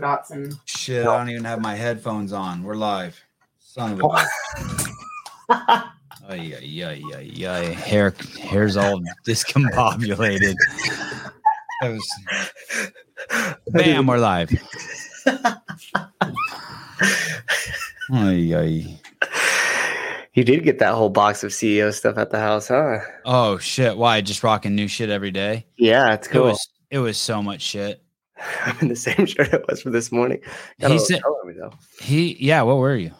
polka dots and Shit, I don't even have my headphones on. We're live. Son of a oh. bitch. Ay, ay, ay, ay, ay. Hair, hair's all discombobulated. That was, bam, we're live. Ay, ay. You did get that whole box of CEO stuff at the house, huh? Oh shit! Why? Just rocking new shit every day. Yeah, it's It cool. was it was so much shit. I'm in the same shirt it was for this morning. Got He said me, though. he yeah. What were you?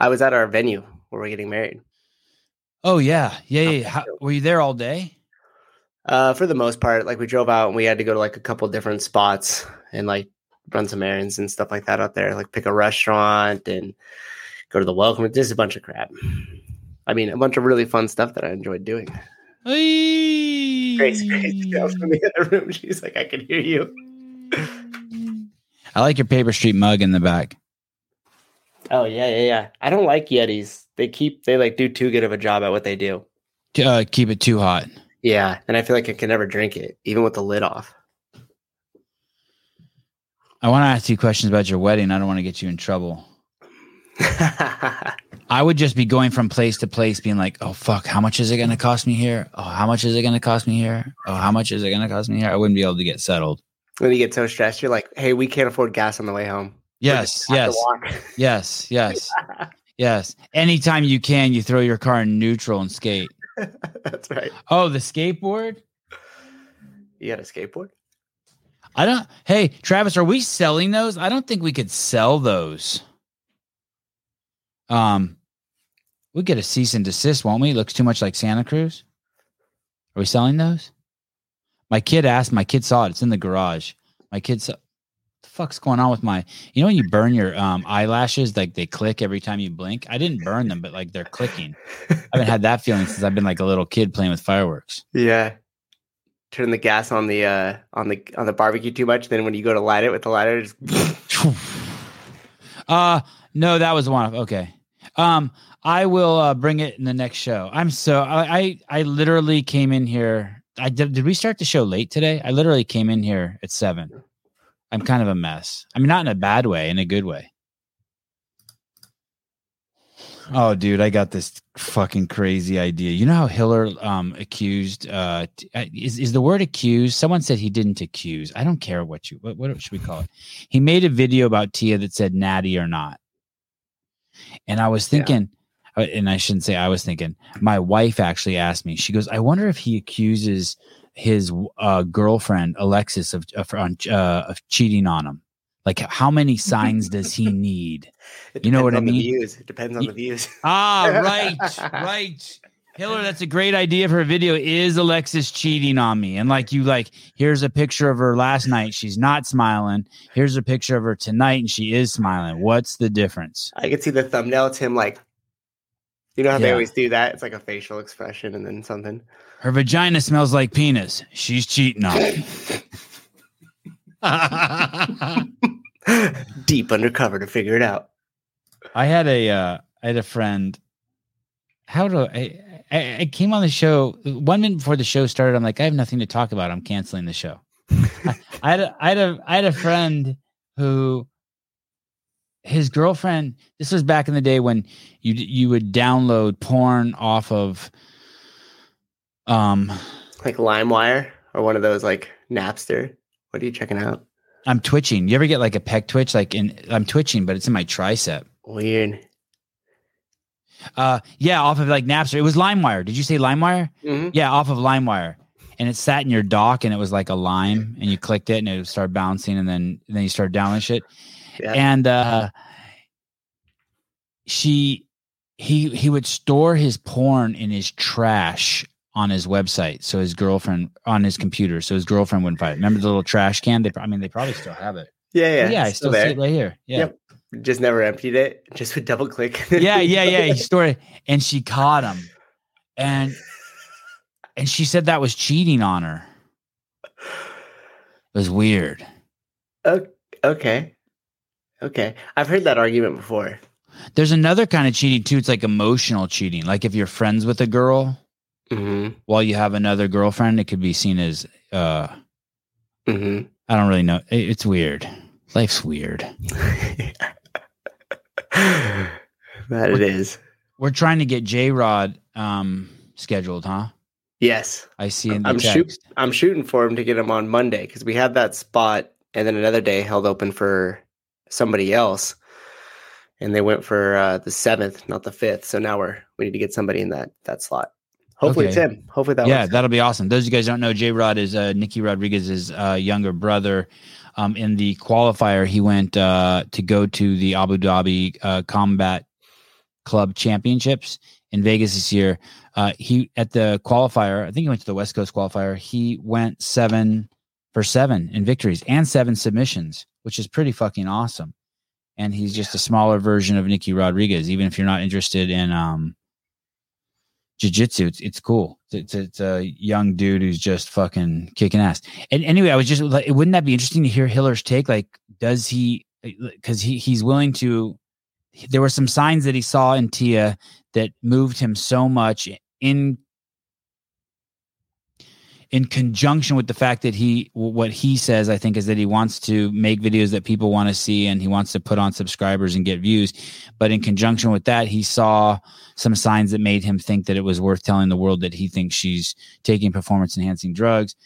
I was at our venue where we're getting married. Oh yeah, yeah, yeah. yeah. How, were you there all day? Uh, for the most part, like we drove out and we had to go to like a couple different spots and like run some errands and stuff like that out there, like pick a restaurant and go to the welcome. Just a bunch of crap. I mean, a bunch of really fun stuff that I enjoyed doing. Grace, Grace yells from the other room. She's like, I can hear you. I like your paper street mug in the back. Oh yeah, yeah, yeah. I don't like Yetis. They keep they like do too good of a job at what they do. Uh, keep it too hot. Yeah, and I feel like I can never drink it, even with the lid off. I want to ask you questions about your wedding. I don't want to get you in trouble. I would just be going from place to place, being like, "Oh fuck, how much is it going to cost me here? Oh, how much is it going to cost me here? Oh, how much is it going to cost me here?" I wouldn't be able to get settled. When you get so stressed, you're like, "Hey, we can't afford gas on the way home." Yes, yes, yes, yes, yes. Anytime you can, you throw your car in neutral and skate. That's right. Oh, the skateboard. You got a skateboard? I don't. Hey, Travis, are we selling those? I don't think we could sell those. Um, we get a cease and desist, won't we? Looks too much like Santa Cruz. Are we selling those? My kid asked. My kid saw it. It's in the garage. My kid saw. The fuck's going on with my? You know when you burn your um eyelashes, like they click every time you blink. I didn't burn them, but like they're clicking. I haven't had that feeling since I've been like a little kid playing with fireworks. Yeah. Turn the gas on the uh on the on the barbecue too much. Then when you go to light it with the lighter, just uh no that was one of okay um i will uh bring it in the next show i'm so i i, I literally came in here i did, did we start the show late today? I literally came in here at seven. I'm kind of a mess. I mean not in a bad way in a good way. Oh dude i got this fucking crazy idea. You know how hiller um accused uh uh, is, is the word accused? Someone said he didn't accuse. I don't care what you what, what should we call it? He made a video about tia that said natty or not. And i was thinking and i shouldn't say i was thinking my wife actually asked me she goes i wonder if he accuses his uh, girlfriend alexis of of, on, uh, of cheating on him like how many signs does he need You know what I mean? Views. It depends on the views. Ah, right, right. Hiller, that's a great idea for a video. Is Alexis cheating on me? And like you, like here's a picture of her last night. She's not smiling. Here's a picture of her tonight, and she is smiling. What's the difference? I can see the thumbnail. It's him like, you know how they always do that. It's like a facial expression and then something. Her vagina smells like penis. She's cheating on me. Deep undercover to figure it out. I had a, uh, I had a friend. How do I, I? I came on the show one minute before the show started. I'm like, I have nothing to talk about. I'm canceling the show. I, I had a, I had a I had a friend who his girlfriend this was back in the day when you you would download porn off of um Like LimeWire or one of those like Napster. What are you checking out? I'm twitching. You ever get like a pec twitch like in I'm twitching but it's in my tricep. Weird. Uh yeah, off of like Napster. It was LimeWire. Did you say LimeWire? Mhm. Yeah, off of LimeWire. And it sat in your dock and it was like a lime and you clicked it and it started bouncing and then and then you started downloading shit. Yeah. and uh she he he would store his porn in his trash on his website so his girlfriend on his computer so his girlfriend wouldn't find it remember the little trash can they i mean they probably still have it yeah, yeah. yeah, i it's still see there. it right here yeah Yep. Just never emptied it. Just would double click. yeah yeah yeah he stored it and she caught him and and she said that was cheating on her it was weird okay. Okay. I've heard that argument before. there's another kind of cheating too it's like emotional cheating like if you're friends with a girl hmm while you have another girlfriend, it could be seen as uh hmm I don't really know. It's weird. Life's weird. that it is. We're trying to get J Rod um, scheduled, huh? Yes, I see in the I'm shoot, I'm shooting for him to get him on Monday because we had that spot, and then another day held open for somebody else, and they went for uh, the seventh, not the fifth. So now we're we need to get somebody in that that slot. Hopefully it's Okay. him. Hopefully that. yeah, that'll be awesome. Those of you guys don't know, J Rod is uh, Nicky Rodriguez's uh, younger brother. Um, in the qualifier, he went uh, to go to the Abu Dhabi uh, Combat Club Championships in Vegas this year. Uh, he at the qualifier, I think he went to the West Coast qualifier. He went seven for seven in victories and seven submissions, which is pretty fucking awesome. And he's just a smaller version of Nicky Rodriguez. Even if you're not interested in um, jiu-jitsu it's, it's cool it's, it's a young dude who's just fucking kicking ass and anyway i was just like wouldn't that be interesting to hear hiller's take like does he because he he's willing to there were some signs that he saw in tia that moved him so much in in conjunction with the fact that he what he says i think is that he wants to make videos that people want to see and he wants to put on subscribers and get views. But in conjunction with that he saw some signs that made him think that it was worth telling the world that he thinks she's taking performance enhancing drugs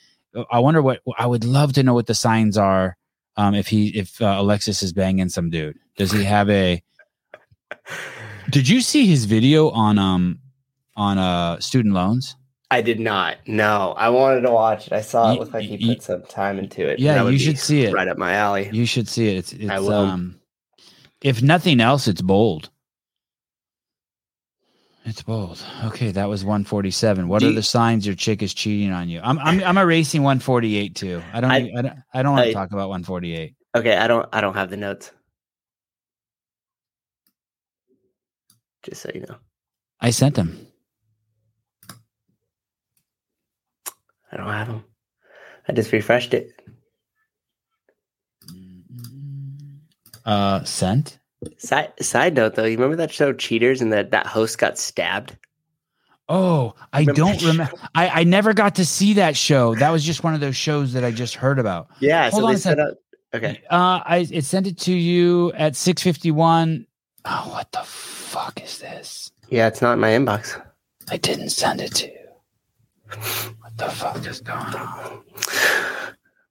i wonder what i would love to know what the signs are um, if he if uh, alexis is banging some dude. Does he have a did you see his video on um on uh student loans I did not. No, I wanted to watch it. I saw it looked like he you- put some time into it. Yeah, you should see it. Right up my alley. You should see it. It's, it's I will. um if nothing else, it's bold. It's bold. Okay, that was 147. What Do are you- the signs your chick is cheating on you? I'm I'm I'm erasing 148 too. I don't I- I, don't I don't want to talk about 148. Okay, I don't. I don't have the notes. Just so you know, I sent them. I don't have them. I just refreshed it. Uh sent? Side side note though, you remember that show Cheaters and that that host got stabbed? Oh, I Remember don't remember. I, I never got to see that show. That was just one of those shows that I just heard about. Yeah. Hold so on they a set up. Okay. Uh, I it sent it to you at six fifty one. Oh, what the fuck is this? Yeah, it's not in my inbox. I didn't send it to you. What the fuck is going on?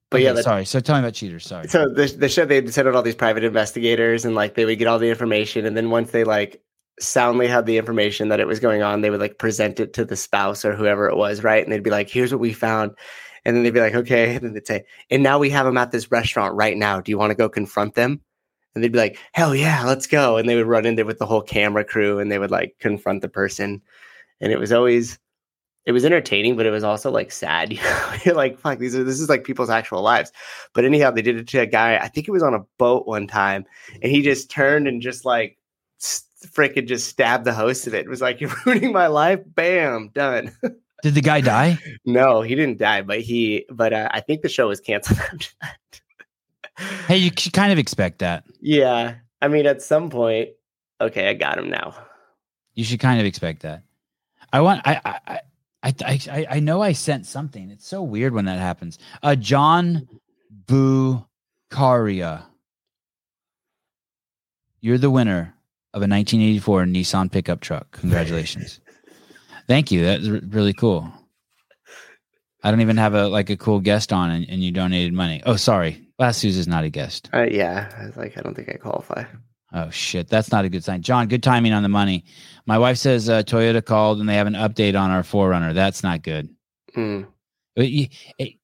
But yeah, Okay, that, sorry. So tell me about cheaters. Sorry. so the the show they sent out all these private investigators and like they would get all the information and then once they like soundly had the information that it was going on, they would like present it to the spouse or whoever it was, right? And they'd be like, "Here's what we found." And then they'd be like, "Okay." And then they'd say, "And now we have them at this restaurant right now. Do you want to go confront them?" And they'd be like, "Hell yeah, let's go!" And they would run in there with the whole camera crew and they would like confront the person. And it was always, it was entertaining, but it was also like sad. You know, you're like, "Fuck, these are this is like people's actual lives." But anyhow, they did it to a guy. I think it was on a boat one time, and he just turned and just like freaking just stabbed the host of it. It was like, "You're ruining my life." Bam, done. Did the guy die? no, he didn't die, but he. But uh, I think the show was canceled after that. Hey, you kind of expect that. Yeah, I mean, at some point, okay, I got him now. You should kind of expect that. I want. I. I. I I, I, know I sent something. It's so weird when that happens. Uh, John Bucaria. You're the winner of a 1984 Nissan pickup truck. Congratulations. Thank you. That's r- really cool. I don't even have a like a cool guest on, and, and you donated money. Oh, sorry. Last Suze is not a guest. Uh, yeah, I was like, I don't think I qualify. Oh shit, that's not a good sign. John, good timing on the money. My wife says uh, Toyota called and they have an update on our 4Runner. That's not good. But y- it-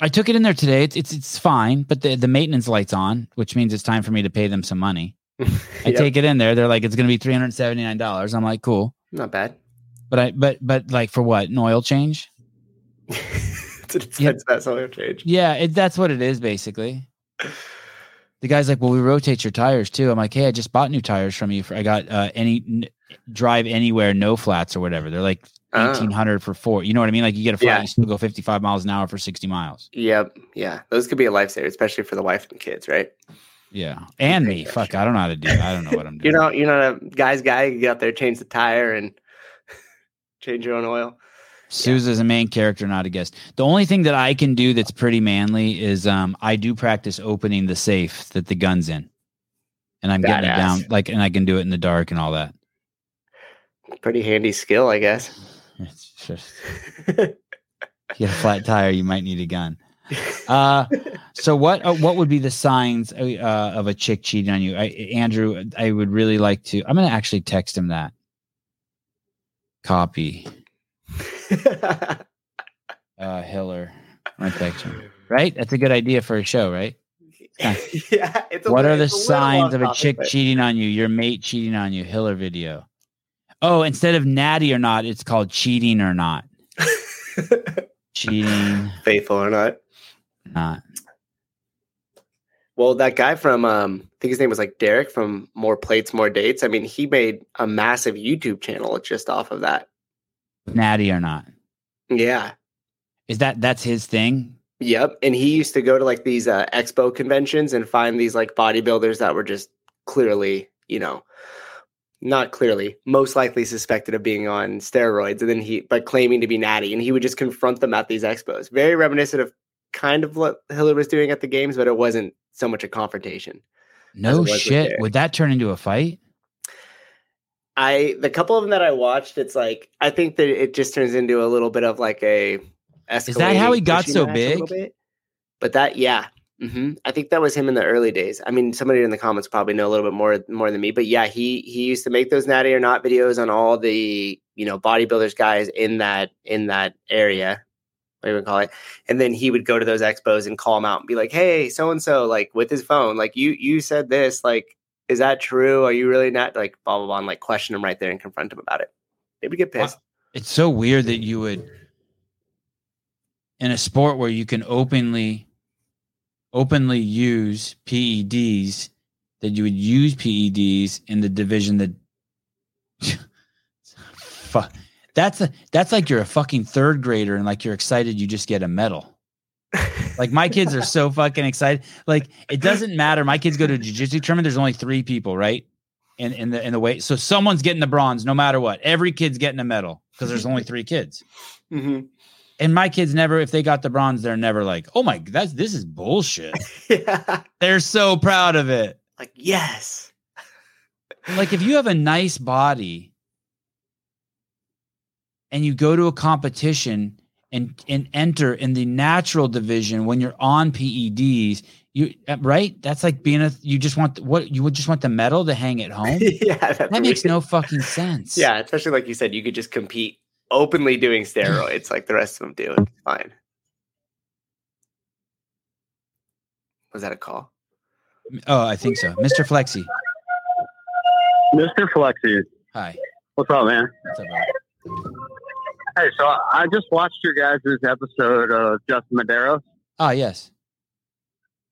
I took it in there today. It's it's it's fine, but the the maintenance light's on, which means it's time for me to pay them some money. I Yep, take it in there. They're like, it's going to be three hundred seventy nine dollars. I'm like, cool. not bad. But I but but like for what? An oil change? it's an Yeah. yeah. oil change. Yeah, it, that's what it is basically. The guy's like, "Well, we rotate your tires too." I'm like, "Hey, I just bought new tires from you. For I got uh, any n- drive anywhere, no flats or whatever. They're like Oh. eighteen hundred for four. You know what I mean? Like you get a flat, Yeah. you still go fifty five miles an hour for sixty miles. Yep. Yeah. Those could be a lifesaver, especially for the wife and kids, right? Yeah, and me. Fuck. I don't know how to do. I don't know what I'm doing. you know, you're not a guy's guy. You get out there, change the tire, and change your own oil. Sousa's a main character, not a guest. The only thing that I can do that's pretty manly is um, I do practice opening the safe that the gun's in, and I'm getting it down like, and I can do it in the dark and all that. Pretty handy skill, I guess. It's just if you get a flat tire, you might need a gun. Uh, so what uh, what would be the signs uh, of a chick cheating on you, I, Andrew? I would really like to. I'm gonna actually text him that. Copy, uh, Hiller. I'm him. Right, that's a good idea for a show, right? yeah, it's a what little- are the signs of a chick cheating on you? Your mate cheating on you? Hiller video. Oh, instead of natty or not, it's called cheating or not. Cheating, Faithful or not? not. Well, that guy from um, I think his name was like Derek from More Plates, More Dates. I mean, he made a massive YouTube channel just off of that. Natty or not. Yeah. Is that that's his thing? Yep. And he used to go to like these uh, expo conventions and find these like bodybuilders that were just clearly, you know, not clearly, most likely suspected of being on steroids. And then he, but claiming to be natty. And he would just confront them at these expos. Very reminiscent of kind of what Hiller was doing at the games, but it wasn't so much a confrontation. No it was with shit. Would that turn into a fight? I the couple of them that I watched, it's like I think that it just turns into a little bit of like a. Is that how he got so match a little big? But that, yeah, hmm I think that was him in the early days. I mean, somebody in the comments probably know a little bit more more than me, but yeah, he he used to make those natty or not videos on all the you know bodybuilders guys in that in that area. What do you call it? And then he would go to those expos and call them out and be like, "Hey, so and so," like with his phone, like you you said this, like is that true? Are you really not like blah blah blah? And like question him right there and confront him about it. They would get pissed. It's so weird that you would in a sport where you can openly openly use PEDs that you would use PEDs in the division that fuck that's a that's like you're a fucking third grader and like you're excited you just get a medal. Like my kids are so fucking excited. Like it doesn't matter. My kids go to a jiu-jitsu tournament. There's only three people, right? In in the in the weight. So someone's getting the bronze no matter what. Every kid's getting a medal because there's only three kids. hmm And my kids never, if they got the bronze, they're never like, oh my, that's this is bullshit. yeah. they're so proud of it. Like yes. Like if you have a nice body and you go to a competition and and enter in the natural division when you're on PEDs, you uh, right? That's like being a you just want what you would just want the medal to hang at home. yeah, that's That makes weird. no fucking sense. Yeah, especially like you said, you could just compete openly doing steroids like the rest of them do. It's fine. Was that a call? Oh, I think so. Mr. Flexi. Mr. Flexi, Hi. what's up, man? What's up, bro? Hey, so I just watched your guys' episode of Justin Medeiros, Ah, yes.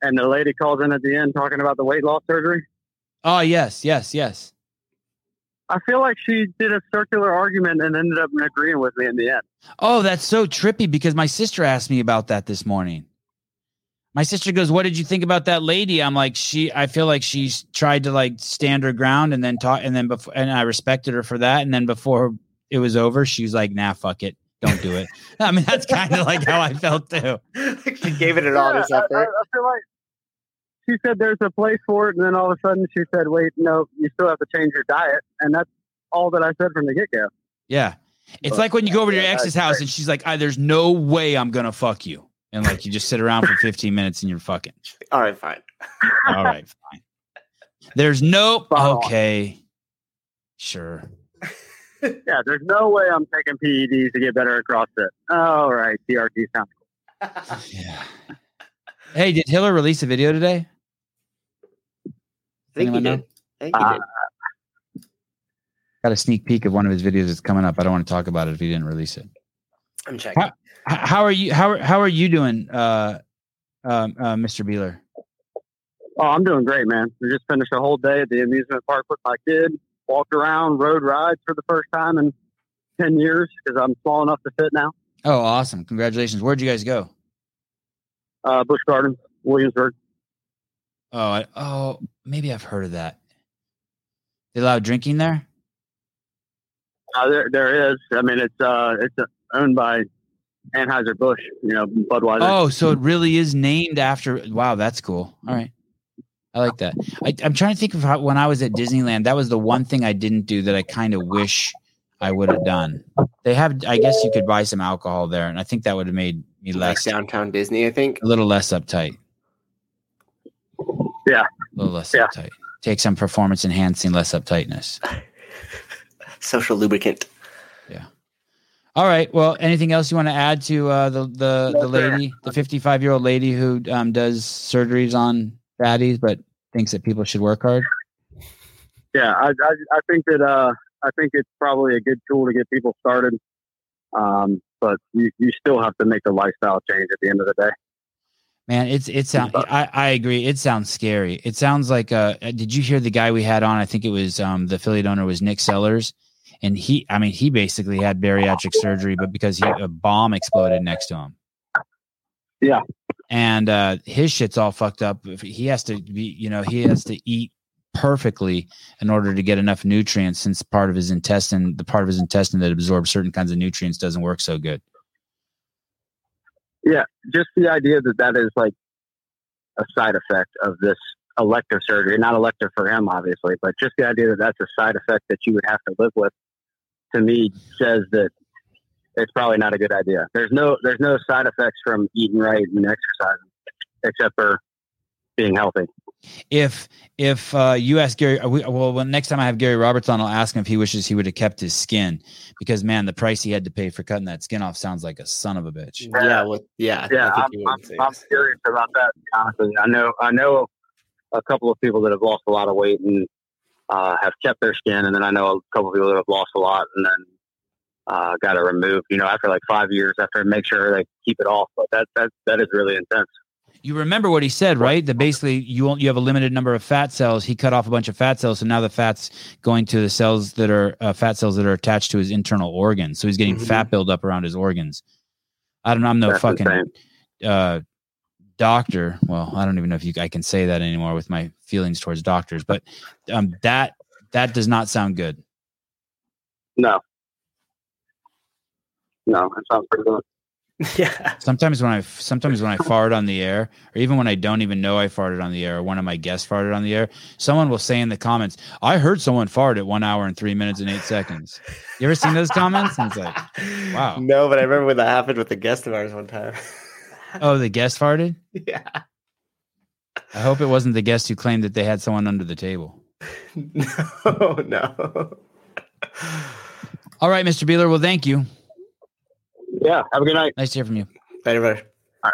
and the lady calls in at the end talking about the weight loss surgery. Oh, yes, yes, yes. I feel like she did a circular argument and ended up agreeing with me in the end. Oh, that's so trippy because my sister asked me about that this morning. My sister goes, "What did you think about that lady?" I'm like, "She I feel like she's tried to like stand her ground and then talk and then before and I respected her for that and then before it was over, she was like, "Nah, fuck it. Don't do it." I mean, that's kind of like how I felt too. she gave it an honest Yeah, I, I, effort. I feel like she said there's a place for it, and then all of a sudden she said, "Wait, no, you still have to change your diet," and that's all that I said from the get go. Yeah. It's But, like when you go over to your ex's house great. and she's like, "I there's no way I'm going to fuck you." And like you just sit around for 15 minutes and you're fucking. All right, fine. All right, fine. There's no okay. Sure. Yeah, there's no way I'm taking PEDs to get better at CrossFit. All right, TRT sounds cool. Yeah. Hey, did Hiller release a video today? I think he Anyone know? did. I think he Uh, did. Got a sneak peek of one of his videos that's coming up. I don't want to talk about it if he didn't release it. I'm checking. H- how are you? How are, how are you doing, uh, um, uh, Mr. Beeler? Oh, I'm doing great, man. We just finished a whole day at the amusement park with my kid. Walked around, rode rides for the first time in ten years because I'm small enough to fit now. Oh, awesome! Congratulations. Where'd you guys go? Uh, Busch Gardens, Williamsburg. Oh, I, oh, maybe I've heard of that. They allow drinking there? Uh, there, there is. I mean, it's uh, it's owned by Anheuser Busch. You know, Budweiser. Oh, so it really is named after. Wow, that's cool. All right. I like that. I, I'm trying to think of how when I was at Disneyland, that was the one thing I didn't do that I kind of wish I would have done. They have, I guess you could buy some alcohol there, and I think that would have made me Like less, downtown Disney, I think. a little less uptight. Yeah. a little less Yeah. uptight. Take some performance enhancing, less uptightness. Social lubricant. Yeah. All right. Well, anything else you want to add to uh, the the No, the lady, the 55 year old lady who um, does surgeries on fatties, but thinks that people should work hard? yeah, I, I, I think that uh, I think it's probably a good tool to get people started. Um, but you, you still have to make a lifestyle change at the end of the day. Man, it's it sounds. I I agree. It sounds scary. It sounds like. Uh, did you hear the guy we had on? I think it was um the affiliate owner was Nick Sellers, and he. I mean, he basically had bariatric surgery, but because he a bomb exploded next to him. Yeah. And uh, his shit's all fucked up. He has to be. You know, he has to eat perfectly in order to get enough nutrients since part of his intestine the part of his intestine that absorbs certain kinds of nutrients doesn't work so good Yeah, just the idea that that is like a side effect of this elective surgery, not elective for him, obviously, but just the idea that that's a side effect that you would have to live with, to me, says that it's probably not a good idea. There's no there's no side effects from eating right and exercising, except for being healthy. if if uh, you ask Gary, uh, we, well, when next time I have Gary Roberts on, I'll ask him if he wishes he would have kept his skin because man, the price he had to pay for cutting that skin off sounds like a son of a bitch. Yeah, well, yeah. Yeah, I think I'm, I'm, I'm curious about that. Honestly, I know I know a couple of people that have lost a lot of weight and uh, have kept their skin, and then I know a couple of people that have lost a lot and then uh, got to remove, You know, after like five years, after make sure they keep it off. But that that that is really intense. You remember what he said, right? That basically you won't, you have a limited number of fat cells. He cut off a bunch of fat cells, so now the fat's going to the cells that are uh, fat cells that are attached to his internal organs. So he's getting Mhm. fat buildup around his organs. I don't know. I'm no That's fucking uh, doctor. Well, I don't even know if you I can say that anymore with my feelings towards doctors, but um, that that does not sound good. No, no, that sounds pretty good. yeah. Sometimes when I sometimes when I fart on the air, or even when I don't even know I farted on the air, or one of my guests farted on the air, someone will say in the comments, "I heard someone fart at one hour and three minutes and eight seconds." You ever seen those comments? And it's like, wow. No, but I remember when that happened with the guest of ours one time. oh, the guest farted. yeah. I hope it wasn't the guest who claimed that they had someone under the table. No, no. All right, Mr. Beeler. Well, thank you. Yeah, have a good night. Nice to hear from you. Better, better. All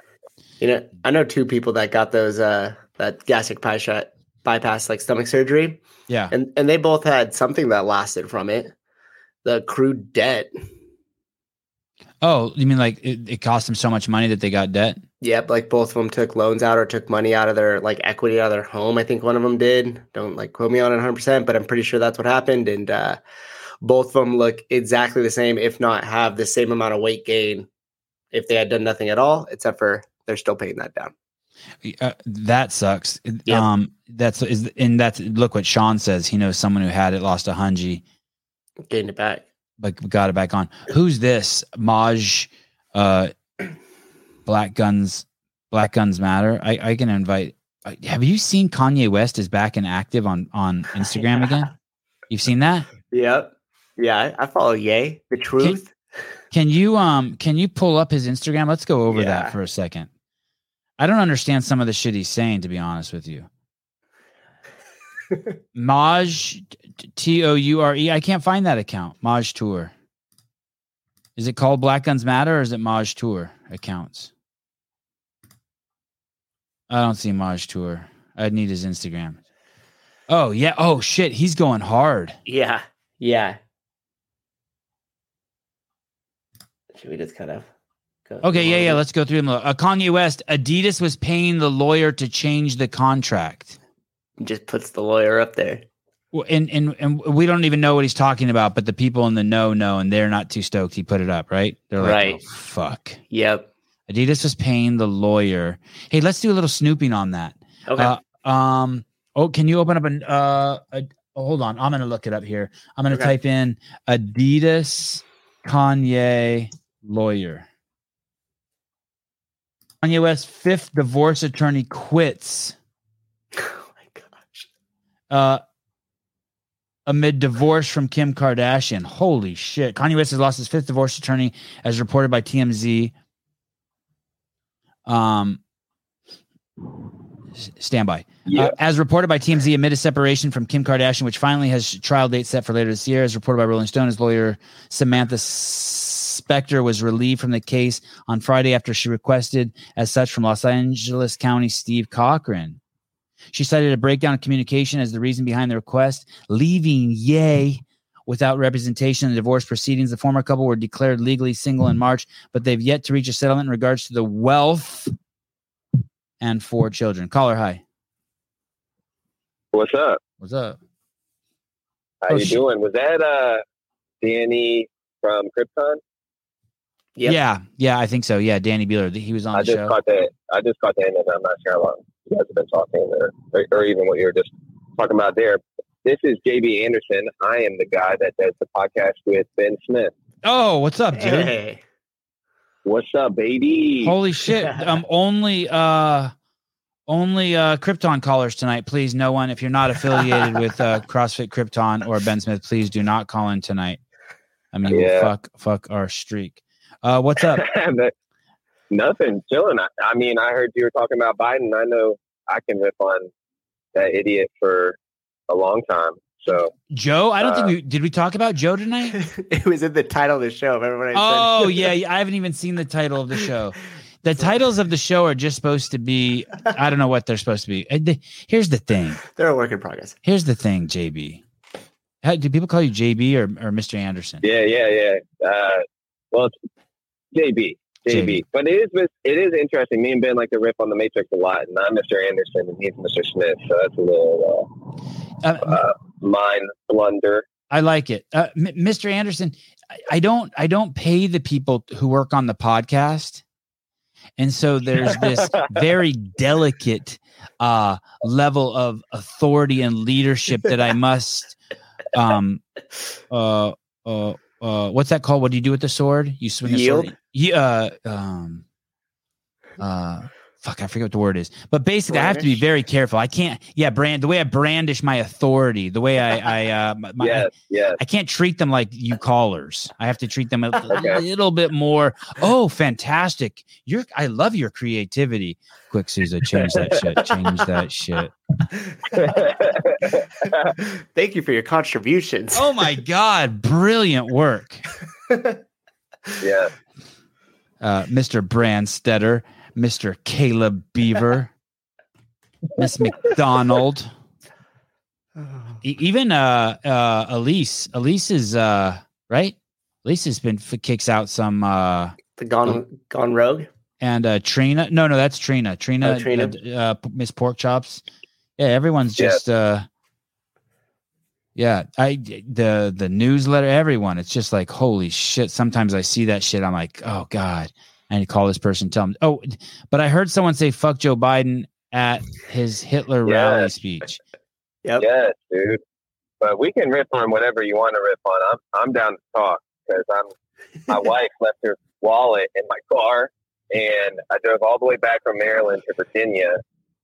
You know, I know two people that got those uh that gastric bypass bypass like stomach surgery, Yeah. and and they both had something that lasted from it. The accrued debt. Oh, you mean like it, it cost them so much money that they got debt? Yep, like both of them took loans out or took money out of their like equity out of their home. I think one of them did. Don't like quote me on it 100, percent but I'm pretty sure that's what happened. And uh, both of them look exactly the same, if not have the same amount of weight gain, if they had done nothing at all, except for they're still paying that down. Uh, that sucks. Yep. Um, that's is and that's look what Sean says. He knows someone who had it, lost a hungy, Gained it back. but got it back on. Who's this? Maj, uh, Black Guns, Black Guns Matter. I, I can invite. uh, Have you seen Kanye West is back and active on on Instagram Yeah. again? You've seen that? Yep. Yeah, I, follow Yay. The truth. Can you um can you pull up his Instagram? Let's go over Yeah. that for a second. I don't understand some of the shit he's saying, to be honest with you. Maj T O U R E. I can't find that account. Maj Toure. Is it called Black Guns Matter or is it Maj Toure accounts? I don't see Maj Toure. I'd need his Instagram. Oh yeah. Oh shit. He's going hard. yeah. Yeah. Should we just kind of go? Okay, yeah, yeah. Let's go through them. Uh, Kanye West, Adidas was paying the lawyer to change the contract. Just puts the lawyer up there. Well, And, and and we don't even know what he's talking about, but the people in the know know, and they're not too stoked. He put it up, right? They're like, Right. "Oh, fuck. Yep. Adidas was paying the lawyer. Hey, let's do a little snooping on that. Okay. Uh, um. Oh, can you open up an uh? A, oh, hold on, I'm gonna look it up here. I'm gonna Okay. type in Adidas Kanye lawyer. Kanye West's fifth divorce attorney quits Oh my gosh. uh, amid divorce from Kim Kardashian. Holy shit. Kanye West has lost his fifth divorce attorney, as reported by TMZ. Um, standby. Yeah. Uh, as reported by TMZ, amid a separation from Kim Kardashian, which finally has trial date set for later this year, as reported by Rolling Stone, his lawyer Samantha Spector was relieved from the case on Friday after she requested as such from Los Angeles County Steve Cochran. She cited a breakdown of communication as the reason behind the request, leaving Yay without representation in the divorce proceedings. The former couple were declared legally single in March, but they've yet to reach a settlement in regards to the wealth and four children. Caller, hi. What's up? What's up? How Oh, you doing? Was that uh Danny from Krypton? Yep. Yeah, yeah, I think so. Yeah, Danny Beeler, he was on I the just show. caught that. I just caught the end of it. I'm not sure how long you guys have been talking, or, or, or even what you were just talking about there. This is JB Anderson. I am the guy that does the podcast with Ben Smith. Oh, what's up, dude? Hey. What's up, baby? Holy shit. Um only uh only uh Krypton callers tonight, please. No one, if you're not affiliated with uh CrossFit Krypton or Ben Smith, please do not call in tonight. I mean, Yeah. fuck fuck our streak. Uh what's up? Nothing, chilling. I, I mean, I heard you were talking about Biden. I know I can rip on that idiot for a long time. So Joe? I don't Uh, think we did we talk about Joe tonight? it was in the title of the show. Remember when I Oh said yeah, yeah, I haven't even seen the title of the show. The titles of the show are just supposed to be I don't know what they're supposed to be. Here's the thing. They're a work in progress. Here's the thing, JB. How, do people call you JB or, or Mr. Anderson? Yeah, yeah, yeah. Uh, well, it's JB, JB, JB. but it is it is interesting. Me and Ben like to rip on the Matrix a lot, and I'm Mr. Anderson, and he's Mr. Smith, so that's a little Uh, uh, uh, mind blunder. I like it, uh, M- Mr. Anderson. I, I don't. I don't pay the people who work on the podcast, and so there's this very delicate uh, level of authority and leadership that I must. Um, uh, uh, uh, what's that called? What do you do with the sword? You swing a Yield? sword. Yeah. Uh, um, uh, fuck, I forget what the word is. But basically, I have to be very careful. I can't. Yeah, brand the way I brandish my authority, the way I, I, uh, my, yes, yes. I can't treat them like you callers. I have to treat them a Okay. little bit more. Oh, fantastic! You're. I love your creativity. Quick, Caesar, change that shit. Change that shit. Thank you for your contributions. Oh my god, brilliant work, yeah. Uh, Mr. Brandstetter, Mr. Caleb Beaver, Miss McDonald, E- even uh, uh, Elise. Elise is uh, right. Elise has been f- kicks out some. uh the gone gone rogue. and uh Trina. No, no, that's Trina. Trina, Oh, Trina. uh, uh, Miss Pork Chops. Yeah, everyone's Yeah. just uh yeah, I the the newsletter, everyone. It's just like holy shit. Sometimes I see that shit. I'm like, oh god, I need to call this person. Tell him. Oh, but I heard someone say "fuck Joe Biden" at his Hitler rally speech. Yep. Yes, dude. But we can rip on whatever you want to rip on. I'm I'm down to talk because I'm my wife left her wallet in my car, and I drove all the way back from Maryland to Virginia.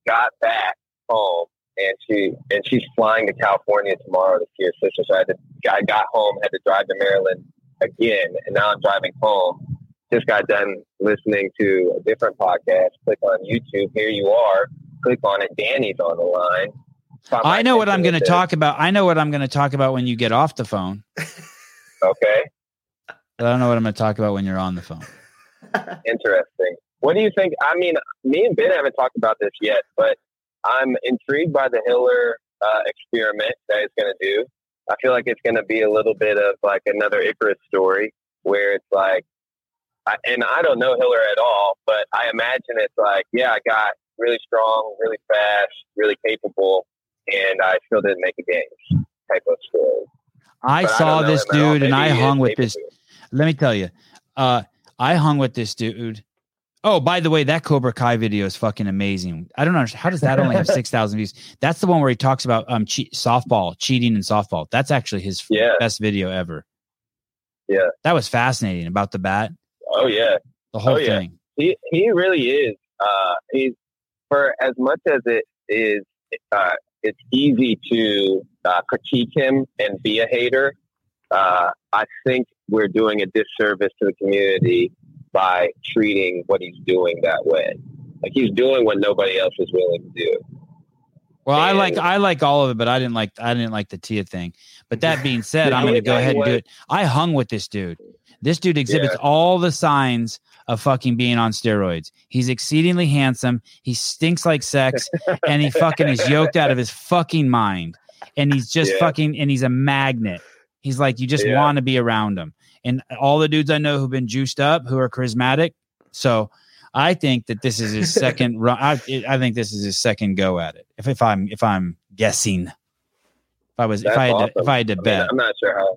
Got back home, and she and she's flying to California tomorrow to see her sister. So I had to. I got home, had to drive to Maryland again, and now I'm driving home. Just got done listening to a different podcast. Click on YouTube. Here you are. Click on it. Danny's on the line. I know what I'm going to talk about. I know what I'm going to talk about when you get off the phone. Okay, But I don't know what I'm going to talk about when you're on the phone. interesting. What do you think? I mean, me and Ben haven't talked about this yet, but I'm intrigued by the Hiller uh, experiment that it's going to do. I feel like it's going to be a little bit of like another Icarus story where it's like, I, and I don't know Hiller at all, but I imagine it's like, yeah, I got really strong, really fast, really capable, and I still didn't make a game type of story. I But saw don't this him at all. dude and I hung with this let me tell you, uh, I hung with this dude. Oh, by the way, that Cobra Kai video is fucking amazing. I don't know how does that only have six thousand views. That's the one where he talks about um che- softball, cheating in softball. That's actually his Yeah. best video ever. Yeah. that was fascinating about the bat. Oh yeah, The whole Oh, yeah. thing. he he really is. Uh, he's for as much as it is. Uh, it's easy to uh, critique him and be a hater. Uh, I think we're doing a disservice to the community by treating what he's doing that way. Like he's doing what nobody else is willing to do. Well, I like I like all of it, but I didn't like I didn't like the Tia thing. But that being said, I'm going to go ahead and do it. I hung with this dude. This dude exhibits Yeah. all the signs of fucking being on steroids. He's exceedingly handsome. He stinks like sex, and he fucking is yoked out of his fucking mind. And he's just Yeah. fucking and he's a magnet. He's like you just Yeah. want to be around him. And all the dudes I know who've been juiced up, who are charismatic. So I think that this is his second run. I, I think this is his second go at it. If if I'm if I'm guessing, if I was if I had to, if I had to I mean, bet, I'm not sure how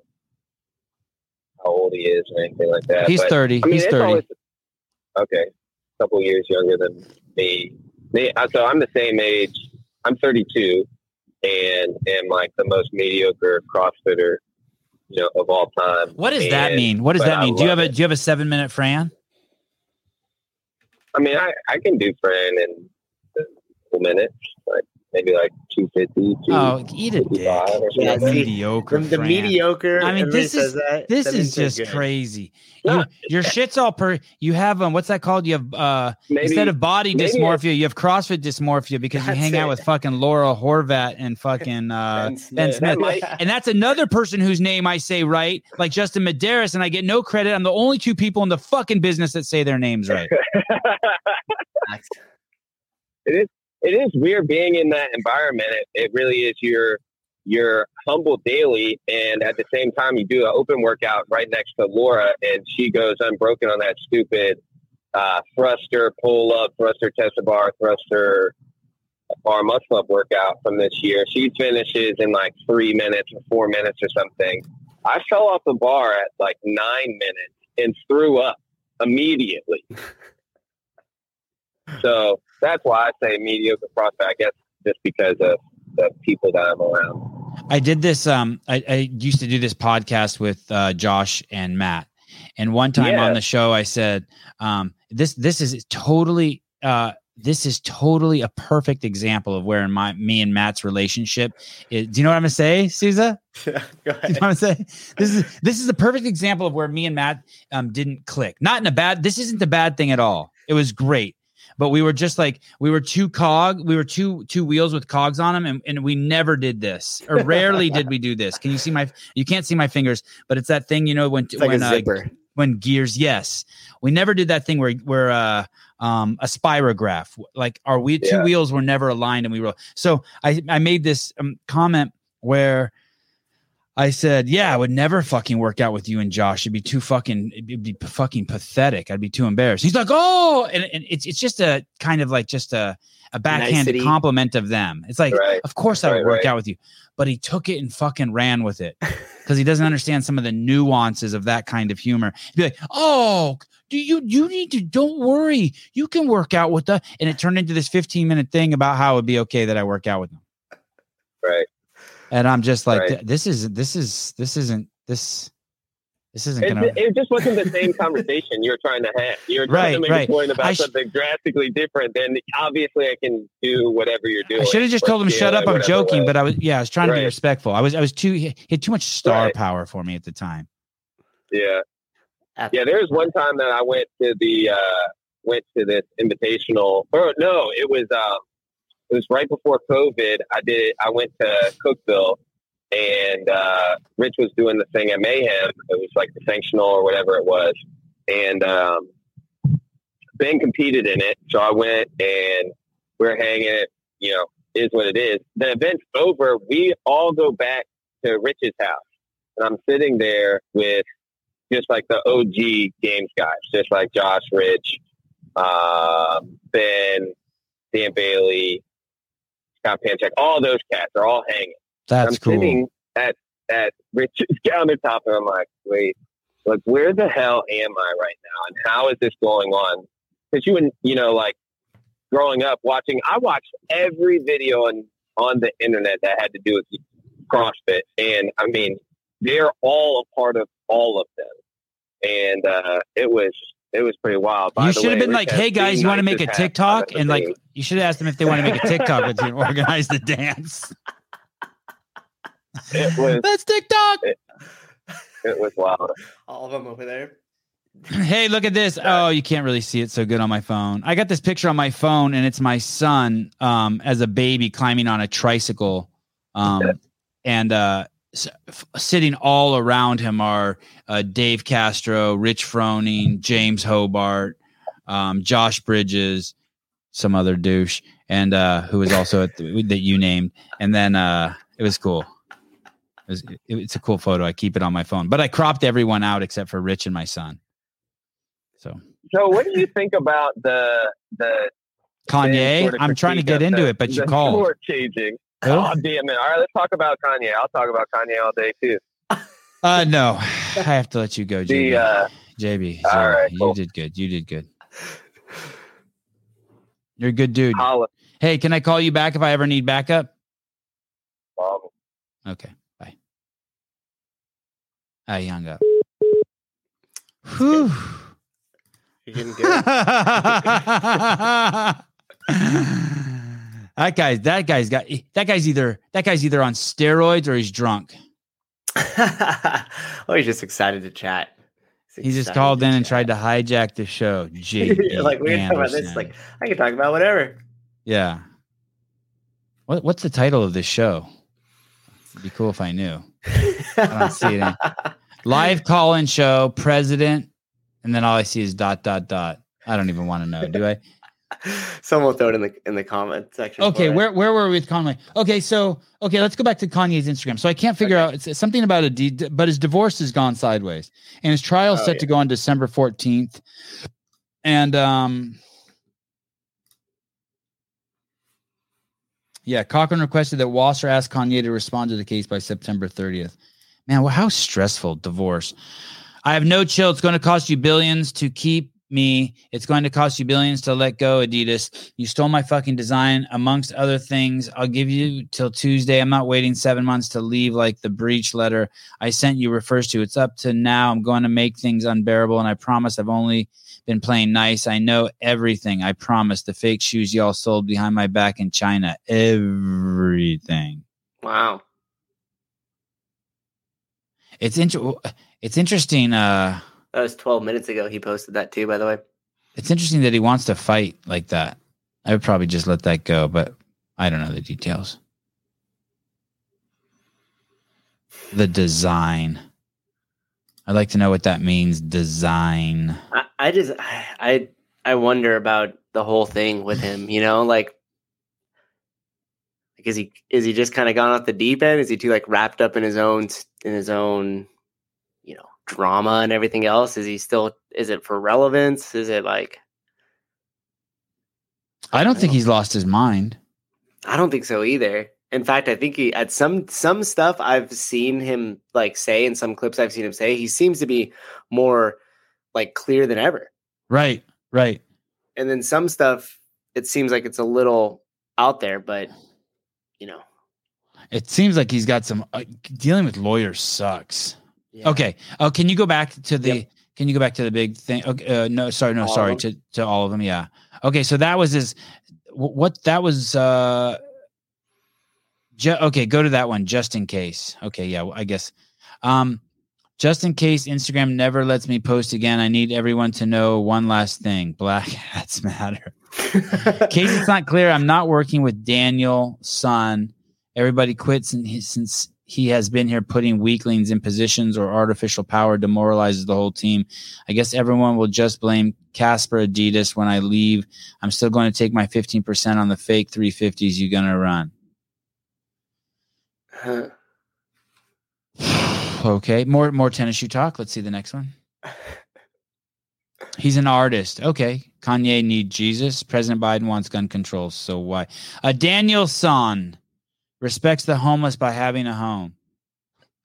how old he is or anything like that. he's but- thirty. I mean, he's thirty. always okay. A couple years younger than me. me. So I'm the same age. I'm 32, and am like the most mediocre CrossFitter, you know, of all time. what does that mean? What does that mean? Do you have a it. do you have a seven minute Fran? I mean, I, I can do Fran in a couple minutes, maybe like 250. Oh, eat a dick. 255 Yeah, like that. see, Mediocre. The, the mediocre. I mean, this is- that. This That is just good. crazy. No. You, your shit's all per. You have um. What's that called? You have uh. Maybe, instead of body dysmorphia, you have CrossFit dysmorphia because you That's hang out with fucking Laura Horvath and fucking uh, Ben Ben Smith. Smith. That might- And that's another person whose name I say right, like Justin Medeiros, and I get no credit. I'm the only two people in the fucking business that say their names right. it is weird being in that environment. It, it really is your your humble daily, and at the same time, you do an open workout right next to Laura, and she goes unbroken on that stupid uh, thruster pull up, thruster test bar, thruster bar muscle up workout from this year. She finishes in like three minutes or four minutes or something. I fell off the bar at like nine minutes and threw up immediately. so that's why I say mediocre CrossFit. I guess just because of the people that I'm around. I did this. Um, I, I used to do this podcast with uh, Josh and Matt, and one time Yeah. on the show, I said, um, "This this is totally." Uh, this is totally a perfect example of where in my me and Matt's relationship is. Do you know what I'm gonna say, Souza? Go Do you ahead. know what I'm saying? This is this is a perfect example of where me and Matt um, didn't click. Not in a bad. This isn't a bad thing at all. It was great, but we were just like we were two cog. We were two two wheels with cogs on them, and, and we never did this, or rarely did we do this. Can you see my? You can't see my fingers, but it's that thing you know when It's when uh, when gears. Yes, we never did that thing where where uh um a spirograph like our we two wheels were never aligned and we were so I I made this um, comment where I said, "Yeah, I would never fucking work out with you and Josh. It'd be too fucking, it'd be fucking pathetic. I'd be too embarrassed." He's like, "Oh," and, and it's it's just a kind of like just a a backhanded Nicety. compliment of them. It's like, Right. of course I would Right, work right. out with you, but he took it and fucking ran with it because he doesn't understand some of the nuances of that kind of humor. He'd be like, "Oh, do you you need to? Don't worry, you can work out with the." And it turned into this fifteen minute thing about how it'd be okay that I work out with them. Right. And I'm just like, Right. this is this is this isn't this this isn't It, gonna. it just wasn't the same conversation you were trying to have. You were trying Right, to make right. a point about sh- something drastically different. Then obviously I can do whatever you're doing. I should have just told him, "Shut up, I'm joking." way. But I was, yeah, I was trying to be respectful. I was, I was too. He had too much star Right. power for me at the time. yeah, yeah. There was one time that I went to the uh, went to this invitational. Or no, it was um, it was right before COVID. I did. I went to Cookeville, and uh, Rich was doing the thing at Mayhem. It was like the sanctional or whatever it was, and um, Ben competed in it. So I went and we're hanging it. You know, is what it is. The event's over. We all go back to Rich's house, and I'm sitting there with just like the OG games guys, just like Josh, Rich, um, Ben, Dan Bailey, Scott Panchik, all those cats are all hanging. That's I'm cool. sitting at at Rich's countertop, and I'm like, wait, like where the hell am I right now, and how is this going on? Because you and you know, like growing up watching, I watched every video on on the internet that had to do with CrossFit, and I mean, they're all a part of all of them, and uh, it was it was pretty wild. By you the should have been like, "Hey guys, you want to make a TikTok?" And like, seen. you should have asked them if they want to make a TikTok with you and organize the dance. it was That's TikTok. it was wild. All of them over there. Hey, look at this. Oh, you can't really see it so good on my phone. I got this picture on my phone, and it's my son um, as a baby climbing on a tricycle. Um, and uh, s- f- sitting all around him are uh, Dave Castro, Rich Froning, James Hobart, um, Josh Bridges, some other douche, and uh, who was also at the, that you named. And then uh, it was cool. It was, it- it's a cool photo. I keep it on my phone, but I cropped everyone out except for Rich and my son. So So, what do you think about the the Kanye, sort of I'm trying to get into the- it, but you called. changing? Who? Oh damn it! All right, let's talk about Kanye. I'll talk about Kanye all day too. Uh, no, I have to let you go, JB. The uh, JB, all right, you cool. did good. You did good. You're a good dude. Holland, Hey, can I call you back if I ever need backup? Okay, bye. I hung up. Whew. You're getting good. that guy's that guy's got that guy's either that guy's either on steroids or he's drunk. oh, he's just excited to chat. He just called in and tried to hijack the show. JB like we're talking about this. Like I can talk about whatever. yeah. What what's the title of this show? It'd be cool if I knew. don't see it. Live call-in show, president, and then all I see is dot dot dot. I don't even want to know. Do I? Someone throw it in the in the comment section. Okay, for us. where where were we with Kanye? Okay, so okay, let's go back to Kanye's Instagram. So I can't figure out it's something about a de- but his divorce has gone sideways, and his trial is Oh, set yeah. to go on December fourteenth, and um. Yeah, Cochran requested that Wasser ask Kanye to respond to the case by September 30th. Man, well, how stressful divorce. I have no chill. It's going to cost you billions to keep me. It's going to cost you billions to let go, Adidas. You stole my fucking design, amongst other things. I'll give you till Tuesday. I'm not waiting seven months to leave like the breach letter I sent you refers to. It's up to now. I'm going to make things unbearable, and I promise I've only been playing nice. I know everything. I promise. The fake shoes y'all sold behind my back in China. Everything. Wow. It's inter- It's interesting. Uh, That was 12 minutes ago. He posted that too, by the way. it's interesting that he wants to fight like that. I would probably just let that go, but I don't know the details. The design. I'd like to know what that means. Design. I, I just I I wonder about the whole thing with him, you know, like like is he is he just kind of gone off the deep end? Is he too like wrapped up in his own in his own drama and everything else? Is he still is it for relevance? Is it like I don't think he's lost his mind. I don't think so either. In fact, I think he at some some stuff I've seen him like say in some clips I've seen him say, he seems to be more like clear than ever. Right. Right. And then some stuff it seems like it's a little out there, but you know. It seems like he's got some uh, dealing with lawyers sucks. Yeah. Okay. Oh, can you go back to the? Yep. Can you go back to the big thing? Okay. Uh, no, sorry, no, All sorry. To to all of them. Yeah. Okay. So that was his. What that was. uh ju- Okay, go to that one just in case. Okay. Yeah. I guess. Um, just in case Instagram never lets me post again, I need everyone to know one last thing. Black hats matter. In case it's not clear, I'm not working with Daniel Son. Everybody quits and he, since he has been here putting weaklings in positions or artificial power demoralizes the whole team. I guess everyone will just blame Casper Adidas when I leave. I'm still going to take my 15% on the fake 350s you're going to run. Huh. okay, more more tennis shoe talk. Let's see the next one. He's an artist. Okay. Kanye need Jesus. President Biden wants gun control. So why? Uh, Daniel Son respects the homeless by having a home.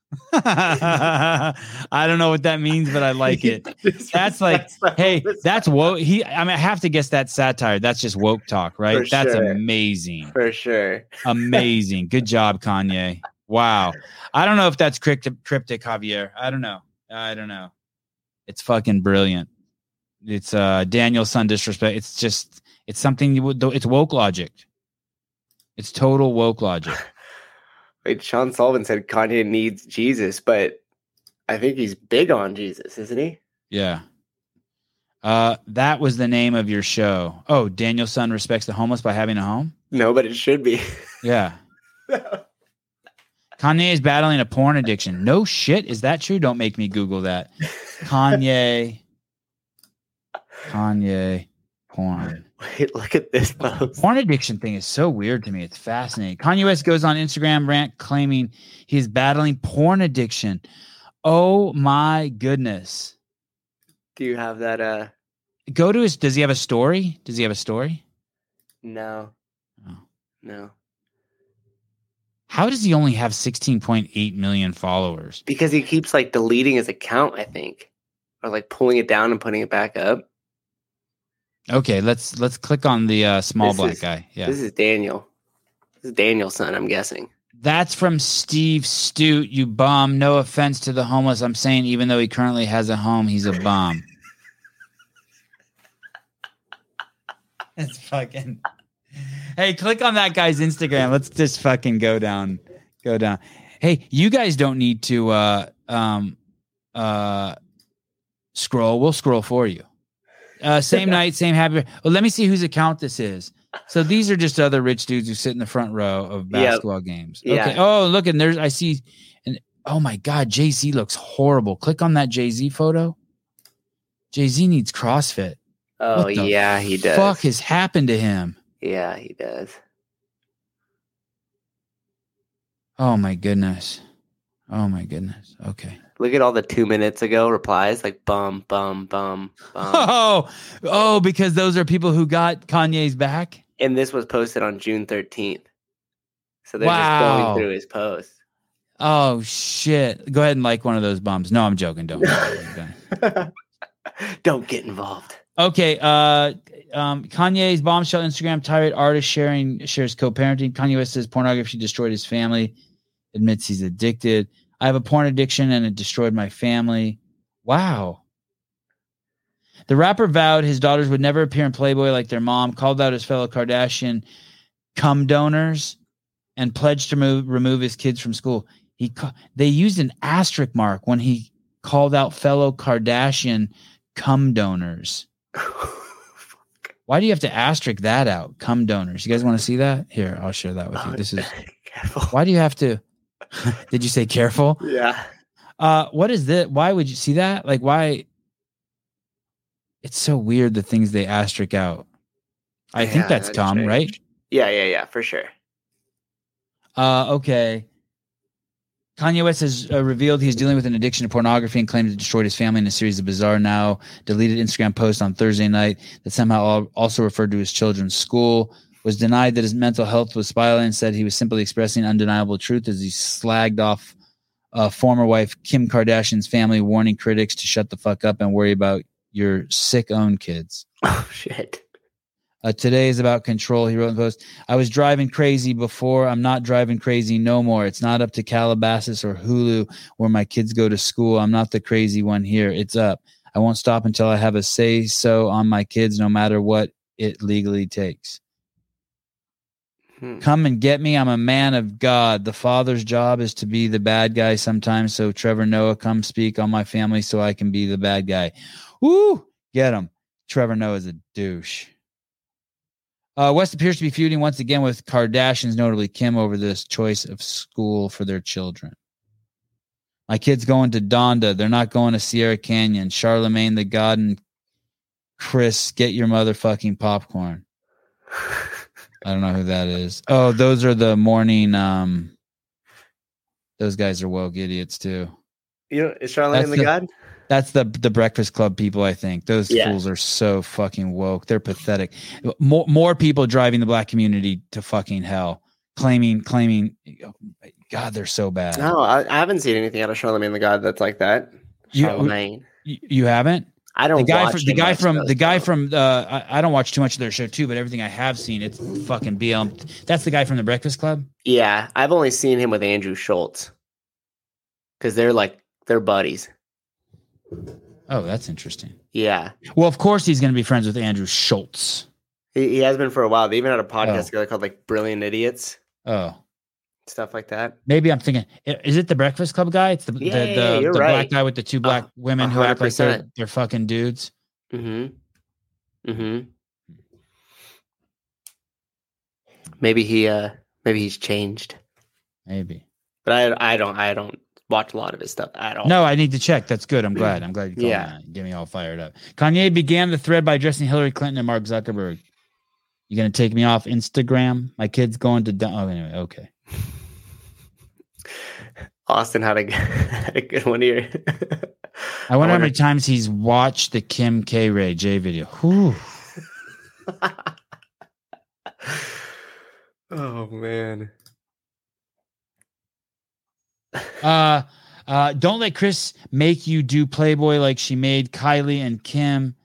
I don't know what that means, but I like it. That's like, hey, that's woke. He, I mean, I have to guess that's satire. That's just woke talk, right? For that's sure. amazing. for sure. Amazing. Good job, Kanye. Wow. I don't know if that's cryptic, cryptic Javier. I don't know. I don't know. It's fucking brilliant. It's uh Daniel's son disrespect. It's just it's something you would. It's woke logic. It's total woke logic. Wait, Sean Sullivan said Kanye needs Jesus, but I think he's big on Jesus, isn't he? Yeah. Uh, that was the name of your show. Oh, Daniel's son respects the homeless by having a home. No, but it should be. Yeah. Kanye is battling a porn addiction. No shit. Is that true? Don't make me Google that. Kanye. Kanye porn. Wait, look at this post. Porn addiction thing is so weird to me. It's fascinating. Kanye West goes on Instagram rant claiming he's battling porn addiction. Oh my goodness. Do you have that? Uh, Go to his. Does he have a story? Does he have a story? no, Oh. no, How does he only have 16.8 million followers? because he keeps like deleting his account. I think, or like pulling it down and putting it back up. Okay, let's let's click on the uh, small This black is- guy. Yeah. This is Daniel. This is Daniel's son. I'm guessing. That's from Steve Stoute, you bum. No offense to the homeless. I'm saying even though he currently has a home, he's a bum. That's fucking. Hey, click on that guy's Instagram. Let's just fucking go down. Go down. Hey, you guys don't need to uh um uh scroll. We'll scroll for you. Uh same night, same happy. Well, let me see whose account this is. So these are just other rich dudes who sit in the front row of Yeah. basketball games. Yeah. Okay. Oh, look, and there's I see and oh my god, Jay Z looks horrible. Click on that Jay Z photo. Jay Z needs CrossFit. Oh yeah, he does. Fuck has happened to him. Yeah, he does. Oh my goodness. Oh my goodness. Okay. Look at all the two minutes ago replies like bum bum bum bum. Oh, oh, because those are people who got Kanye's back. and this was posted on June 13th. So they're Wow. just going through his post. Oh shit! Go ahead and like one of those bums. No, I'm joking. Don't. Don't. Don't get involved. Okay. Uh, um, Kanye's bombshell Instagram tirade artist sharing shares co-parenting. Kanye West says pornography destroyed his family. Admits he's addicted. I have a porn addiction and it destroyed my family. Wow. The rapper vowed his daughters would never appear in Playboy like their mom. Called out his fellow Kardashian cum donors, and pledged to remove, remove his kids from school. He they used an asterisk mark when he called out fellow Kardashian cum donors. Why do you have to asterisk that out? Cum donors. You guys want to see that? Here, I'll share that with you. Oh, this is careful. why do you have to? Did you say careful? Yeah. Uh, what is this? Why would you see that? Like, why? It's so weird the things they asterisk out. I think Yeah, that's that's strange. right? Yeah, yeah, yeah, for sure. Uh, okay. Kanye West has uh, revealed he's dealing with an addiction to pornography and claimed it destroyed his family in a series of bizarre, now deleted Instagram posts on Thursday night that somehow also referred to his children's school. Was denied that his mental health was spiraling and said he was simply expressing undeniable truth as he slagged off uh, former wife Kim Kardashian's family, warning critics to shut the fuck up and worry about your sick own kids. Oh shit. Uh, today is about control. He wrote in the post, I was driving crazy before. I'm not driving crazy no more. It's not up to Calabasas or Hulu where my kids go to school. I'm not the crazy one here. It's up. I won't stop until I have a say so on my kids, no matter what it legally takes. Hmm. Come and get me. I'm a man of God. The father's job is to be the bad guy sometimes. So, Trevor Noah, come speak on my family so I can be the bad guy. Woo! Get him. Trevor Noah is a douche. Uh, West appears to be feuding once again with Kardashians, notably Kim, over this choice of school for their children. My kids going to Donda. They're not going to Sierra Canyon. Charlamagne the God and Chris, get your motherfucking popcorn. I don't know who that is. Oh, those are the morning. Um, those guys are woke idiots too. You know, is Charlamagne That's the the- God? That's the the Breakfast Club people. I think those Yeah. fools are so fucking woke. They're pathetic. More more people driving the black community to fucking hell, claiming claiming. God, they're so bad. No, I, I haven't seen anything out of Charlamagne the God that's like that. You- Charlamagne. You, you haven't. I don't. The guy watch from the guy from the guy from uh, I, I don't watch too much of their show too, but everything I have seen, it's fucking BL. That's the guy from the Breakfast Club. Yeah, I've only seen him with Andrew Schulz because they're like they're buddies. Oh, that's interesting. Yeah. Well, of course he's going to be friends with Andrew Schulz. He, he has been for a while. They even had a podcast Oh. together called like Brilliant Idiots, Oh, stuff like that. maybe I'm thinking. Is it the Breakfast Club guy? It's the Yeah, the, the, yeah, you're black guy with the two black A- women who act like they're they're fucking dudes. Mm-hmm. Mm-hmm. Maybe he uh maybe he's changed. Maybe. But I I don't I don't watch a lot of his stuff at all. No, I need to check. That's good. I'm glad. I'm glad you called Yeah. Get me all fired up. Kanye began the thread by addressing Hillary Clinton and Mark Zuckerberg. You gonna take me off Instagram? My kid's going to. Oh, anyway, okay. Austin had a, had a good one here. I wonder, how many times he's watched the Kim K. Ray J video. Whew. oh man. Uh, uh, don't let Kris make you do Playboy like she made Kylie and Kim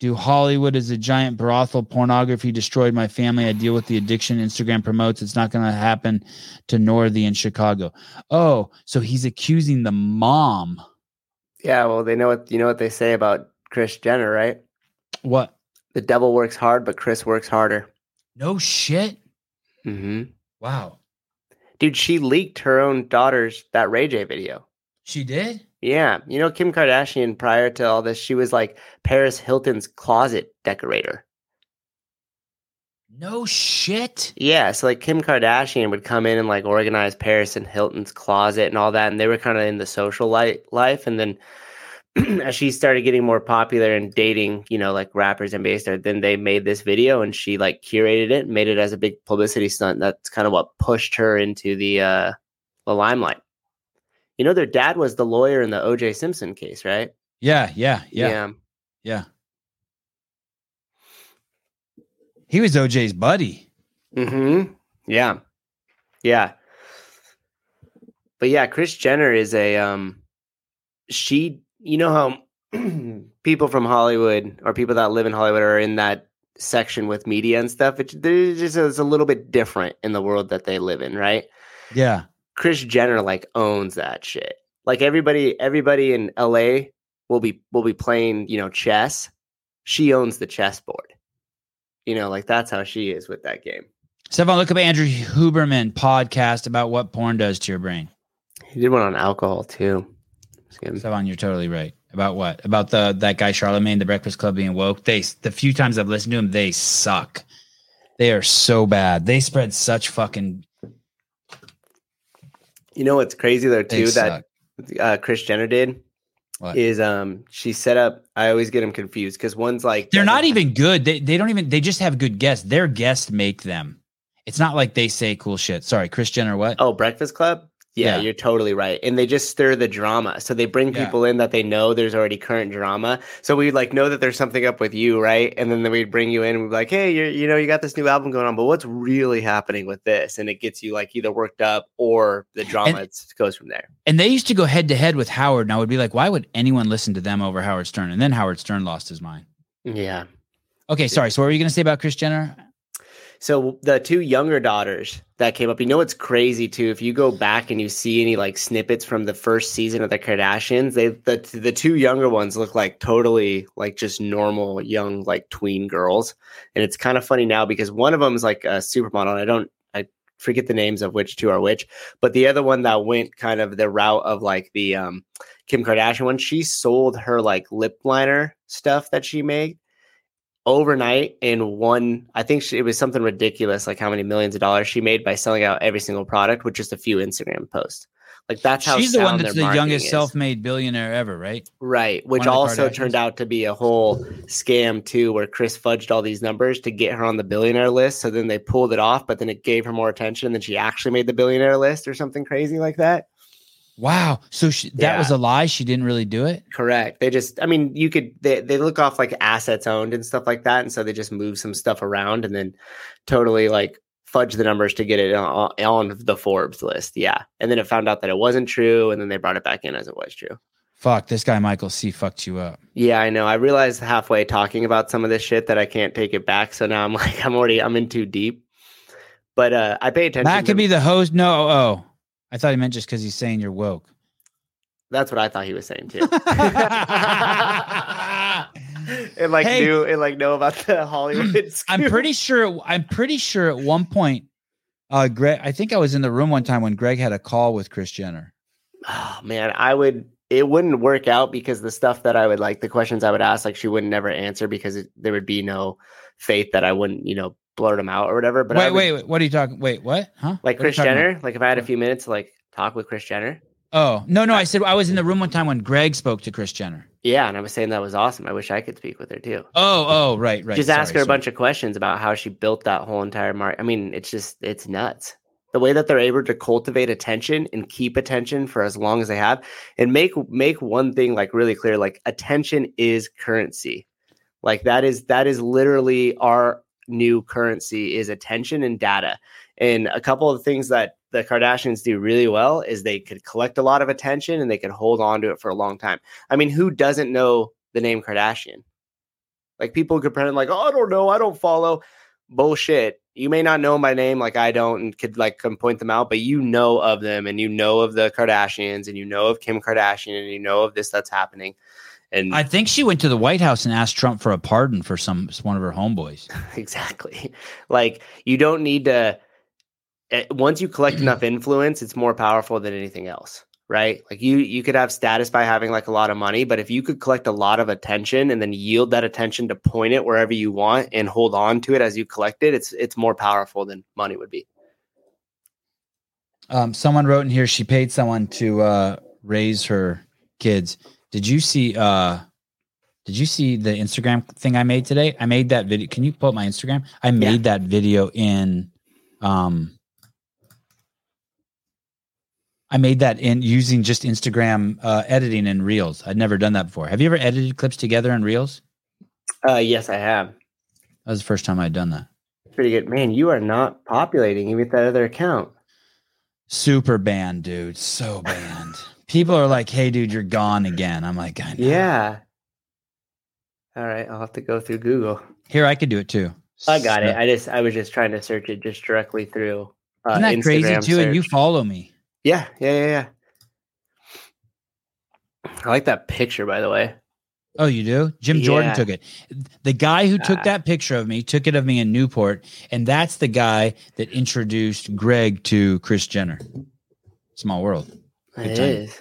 do Hollywood as a giant brothel. Pornography destroyed my family. I deal with the addiction Instagram promotes. It's not going to happen to Northy in Chicago. Oh, so he's accusing the mom. Yeah, well they know what you know what they say about Kris Jenner, right? What? The devil works hard, but Kris works harder. No shit. Mm-hmm. Wow. Dude, she leaked her own daughter's that Ray J video. She did? Yeah. You know, Kim Kardashian, prior to all this, she was like Paris Hilton's closet decorator. No shit. Yeah. So, like, Kim Kardashian would come in and like organize Paris and Hilton's closet and all that. And they were kind of in the social life. And then as she started getting more popular and dating, you know, like rappers and bass stars, then they made this video and she like curated it and made it as a big publicity stunt. That's kind of what pushed her into the, uh, the limelight. You know, their dad was the lawyer in the OJ Simpson case, right? Yeah, yeah, yeah, yeah. He was OJ's buddy. Mm-hmm. Yeah. Yeah. But yeah, Kris Jenner is a um she you know how people from Hollywood or people that live in Hollywood are in that section with media and stuff. It's, just it's a little bit different in the world that they live in, right? Yeah. Kris Jenner like owns that shit. Like everybody everybody in LA will be will be playing, you know, chess. She owns the chessboard. You know, like that's how she is with that game. Sevan, look up Andrew Huberman podcast about what porn does to your brain. He did one on alcohol too. Sevan, you're totally right. About what? About the that guy Charlamagne, the Breakfast Club being woke. They the few times I've listened to him, they suck. They are so bad. They spread such fucking. You know what's crazy though too that uh, Kris Jenner did What? is um she set up. I always get them confused because one's like They're not even good. They they don't even. They just have good guests. Their guests make them. It's not like they say cool shit. Sorry, Kris Jenner. What? Oh, Breakfast Club. Yeah, Yeah. you're totally right. And they just stir the drama. So they bring Yeah. people in that they know there's already current drama. So we'd like know that there's something up with you, right? And then we'd bring you in and we'd be like, hey, you're, you know, you got this new album going on, but what's really happening with this? And it gets you like either worked up or the drama it's- goes from there. And they used to go head to head with Howard. And I would be like, why would anyone listen to them over Howard Stern? And then Howard Stern lost his mind. Yeah. Okay, sorry. So what were you going to say about Kris Jenner? So the two younger daughters that came up, you know what's crazy too? If you go back and you see any like snippets from the first season of the Kardashians, they the the two younger ones look like totally like just normal young like tween girls, and it's kind of funny now because one of them is like a supermodel. And I don't I forget the names of which two are which, but the other one that went kind of the route of like the um Kim Kardashian one, she sold her like lip liner stuff that she made overnight in one i think she, it was something ridiculous like how many millions of dollars she made by selling out every single product with just a few instagram posts like that's how She's the one that's the youngest is. self-made billionaire ever, right? right which one of the also turned out to be a whole scam too where kris fudged all these numbers to get her on the billionaire list so then they pulled it off but then it gave her more attention and then she actually made the billionaire list or something crazy like that Wow. So she, that Yeah. was a lie. She didn't really do it. Correct. They just, I mean, you could, they, they look off like assets owned and stuff like that. And so they just move some stuff around and then totally like fudge the numbers to get it on, on the Forbes list. Yeah. And then it found out that it wasn't true. And then they brought it back in as it was true. Fuck, this guy Michael C fucked you up. Yeah, I know. I realized halfway talking about some of this shit that I can't take it back. So now I'm like, I'm already, I'm in too deep. But uh I pay attention. That to- could be the host. No, oh, I thought he meant just because he's saying you're woke. That's what I thought he was saying too. and like Hey. knew and like know about the Hollywood. I'm pretty sure. I'm pretty sure at one point, uh, Greg. I think I was in the room one time when Greg had a call with Kris Jenner. Oh man, I would. It wouldn't work out because the stuff that I would like, the questions I would ask, like she wouldn't never answer because it, there would be no faith that I wouldn't, you know, blurt them out or whatever. But wait, would- wait, wait. What are you talking? Wait, what? Huh? like What Kris talking about? Jenner. Like if I had a few minutes to like talk with Kris Jenner, Oh no, no. I said I was in the room one time when Greg spoke to Kris Jenner. yeah, and I was saying that was awesome. I wish I could speak with her too. Oh, oh, right, right. just Sorry, ask her a bunch of questions about how she built that whole entire market. I mean, it's just it's nuts. The way that they're able to cultivate attention and keep attention for as long as they have, and make make one thing like really clear: like attention is currency. Like that is that is literally our new currency is attention and data. And a couple of things that the Kardashians do really well is they could collect a lot of attention and they could hold on to it for a long time. I mean, who doesn't know the name Kardashian? Like people could pretend like, oh, I don't know, I don't follow. Bullshit. You may not know my name like I don't and could like come point them out, but you know of them and you know of the Kardashians and you know of Kim Kardashian and you know of this that's happening. And I think she went to the White House and asked Trump for a pardon for some one of her homeboys. exactly. Like you don't need to eh, once you collect enough influence, it's more powerful than anything else, right? Like you you could have status by having like a lot of money, but if you could collect a lot of attention and then yield that attention to point it wherever you want and hold on to it as you collect it, it's it's more powerful than money would be. Um, someone wrote in here she paid someone to uh, raise her kids. Did you see? Uh, did you see the Instagram thing I made today? I made that video. Can you pull up my Instagram? I made that video in. Um, I made that in using just Instagram uh, editing and Reels. I'd never done that before. Have you ever edited clips together in Reels? Uh yes, I have. That was the first time I'd done that. Pretty good. Man, you are not populating even with that other account. Super banned, dude. So banned. People are like, "Hey, dude, you're gone again." I'm like, I know. Yeah. All right, I'll have to go through Google. Here, I could do it too. I got it. I just I was just trying to search it just directly through. Uh, Isn't that crazy Instagram too? And you follow me. Yeah, yeah, yeah, yeah. I like that picture, by the way. Oh, you do? Jim Jordan took it. The guy who took Ah. that picture of me took it of me in Newport, and that's the guy that introduced Greg to Kris Jenner. Small world. It time. is.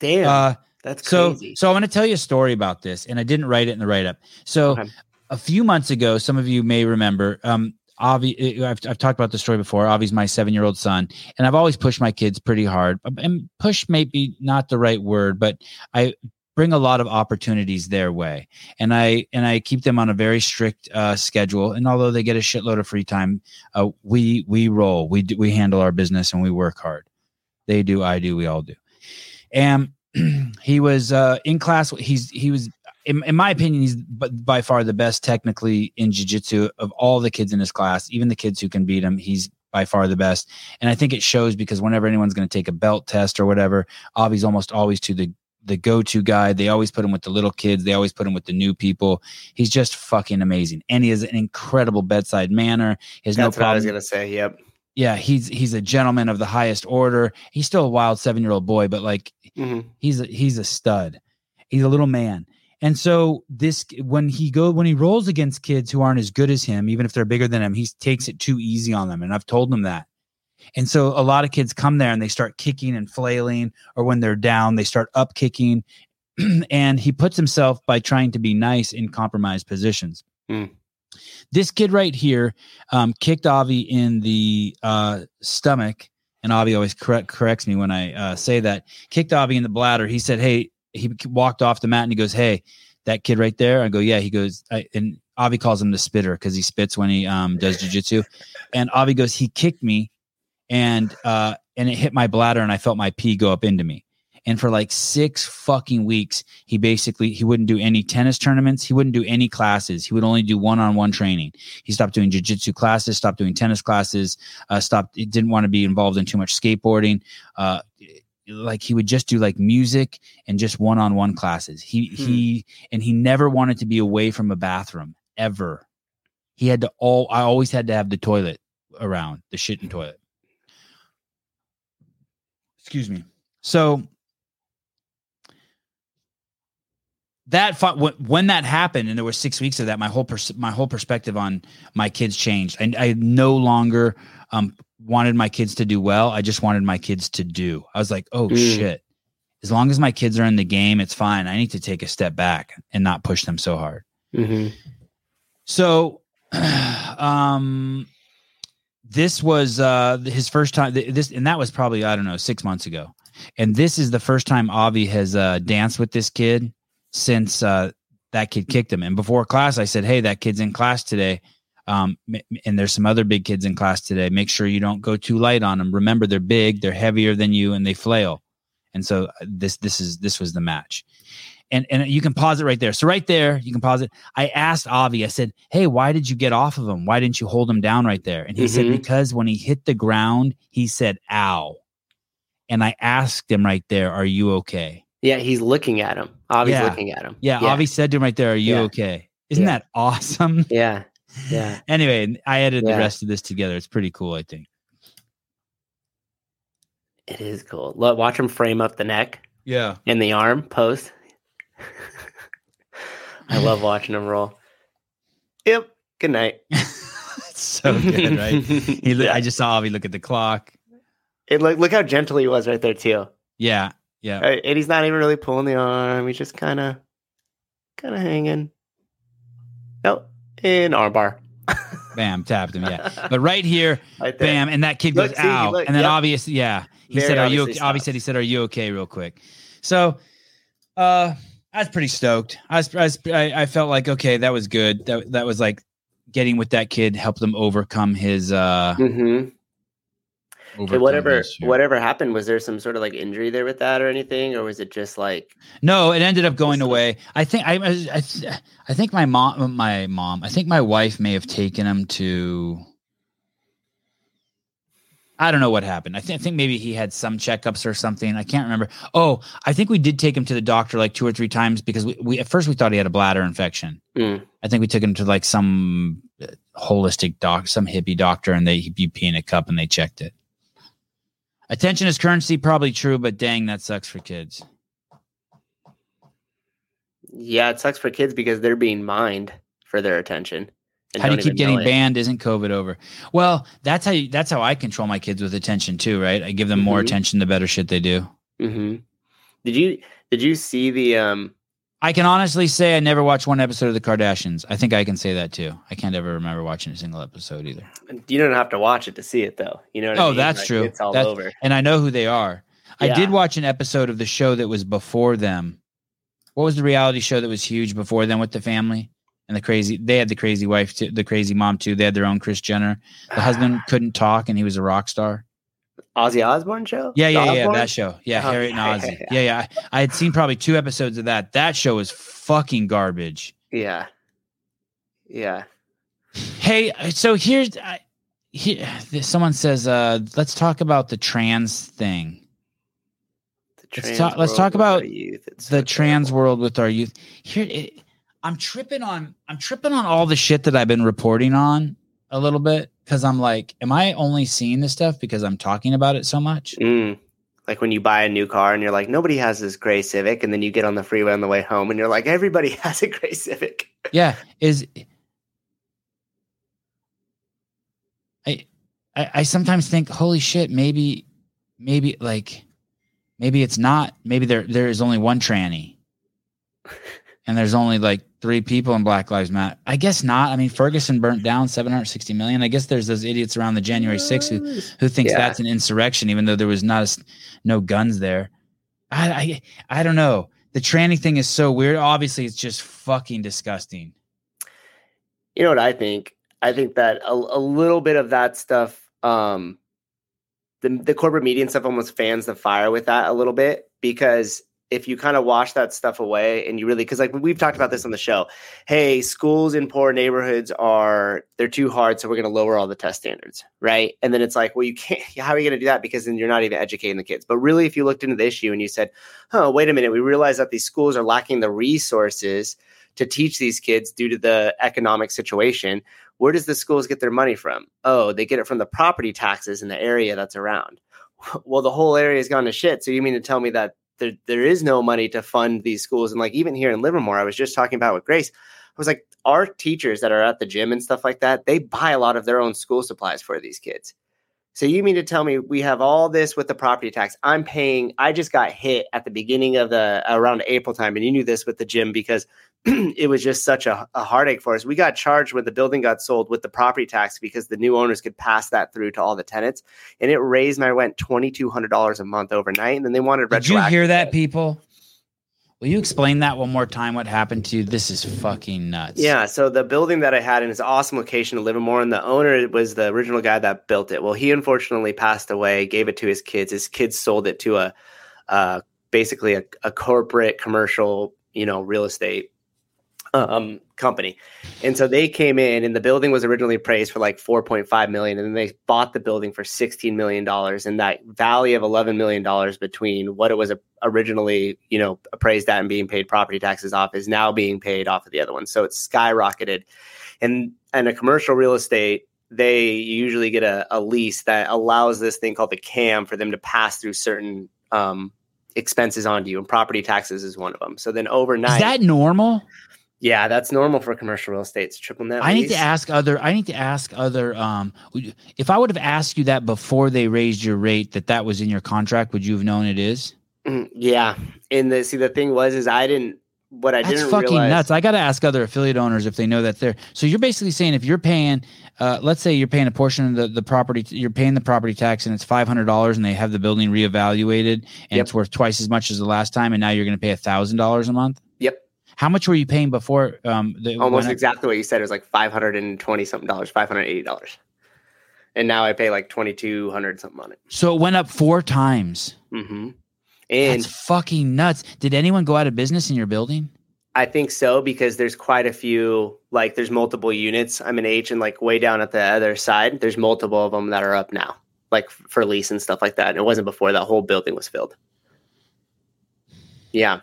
Damn, Uh, that's so, crazy. so I want to tell you a story about this, and I didn't write it in the write up. So, Okay. a few months ago, some of you may remember. Um, Avi, I've, I've talked about the story before. Avi's my seven year old son, and I've always pushed my kids pretty hard. And push may be not the right word, but I bring a lot of opportunities their way, and I and I keep them on a very strict uh, schedule. And although they get a shitload of free time, uh, we we roll, we do, we handle our business, and we work hard. They do, I do, we all do. And he was uh, in class. He's he was in, in my opinion, he's b- by far the best technically in jiu-jitsu of all the kids in his class, even the kids who can beat him. He's by far the best. And I think it shows because whenever anyone's going to take a belt test or whatever, Avi's almost always to the the go-to guy. They always put him with the little kids. They always put him with the new people. He's just fucking amazing. And he has an incredible bedside manner. He has That's no what I was gonna say. Yep. Yeah, he's he's a gentleman of the highest order. He's still a wild seven year old boy, but like hmm he's a, he's a stud. He's a little man. And so this when he go when he rolls against kids who aren't as good as him, even if they're bigger than him, he takes it too easy on them. And I've told him that. And so a lot of kids come there and they start kicking and flailing, or when they're down, they start up kicking. and he puts himself by trying to be nice in compromised positions. Mm. This kid right here um, kicked Avi in the uh, stomach, and Avi always correct, corrects me when I uh, say that. Kicked Avi in the bladder. He said, "Hey," he walked off the mat and he goes, "Hey, that kid right there." I go, "Yeah." He goes, I, and Avi calls him the spitter because he spits when he um, does jujitsu. And Avi goes, "He kicked me, and uh, and it hit my bladder, and I felt my pee go up into me." And for like six fucking weeks, he basically he wouldn't do any tennis tournaments. He wouldn't do any classes. He would only do one-on-one training. He stopped doing jujitsu classes, stopped doing tennis classes, uh, stopped. He didn't want to be involved in too much skateboarding. Uh, like he would just do like music and just one-on-one classes. He Hmm. he and he never wanted to be away from a bathroom ever. He had to all. I always had to have the toilet around the shit and toilet. Excuse me. So that when, when that happened and there were six weeks of that my whole pers- my whole perspective on my kids changed. And i no longer um wanted my kids to do well. I just wanted my kids to do. I was like oh Mm. shit. As long as my kids are in the game it's fine. I need to take a step back and not push them so hard. Mhm. so um this was uh his first time this and that was probably i don't know 6 months ago. And this is the first time avi has uh danced with this kid since uh that kid kicked him and before class i said hey that kid's in class today um and there's some other big kids in class today make sure you don't go too light on them remember they're big they're heavier than you and they flail and so uh, this this is this was the match and and you can pause it right there so right there you can pause it I asked Avi, I said, Hey, why did you get off of him? Why didn't you hold him down right there? And he said, Mhm. Because when he hit the ground, he said, Ow. And I asked him right there, Are you okay? Yeah, he's looking at him. Avi's Yeah. looking at him. Yeah, Yeah. Avi said to him right there, Are you Yeah. okay? Isn't Yeah. that awesome? Yeah. Yeah. anyway, I edited the rest of this together. It's pretty cool, I think. It is cool. Look, watch him frame up the neck Yeah. and the arm post. I love watching him roll. Yep. Good night. so good, right? He. I just saw Avi look at the clock. And look, look how gentle he was right there too. Yeah. Yeah. And he's not even really pulling the arm. He's just kind of, kind of hanging. Nope. In armbar. Bam, tapped him. Yeah. But right here, right bam, and that kid goes Look, see, out, look- and then yep. obvious, yeah, he Very said, "Are you?" obviously Okay? Said, "He said, are you okay?" Real quick. So, uh, I was pretty stoked. I was, I, was, I, I felt like okay, that was good. That that was like getting with that kid helped him overcome his uh Mm-hmm. Overcome whatever, whatever happened, was there some sort of like injury there with that or anything, or was it just like No, it ended up going away. I think I, I, I think my mom, my mom, I think my wife may have taken him to. I don't know what happened. I think I think maybe he had some checkups or something. I can't remember. Oh, I think we did take him to the doctor like two or three times because we, we at first we thought he had a bladder infection. Mm. I think we took him to like some uh, holistic doc, some hippie doctor, and they he'd pee in a cup and they checked it. Attention is currency, probably true, but dang, that sucks for kids. Yeah, it sucks for kids because they're being mined for their attention. and how do you keep getting banned? Isn't COVID over? Well, that's how you, that's how I control my kids with attention too, right? I give them more Mhm. attention, the better shit they do. hmm Did you did you see the um I can honestly say I never watched one episode of the Kardashians. I think I can say that too. I can't ever remember watching a single episode either. you don't have to watch it to see it though. You know what I Oh, mean? that's Like, true. It's all That's- over. And I know who they are. I did watch an episode of the show that was before them. What was the reality show that was huge before them with the family? And the crazy, they had the crazy wife, too, the crazy mom too. They had their own Kris Jenner. The husband couldn't talk, and he was a rock star. Ozzy Osbourne show? Yeah, yeah, yeah, that show. Yeah, Oh, Harriet and yeah, Ozzy. yeah, Yeah, yeah. I, I had seen probably two episodes of that. That show was fucking garbage. Yeah. Yeah. Hey, so here's I, here, someone says, uh, let's talk about the trans thing. The Let's talk- let's talk about youth. The so trans terrible. world with our youth. Here, it, I'm tripping on. I'm tripping on all the shit that I've been reporting on a little bit because I'm like, am I only seeing this stuff because I'm talking about it so much? Mm. Like when you buy a new car and you're like, nobody has this gray Civic, and then you get on the freeway on the way home and you're like, everybody has a gray Civic. Yeah, is I, I I sometimes think, holy shit, maybe maybe like maybe it's not. Maybe there there is only one tranny, and there's only like three people in Black Lives Matter. I guess not. I mean, Ferguson burnt down 760 million. I guess there's those idiots around the January 6th who who thinks Yeah. that's an insurrection, even though there was not a s no guns there. I, I I don't know. The tranny thing is so weird. Obviously, it's just fucking disgusting. You know what I think? I think that a, a little bit of that stuff, um, the the corporate media and stuff almost fans the fire with that a little bit because if you kind of wash that stuff away and you really because like we've talked about this on the show, hey, schools in poor neighborhoods are they're too hard, so we're going to lower all the test standards, right? And then it's like, well, you can't. How are you going to do that? Because then you're not even educating the kids. But really, if you looked into the issue and you said, oh, wait a minute, we realize that these schools are lacking the resources to teach these kids due to the economic situation. Where does the schools get their money from? Oh, they get it from the property taxes in the area that's around. Well, the whole area has gone to shit. So you mean to tell me that there there is no money to fund these schools. And like even here in Livermore, I was just talking about with Grace. I was like, our teachers that are at the gym and stuff like that, they buy a lot of their own school supplies for these kids. So you mean to tell me we have all this with the property tax? I'm paying. I just got hit at the beginning of the around April time, and you knew this with the gym because it was just such a, a, heartache for us. We got charged when the building got sold with the property tax because the new owners could pass that through to all the tenants, and it raised my rent twenty two hundred dollars a month overnight. And then they wanted. Did you hear that, people? Will you explain that one more time? What happened to you? This is fucking nuts. Yeah. So the building that I had in this awesome location to live in Livermore, and the owner was the original guy that built it. Well, he unfortunately passed away, gave it to his kids. His kids sold it to a, uh, basically a, a corporate commercial, you know, real estate um, company. And so they came in and the building was originally appraised for like 4.5 million and then they bought the building for 16 million dollars and that valley of 11 million dollars between what it was originally, you know, appraised at and being paid property taxes off is now being paid off of the other one. So it's skyrocketed. And and a commercial real estate they usually get a, a lease that allows this thing called the cam for them to pass through certain um, expenses onto you and property taxes is one of them. So then overnight Is that normal? Yeah, that's normal for commercial real estate. It's triple net. I need to ask other. I need to ask other. Um, if I would have asked you that before they raised your rate, that that was in your contract, would you have known it is? Mm, yeah, and the see the thing was is I didn't. What I That's didn't fucking realize, nuts. I got to ask other affiliate owners if they know that they're. So you're basically saying if you're paying, uh, let's say you're paying a portion of the, the property, you're paying the property tax and it's five hundred dollars, and they have the building reevaluated and yep. it's worth twice as much as the last time, and now you're going to pay a thousand dollars a month. How much were you paying before? Um, the, Almost exactly what you said. It was like five hundred and twenty something dollars, five hundred eighty dollars, and now I pay like twenty two hundred something on it. So it went up four times. Mm-hmm. And that's fucking nuts. Did anyone go out of business in your building? I think so because there's quite a few. Like there's multiple units. I'm an H, and like way down at the other side, there's multiple of them that are up now, like for lease and stuff like that. And it wasn't before that whole building was filled. Yeah.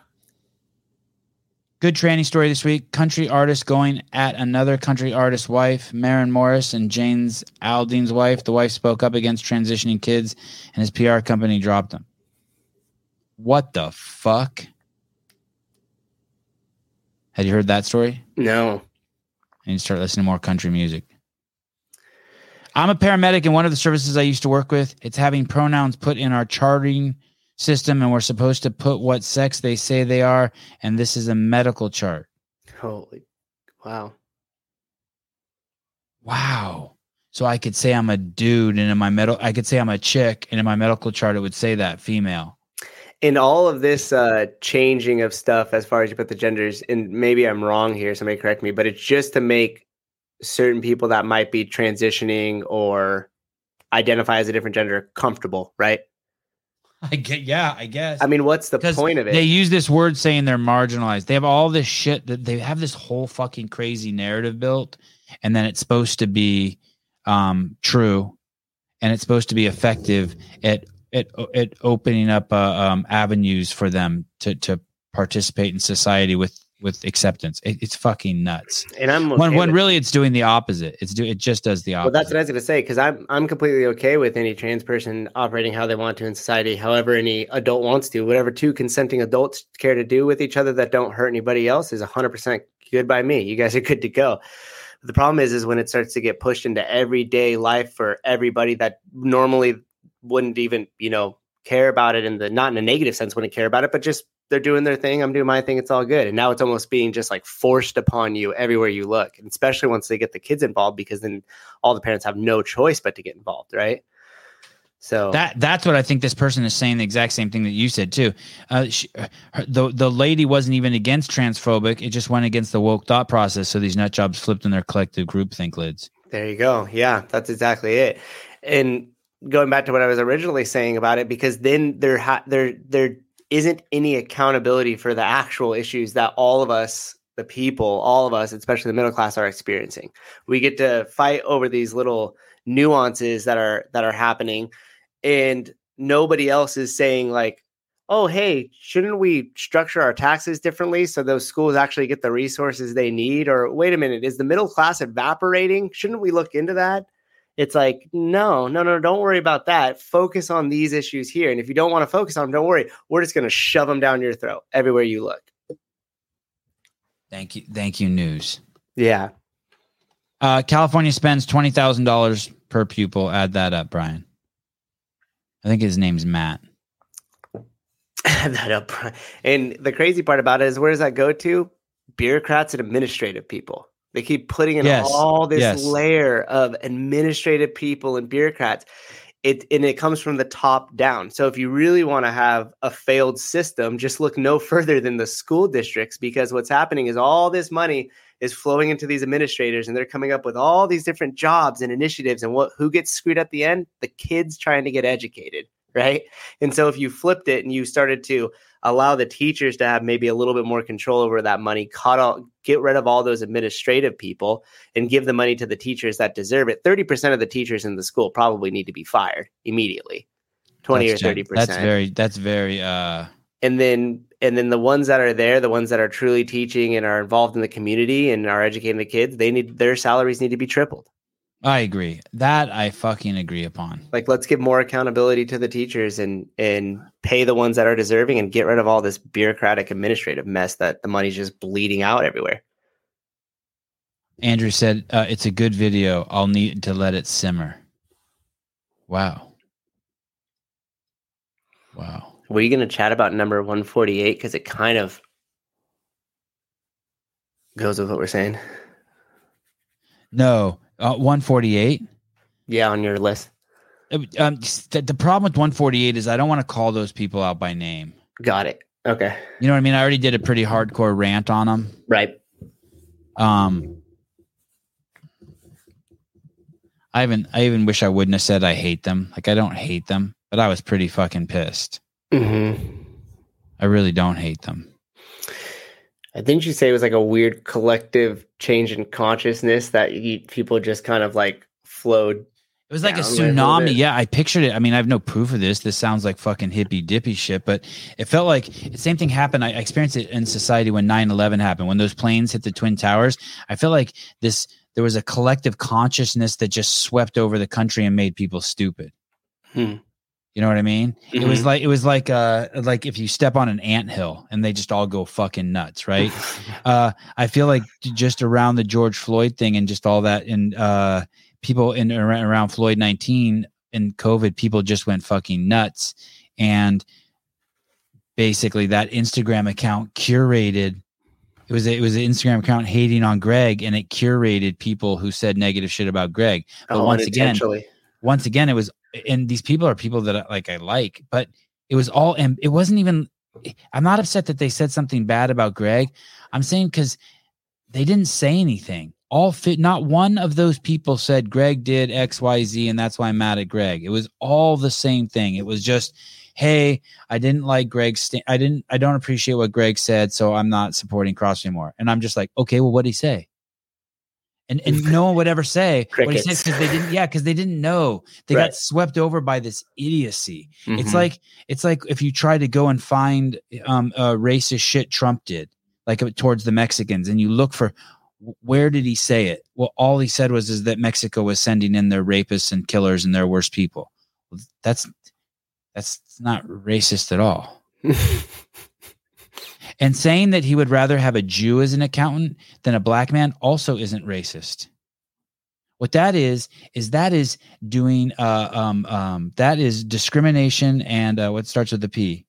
Good tranny story this week. Country artist going at another country artist's wife, Maren Morris, and Jason Aldean's wife. The wife spoke up against transitioning kids, and his PR company dropped him. What the fuck? Had you heard that story? No. And you start listening to more country music. I'm a paramedic, and one of the services I used to work with, it's having pronouns put in our charting system and we're supposed to put what sex they say they are and this is a medical chart. Holy wow. Wow. So i could say i'm a dude and in my medical i could say i'm a chick and in my medical chart it would say that female. In all of this uh, changing of stuff as far as you put the genders and maybe i'm wrong here somebody correct me but it's just to make certain people that might be transitioning or identify as a different gender comfortable right I get, yeah, I guess. I mean, what's the point of it? They use this word saying they're marginalized. They have all this shit that they have this whole fucking crazy narrative built, and then it's supposed to be um, true, and it's supposed to be effective at at at opening up uh, um, avenues for them to to participate in society with with acceptance. It, it's fucking nuts. And I'm okay when when really it's doing the opposite. It's do it just does the opposite. Well, that's what I was going to say because I'm I'm completely okay with any trans person operating how they want to in society, however any adult wants to. Whatever two consenting adults care to do with each other that don't hurt anybody else is 100 percent good by me. You guys are good to go. The problem is, is when it starts to get pushed into everyday life for everybody that normally wouldn't even, you know, care about it in the not in a negative sense, wouldn't care about it, but just they're doing their thing. I'm doing my thing. It's all good. And now it's almost being just like forced upon you everywhere you look, and especially once they get the kids involved, because then all the parents have no choice but to get involved, right? So that that's what I think this person is saying. The exact same thing that you said too. Uh, she, her, the the lady wasn't even against transphobic. It just went against the woke thought process. So these nut jobs flipped in their collective group think lids. There you go. Yeah, that's exactly it. And going back to what I was originally saying about it, because then there ha- there there isn't any accountability for the actual issues that all of us the people all of us especially the middle class are experiencing. We get to fight over these little nuances that are that are happening and nobody else is saying like oh hey shouldn't we structure our taxes differently so those schools actually get the resources they need? Or wait a minute is the middle class evaporating? Shouldn't we look into that It's like, no, no, no, don't worry about that. Focus on these issues here. And if you don't want to focus on them, don't worry. We're just going to shove them down your throat everywhere you look. Thank you. Thank you, news. Yeah. Uh, California spends twenty thousand dollars per pupil. Add that up, Brian. I think his name's Matt. Add that up. And the crazy part about it is where does that go to? Bureaucrats and administrative people. They keep putting in Yes, all this yes. layer of administrative people and bureaucrats. It and it comes from the top down. So if you really want to have a failed system, just look no further than the school districts because what's happening is all this money is flowing into these administrators and they're coming up with all these different jobs and initiatives and what who gets screwed at the end? The kids trying to get educated, right? And so if you flipped it and you started to allow the teachers to have maybe a little bit more control over that money, cut all, get rid of all those administrative people and give the money to the teachers that deserve it. 30% of the teachers in the school probably need to be fired immediately. 20 That's or 30%. That's very. That's very. Uh, and then and then the ones that are there, the ones that are truly teaching and are involved in the community and are educating the kids, they need their salaries need to be tripled. I agree. That I fucking agree upon. Like let's give more accountability to the teachers and and pay the ones that are deserving and get rid of all this bureaucratic administrative mess that the money's just bleeding out everywhere. Andrew said uh, it's a good video. I'll need to let it simmer. Wow. Wow. Were you going to chat about number 148 because it kind of goes with what we're saying? No, uh, 148. Yeah, on your list. Uh, Um, the, the problem with 148 is I don't want to call those people out by name. Got it. Okay. You know what I mean? I already did a pretty hardcore rant on them. Right. Um, I even I even wish I wouldn't have said I hate them. Like I don't hate them, but I was pretty fucking pissed. Mm-hmm. I really don't hate them. I think you say it was like a weird collective change in consciousness that you, people just kind of like flowed. It was like a a tsunami. bit. Yeah, I pictured it. I mean, I have no proof of this. This sounds like fucking hippy dippy shit, but it felt like the same thing happened. I experienced it in society when 9 11 happened. When those planes hit the Twin Towers, I felt like this, there was a collective consciousness that just swept over the country and made people stupid. Hmm. You know what I mean? It was Mhm. like, it was like, uh, like if you step on an anthill and they just all go fucking nuts, right? uh, I feel like just around the George Floyd thing and just all that, and uh, people in around, Floyd nineteen and COVID, people just went fucking nuts, and basically that Instagram account curated. It was a, it was an Instagram account hating on Greg, and it curated people who said negative shit about Greg. But Oh, once again, once again, it was, and these people are people that I, like I like, but it was all, and it wasn't even. I'm not upset that they said something bad about Greg. I'm saying because they didn't say anything. All fit, not one of those people said Greg did X, Y, Z, and that's why I'm mad at Greg. It was all the same thing. It was just, hey, I didn't like Greg's. Sta- I didn't. I don't appreciate what Greg said, so I'm not supporting Cross anymore. And I'm just like, okay, well, what did he say? And and no one would ever say what he said because they didn't. Yeah, because they didn't know. They Right. got swept over by this idiocy. It's Mhm. like it's like if you try to go and find um uh, racist shit Trump did, like uh, towards the Mexicans, and you look for where did he say it? Well, all he said was is that Mexico was sending in their rapists and killers and their worst people. Well, That's that's not racist at all. And saying that he would rather have a Jew as an accountant than a black man also isn't racist. What that is is that is doing uh, um, um, that is discrimination and uh, what starts with the P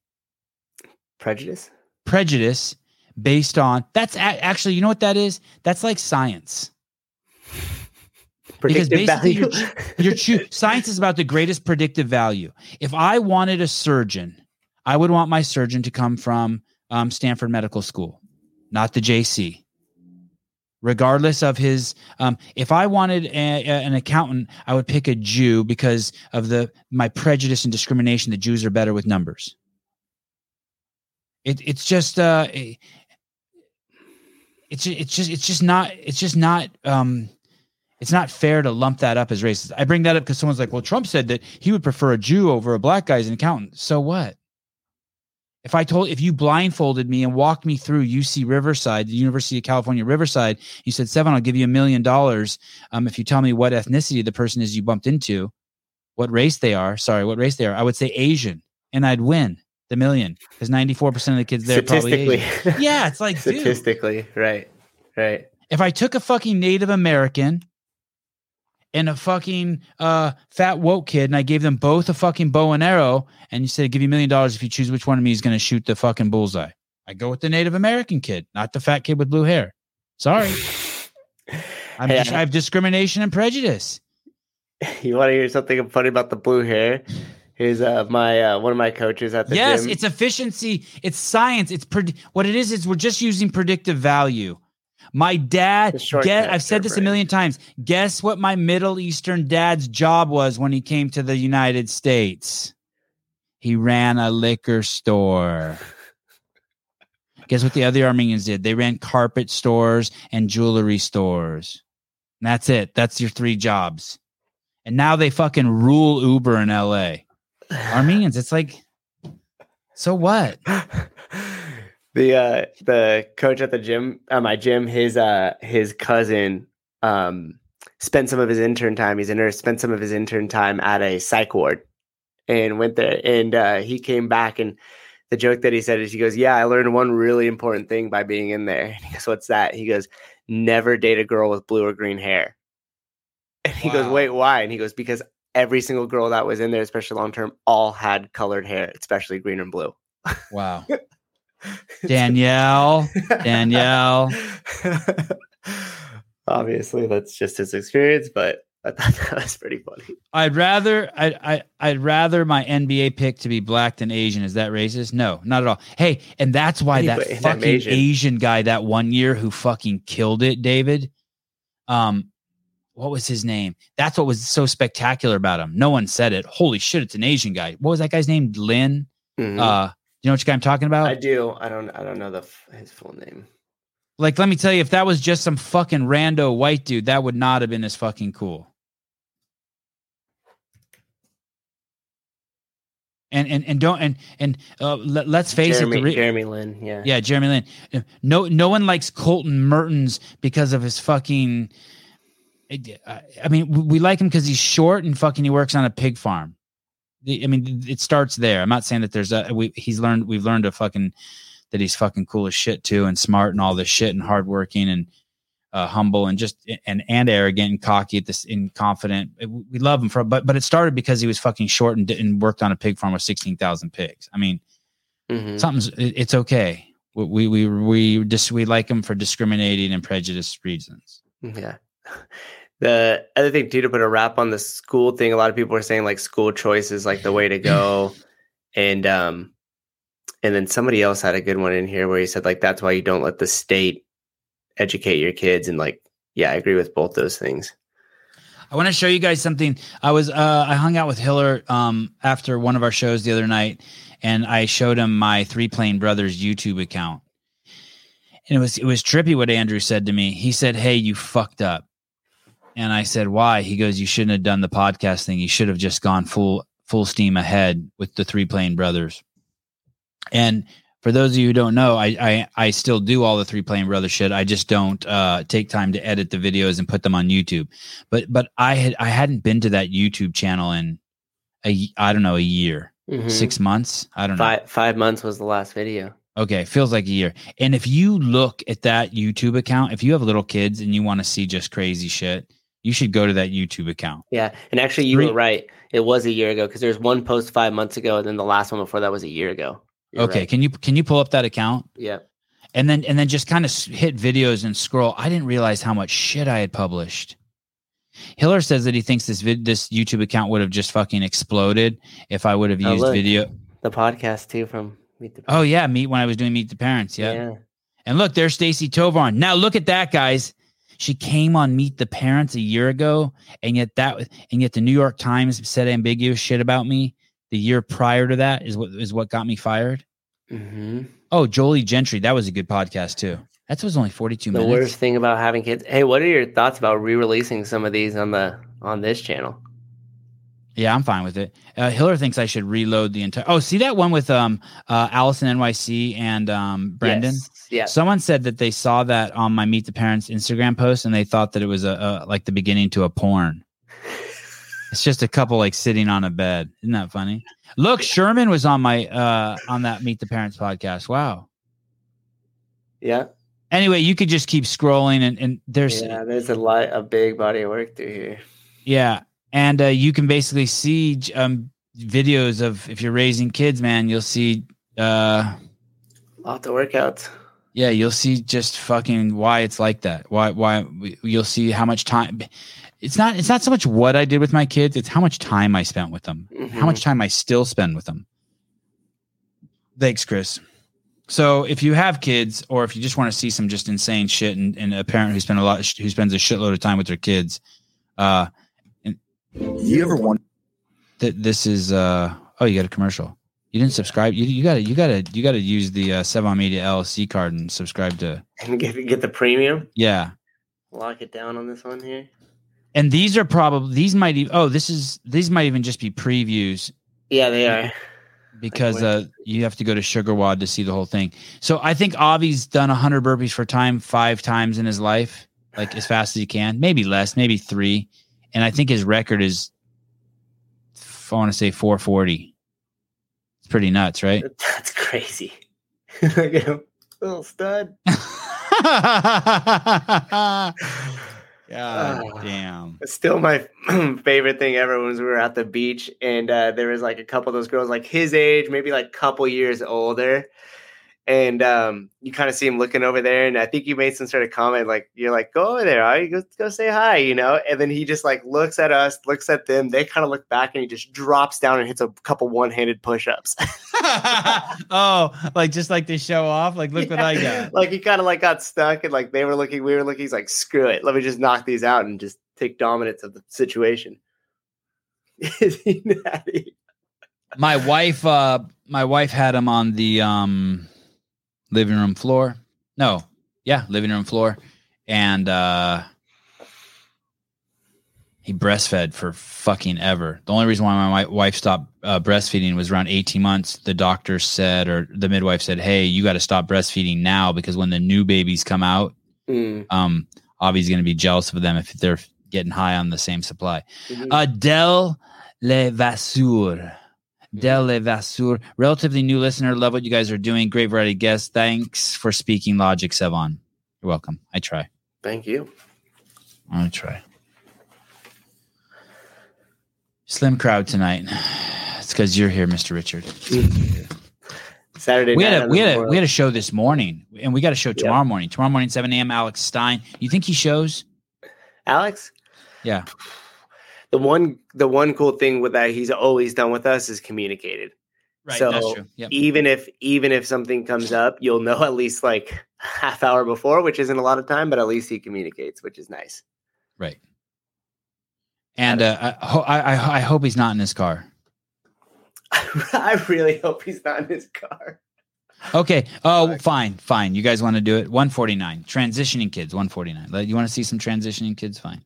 prejudice. prejudice based on that's a- actually you know what that is that's like science Because Predictive basically value. Your choo- science is about the greatest predictive value. If I wanted a surgeon, I would want my surgeon to come from um, Stanford Medical School, not the JC. Regardless of his, um, if I wanted a, a- an accountant, I would pick a Jew because of the my prejudice and discrimination. The Jews are better with numbers. It, it's just, uh, it- it's it's just it's just not it's just not um, it's not fair to lump that up as racist. I bring that up because someone's like, well, Trump said that he would prefer a Jew over a black guy as an accountant. So what? If I told, if you blindfolded me and walked me through UC Riverside, the University of California Riverside, you said, Sevan, I'll give you a million dollars um, if you tell me what ethnicity the person is you bumped into, what race they are. Sorry, what race they are. I would say Asian, and I'd win the million because 94% of the kids there are probably Statistically, Asian. Yeah, it's like, dude, statistically, right, right. if I took a fucking Native American and a fucking uh, fat woke kid and I gave them both a fucking bow and arrow and you said, give you a million dollars if you choose which one of me is going to shoot the fucking bullseye, I go with the Native American kid, not the fat kid with blue hair. Sorry. I'm Hey, just, I have discrimination and prejudice. You want to hear something funny about the blue hair? Here's uh, my uh, one of my coaches at the yes, gym. it's efficiency. It's science. It's pred- what it is. Is we're just using predictive value. My dad, get, I've said this a million times. Guess what my Middle Eastern dad's job was when he came to the United States? He ran a liquor store. Guess what the other Armenians did? They ran carpet stores and jewelry stores. And that's it. That's your three jobs. And now they fucking rule Uber in LA. Armenians, it's like, so what? the uh the coach at the gym at my gym his uh his cousin um spent some of his intern time he's a nurse spent some of his intern time at a psych ward and went there and uh he came back and the joke that he said is he goes yeah i learned one really important thing by being in there. And he goes what's that? He goes never date a girl with blue or green hair. And he goes wait why? And he goes because every single girl that was in there especially long term all had colored hair especially green and blue. Wow. Danielle, Danielle. Obviously, that's just his experience, but I thought that was pretty funny. I'd rather I I I'd rather my NBA pick to be black than Asian. Is that racist? No, not at all. Hey, and that's why Anyway, that fucking Asian. Asian. guy that one year who fucking killed it, David. Um, what was his name? That's what was so spectacular about him. No one said it. Holy shit, it's an Asian guy. What was that guy's name? Lin. Mhm. Uh, you know which guy I'm talking about? I do. I don't. I don't know the his full name. Like, let me tell you, if that was just some fucking rando white dude, that would not have been as fucking cool. And and and don't and and uh, let, us face Jeremy, it. Re- Jeremy Lin. Yeah. yeah, Jeremy Lin. Uh, No, no one likes Colton Mertens because of his fucking. I mean, we like him because he's short and fucking he works on a pig farm. The- I mean, it starts there. I'm not saying that there's a we, he's learned we've learned to fucking that he's fucking cool as shit too and smart and all this shit and hardworking and uh, humble and just and and arrogant and cocky at this and confident. We love him for but but it started because he was fucking short and, and worked on a pig farm with sixteen thousand pigs. I mean, Mhm. something's it- it's okay. We we we just we like him for discriminating and prejudiced reasons. Yeah. The other thing too to put a wrap on the school thing, a lot of people are saying like school choice is like the way to go. and um and then somebody else had a good one in here where he said like that's why you don't let the state educate your kids and like yeah, I agree with both those things. I want to show you guys something. I was uh, I hung out with Hiller um, after one of our shows the other night, and I showed him my Three Plane Brothers YouTube account, and it was it was trippy what Andrew said to me. He said, "Hey, you fucked up," and I said, "Why?" He goes, "You shouldn't have done the podcast thing. You should have just gone full full steam ahead with the Three Plane Brothers." And for those of you who don't know, I I, I still do all the Three Plane Brothers shit. I just don't uh, take time to edit the videos and put them on YouTube but but I had I hadn't been to that YouTube channel in a I don't know a year, Mhm. six months. I don't know. Five five months was the last video. Okay, feels like a year. And if you look at that YouTube account, if you have little kids and you want to see just crazy shit, you should go to that YouTube account. Yeah, and actually, you Three- were right. It was a year ago because there's one post five months ago, and then the last one before that was a year ago. You're okay, right. can you can you pull up that account Yeah. and then and then just kind of hit videos and scroll? I didn't realize how much shit I had published. Hiller says that he thinks this vid, this YouTube account would have just fucking exploded if I would have Oh, used look. video. The podcast too from Meet the Oh yeah, meet when I was doing Meet the Parents. yeah. And look, there's Stacie Tovar. Now look at that, guys. She came on Meet the Parents a year ago, and yet that and yet the New York Times said ambiguous shit about me. The year prior to that is what is what got me fired. hmm Oh, Jolie Gentry, that was a good podcast too. That was only 42 minutes. The worst thing about having kids. Hey, what are your thoughts about re-releasing some of these on the on this channel? Yeah, I'm fine with it. Uh, Hiller thinks I should reload the entire. Oh, see that one with um uh Allison NYC and um Brendan. Yes. Yeah. Someone said that they saw that on my Meet the Parents Instagram post and they thought that it was a, a like the beginning to a porn. It's just a couple like sitting on a bed. Isn't that funny? Look, Sherman was on my uh on that Meet the Parents podcast. Wow. Yeah. Anyway, you could just keep scrolling and, and there's Yeah. There's a lot, a big body of work through here. Yeah, and uh, you can basically see um, videos of if you're raising kids, man. You'll see, uh, Lots of workouts. Yeah, you'll see just fucking why it's like that. Why, why you'll see how much time. It's not. It's not so much what I did with my kids. It's how much time I spent with them. How much time I still spend with them. Thanks, Chris. So if you have kids, or if you just want to see some just insane shit, and, and a parent who spend a lot, who spends a shitload of time with their kids, uh, You ever want that this is uh oh you got a commercial you didn't subscribe. You, you gotta you gotta you gotta use the uh Sevan Media LLC card and subscribe to And get get the premium. yeah. Lock it down on this one here. and these are probably these might even oh this is these might even just be previews. Yeah, they are. because uh you have to go to SugarWOD to see the whole thing. So I think Avi's done 100 burpees for time five times in his life like as fast as he can. Maybe less maybe three. And I think his record is I want to say 440 it's pretty nuts right That's crazy. Look at him. Little stud. God Oh. damn. Still my favorite thing ever was we were at the beach and uh, there was like a couple of those girls like his age, maybe like a couple years older. And um, you kind of see him looking over there, and I think you made some sort of comment like you're like, "Go over there, all right? Go, go say hi," you know. And then he just like looks at us, looks at them. They kind of look back, and he just drops down and hits a couple one-handed push-ups. oh, like just like to show off. Like, look what I got. like he kind of like got stuck, and like they were looking, we were looking. He's like, "Screw it, let me just knock these out and just take dominance of the situation." Is he natty? My wife, uh, my wife had him on the um living room floor. No, yeah, living room floor. And uh he breastfed for fucking ever. The only reason why my wife stopped uh, breastfeeding was around 18 months. The doctor said, or the midwife said, Hey, you got to stop breastfeeding now because when the new babies come out, Mm, um, Avi's going to be jealous of them if they're getting high on the same supply. mhm. Uh, Del Levasseur. Del Levasseur. Relatively new listener. Love what you guys are doing. Great variety of guests. Thanks for speaking logic, Sevan. You're welcome. I try. Thank you. I try. Slim crowd tonight. It's because you're here, Mr. Richard. Saturday We had a we had a we had a show this morning, and we got a show Yep. tomorrow morning. Tomorrow morning, 7 a.m. Alex Stein. You think he shows? Alex. Yeah. The one, the one cool thing with that he's always done with us is communicated. Right. So. Yep. Even if even if something comes up, you'll know at least like half hour before, which isn't a lot of time, but at least he communicates, which is nice. Right. And uh, I, I I I hope he's not in his car. I really hope he's not in his car. Okay. Oh, fine, fine. You guys want to do it? One forty nine. Transitioning kids. One forty nine. You want to see some transitioning kids? Fine.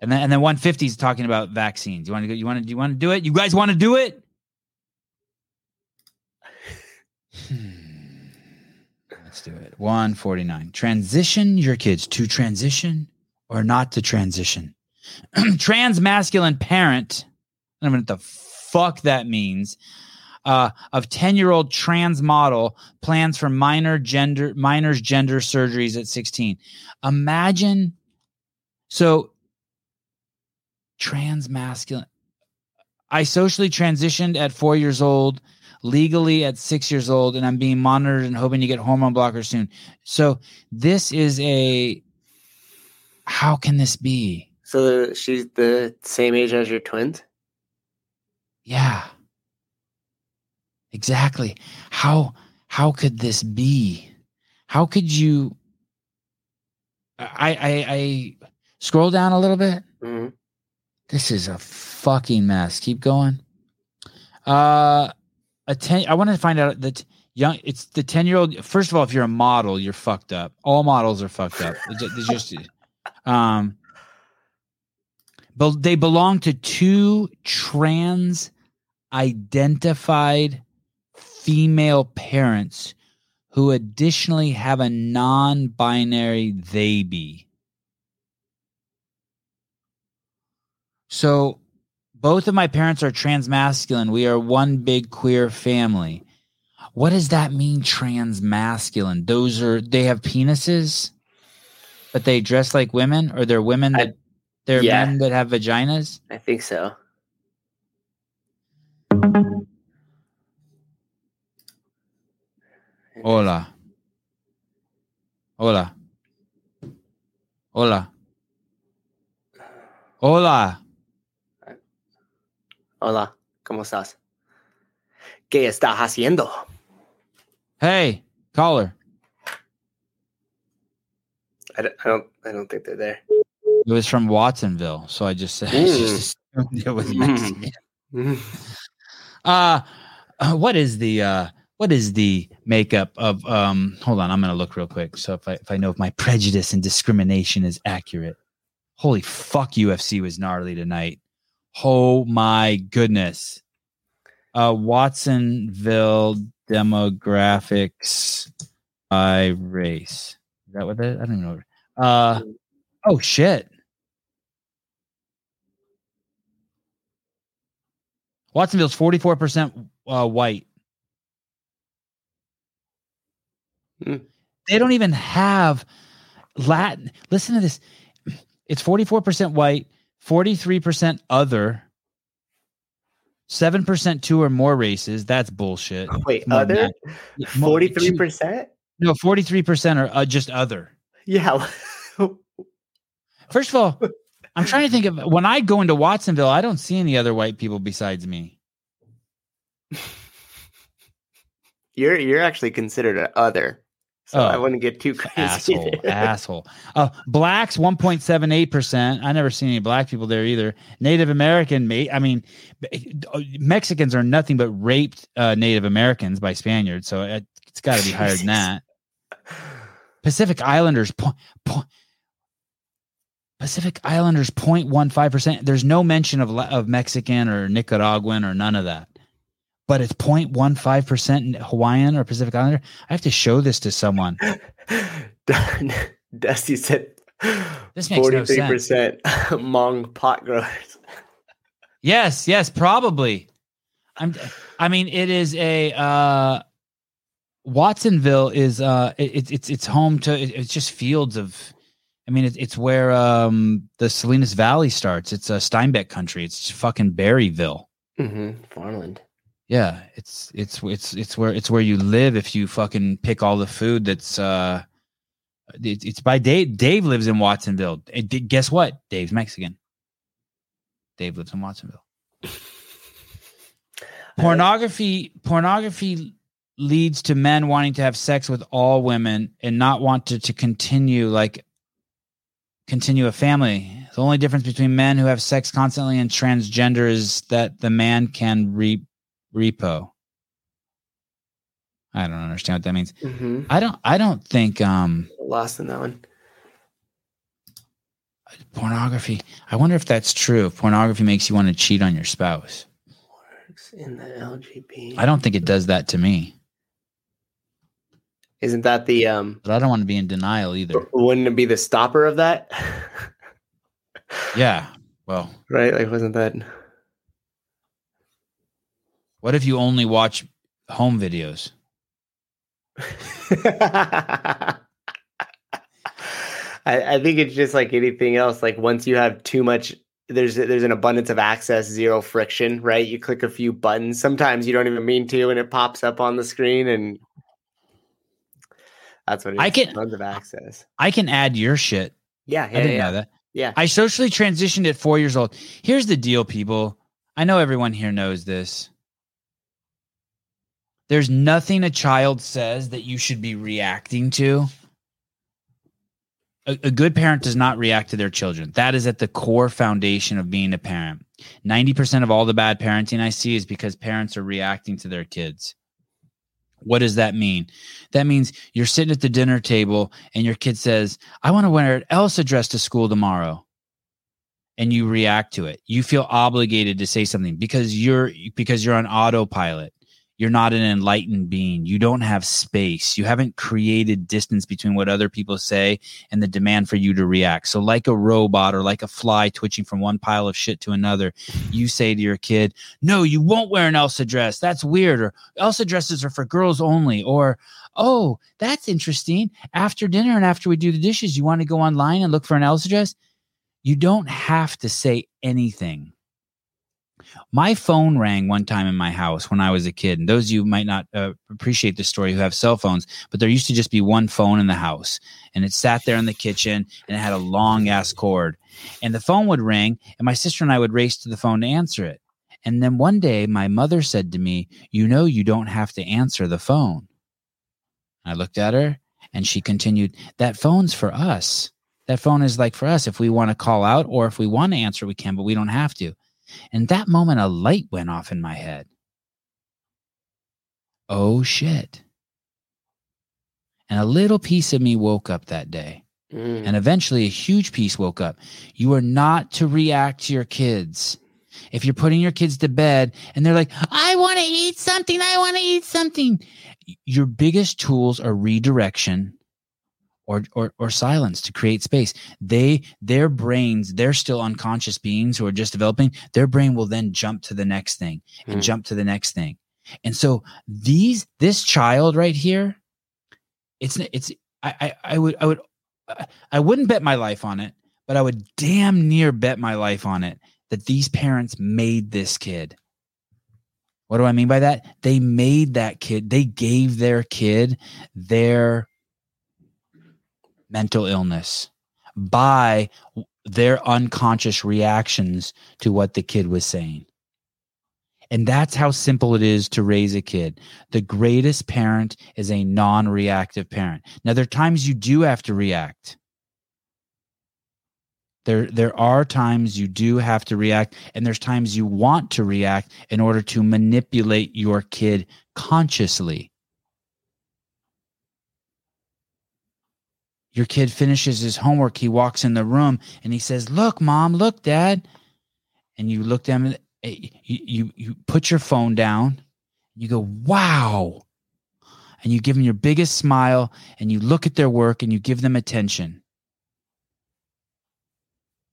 And then and then one fifty is talking about vaccines. You want to go? You want to? You want to do it? You guys want to do it? Hmm. Let's do it. One forty nine. Transition your kids to transition or not to transition. Trans masculine parent. I don't know what the fuck that means. Uh, of 10 year old trans model plans for minor gender minors gender surgeries at 16 imagine so trans masculine i socially transitioned at four years old legally at six years old and i'm being monitored and hoping to get hormone blockers soon so this is a how can this be so she's the same age as your twins. Yeah. Exactly. How how could this be? How could you I I I scroll down a little bit. Mhm. This is a fucking mess. Keep going. Uh a 10 I want to find out that young it's the 10 year old first of all if you're a model you're fucked up all models are fucked up It's just um But they belong to two trans identified female parents who additionally have a non binary they be. So both of my parents are transmasculine. We are one big queer family. What does that mean, transmasculine? Those are, they have penises, but they dress like women, or they're women I- that, they're yeah. men that have vaginas? I think so. Hola. Hola. Hola. Hola. Hola, ¿cómo estás? ¿Qué estás haciendo? Hey, caller. I don't, I don't, I don't think they're there. It was from Watsonville, so I just said Mm. it was Mm. Mexican. Mhm. Uh, uh, what is the uh what is the makeup of um hold on, I'm gonna look real quick. So if I if I know if my prejudice and discrimination is accurate. Holy fuck, UFC was gnarly tonight. Oh my goodness. Uh Watsonville demographics by race. Is that what that I don't know. Uh oh shit. Watsonville's 44% uh, white. Hmm. They don't even have Latin. Listen to this. It's 44% white, 43% other, 7% two or more races. That's bullshit. Wait, More other that. Forty three percent? No, 43% are uh, just other. Yeah. First of all, I'm trying to think of when I go into Watsonville, I don't see any other white people besides me. you're you're actually considered an other, so I Oh. wouldn't get too crazy. asshole, there. asshole. Uh, blacks, 1.78%. I never seen any black people there either. Native American, mate. I mean, uh, Mexicans are nothing but raped uh, Native Americans by Spaniards. So it, it's got to be higher than that. Pacific Islanders, po- po- Pacific Islanders, 0.15%. There's no mention of, of Mexican or Nicaraguan or none of that. But it's 0.15% Hawaiian or Pacific Islander. I have to show this to someone. Dusty said This makes no forty three percent Hmong pot growers. Yes, yes, probably. I'm I mean it is a uh Watsonville is uh it, it's it's it's home to it- it's just fields of I mean it, it's where um the Salinas Valley starts. It's a Steinbeck country. It's fucking Berryville. Mm-hmm. Farmland. Yeah, it's it's it's it's where it's where you live if you fucking pick all the food that's uh it, it's by Dave Dave lives in Watsonville. And d- guess what? Dave's Mexican. Dave lives in Watsonville. pornography pornography leads to men wanting to have sex with all women and not want to, to continue like continue a family the only difference between men who have sex constantly and transgender is that the man can re- repo i don't understand what that means Mm-hmm. i don't i don't think um Lost in that one. pornography i wonder if that's true if pornography makes you want to cheat on your spouse Works in the LGBT. i don't think it does that to me Isn't that the um? but i don't want to be in denial either Wouldn't it be the stopper of that? yeah well right? Like, wasn't that? What if you only watch home videos? I, I think it's just like anything else. Like once you have too much, there's there's an abundance of access, zero friction, right? You click a few buttons. Sometimes you don't even mean to, and it pops up on the screen, and that's what it is. I can- tons of access. I can add your shit. Yeah, I yeah, didn't yeah. know that. yeah. I socially transitioned at four years old. Here's the deal, people. I know everyone here knows this. There's nothing a child says that you should be reacting to. A, a good parent does not react to their children. That is at the core foundation of being a parent. 90% of all the bad parenting I see is because parents are reacting to their kids. What does that mean? That means you're sitting at the dinner table and your kid says, I want to wear an Elsa dress to school tomorrow. and you react to it. You feel obligated to say something because you're because you're on autopilot. You're not an enlightened being. You don't have space. You haven't created distance between what other people say and the demand for you to react. So, like a robot or like a fly twitching from one pile of shit to another, you say to your kid, No, you won't wear an Elsa dress. That's weird. Or Elsa dresses are for girls only. Or, Oh, that's interesting. After dinner and after we do the dishes, you want to go online and look for an Elsa dress? You don't have to say anything. My phone rang one time in my house when I was a kid. And those of you might not uh, appreciate the story who have cell phones, but there used to just be one phone in the house. And it sat there in the kitchen and it had a long ass cord. And the phone would ring, and my sister and I would race to the phone to answer it. And then one day, my mother said to me, You know, you don't have to answer the phone. I looked at her and she continued, That phone's for us. That phone is like for us. If we want to call out or if we want to answer, we can, but we don't have to. And that moment, a light went off in my head. Oh shit. And a little piece of me woke up that day. Mm. And eventually, a huge piece woke up. You are not to react to your kids. If you're putting your kids to bed and they're like, I want to eat something, I want to eat something, your biggest tools are redirection or, or or silence to create space. They their brains they're still unconscious beings who are just developing. Their brain will then jump to the next thing and Hmm. jump to the next thing. And so these this child right here it's it's I, I i would i would i wouldn't bet my life on it but i would damn near bet my life on it that these parents made this kid. What do i mean by that? They made that kid they gave their kid their mental illness by their unconscious reactions to what the kid was saying. And that's how simple it is to raise a kid. The greatest parent is a non reactive parent. Now, there are times you do have to react. There, there are times you do have to react, and there's times you want to react in order to manipulate your kid consciously. Your kid finishes his homework he walks in the room and he says look mom look dad. And you look down you, you you put your phone down you go wow. And you give them your biggest smile and you look at their work and you give them attention.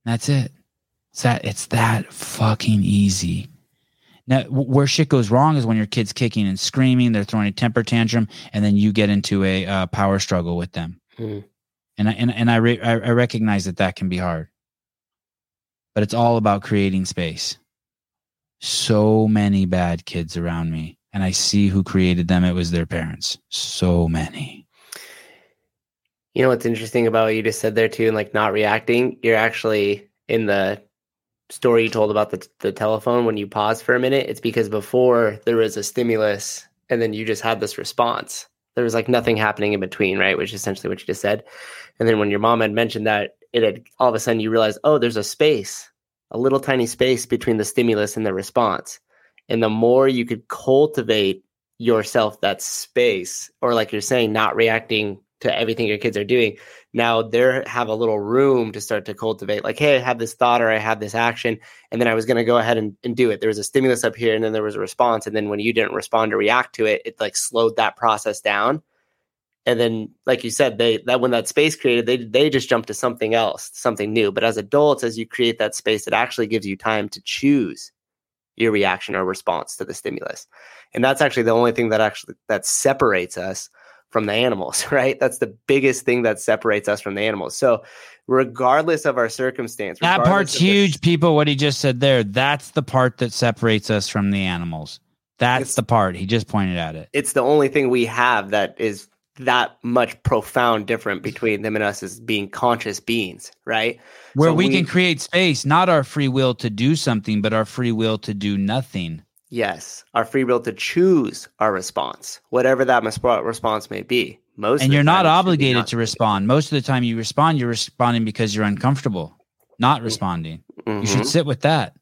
That's it. It's that it's that fucking easy. Now where shit goes wrong is when your kid's kicking and screaming they're throwing a temper tantrum and then you get into a uh, power struggle with them. Hmm. And I and, and I, re- I recognize that that can be hard, but it's all about creating space. So many bad kids around me, and I see who created them. It was their parents. So many. You know what's interesting about what you just said there too, and like not reacting. You're actually in the story you told about the the telephone when you pause for a minute. It's because before there was a stimulus, and then you just had this response. There was like nothing happening in between, right? Which is essentially what you just said. And then when your mom had mentioned that, it had all of a sudden you realize, oh, there's a space, a little tiny space between the stimulus and the response. And the more you could cultivate yourself that space, or like you're saying, not reacting to everything your kids are doing, now they have a little room to start to cultivate. Like, hey, I have this thought or I have this action, and then I was going to go ahead and, and do it. There was a stimulus up here, and then there was a response. And then when you didn't respond or react to it, it like slowed that process down. And then, like you said, they that when that space created, they they just jumped to something else, something new. But as adults, as you create that space, it actually gives you time to choose your reaction or response to the stimulus. And that's actually the only thing that actually that separates us from the animals, right? That's the biggest thing that separates us from the animals. So, regardless of our circumstance, That part's the- huge, people. What he just said there. That's the part that separates us from the animals. That's the part. He just pointed at it. it's the only thing we have that is that much profound different between them and us as being conscious beings, right? Where So we, we- can create space, not our free will to do something, but our free will to do nothing. Yes, our free will to choose our response, whatever that response may be. Most and you're not time it should be obligated not. to respond. Most of the time you respond, you're responding because you're uncomfortable, not responding. You Mhm. should sit with that.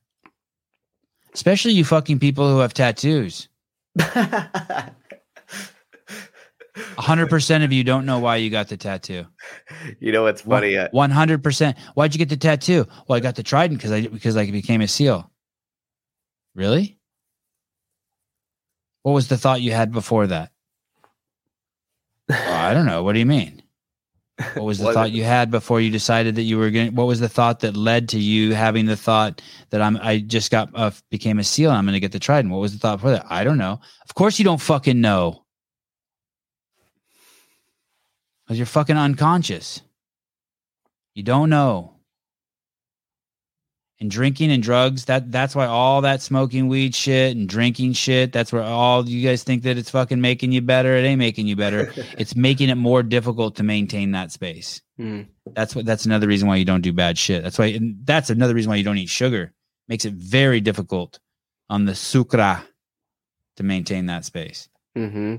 Especially you fucking people who have tattoos. 100% of you don't know why you got the tattoo. You know what's funny? Uh, One hundred percent. Why'd you get the tattoo? Well, I got the trident because I because I became a SEAL. Really? What was the thought you had before that? Well, I don't know. What do you mean? What was the What- thought you had before you decided that you were going? What was the thought that led to you having the thought that I'm? I just got uh, became a SEAL. I'm going to get the trident. What was the thought for that? I don't know. Of course, you don't fucking know. Because you're fucking unconscious. You don't know. And drinking and drugs, that that's why all that smoking weed shit and drinking shit, that's where all you guys think that it's fucking making you better. It ain't making you better. it's making it more difficult to maintain that space. mm, That's what that's another reason why you don't do bad shit. That's why and that's another reason why you don't eat sugar. Makes it very difficult on the sucra to maintain that space. hmm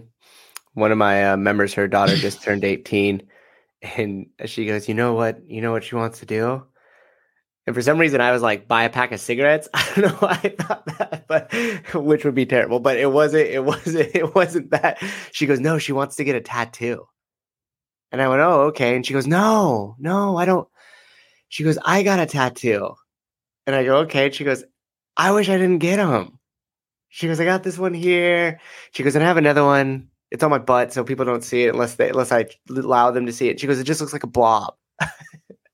One of my uh, members, her daughter just turned 18, and she goes, "You know what? You know what she wants to do." And for some reason, I was like, "Buy a pack of cigarettes." I don't know why I thought that, but which would be terrible. But it wasn't. It wasn't. It wasn't that. She goes, "No, she wants to get a tattoo." And I went, "Oh, okay." And she goes, "No, no, I don't." She goes, "I got a tattoo," and I go, "Okay." And she goes, "I wish I didn't get them." She goes, "I got this one here." She goes, and I have another one. It's on my butt, so people don't see it unless they unless I allow them to see it. She goes, it just looks like a blob.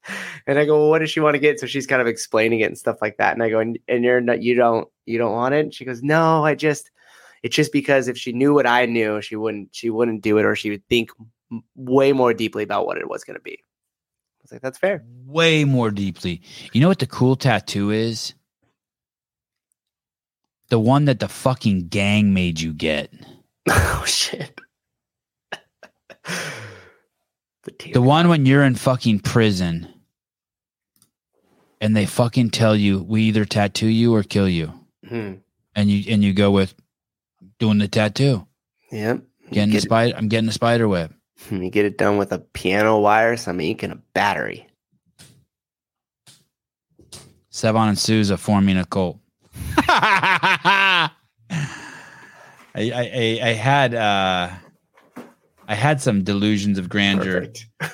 and I go, well, what does she want to get? So she's kind of explaining it and stuff like that. And I go, and, and you're not, you don't, you don't want it. And she goes, no, I just, it's just because if she knew what I knew, she wouldn't, she wouldn't do it, or she would think way more deeply about what it was going to be. I was like, that's fair. Way more deeply. You know what the cool tattoo is? The one that the fucking gang made you get. oh shit. the. The one when you're in fucking prison and they fucking tell you we either tattoo you or kill you. Hmm. And you and you go with doing the tattoo. Yep. Getting the get, spider I'm getting the spider web. you get it done with a piano wire, some ink, and a battery. Sevan and Sousa forming a cult. I, I, I I had uh I had some delusions of grandeur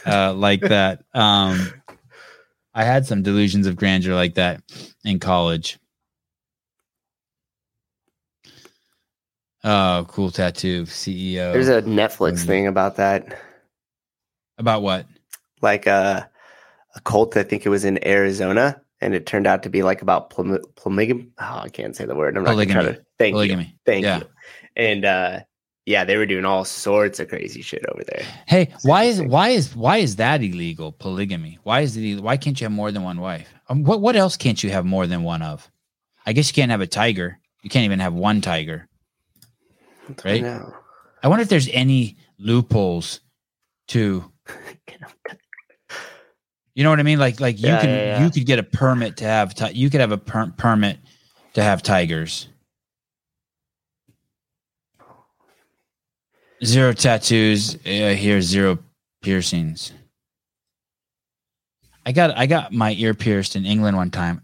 uh like that. Um I had some delusions of grandeur like that in college. Oh, cool tattoo, CEO. There's a Netflix Mhm. thing about that. About what? Like a, a cult, I think it was in Arizona, and it turned out to be like about poly- polygamy. Oh, I can't say the word. I'm not gonna try Polygamy. to. Thank you. Thank Yeah. you. And uh, yeah, they were doing all sorts of crazy shit over there. Hey, why is why is why is that illegal? Polygamy. Why is it? Why can't you have more than one wife? Um, what what else can't you have more than one of? I guess you can't have a tiger. You can't even have one tiger. Right? No. I wonder if there's any loopholes to you know what I mean? Like like you Yeah, can yeah, yeah. you could get a permit to have ti- you could have a per- permit to have tigers. Zero tattoos. Uh, here zero piercings. I got I got my ear pierced in England one time.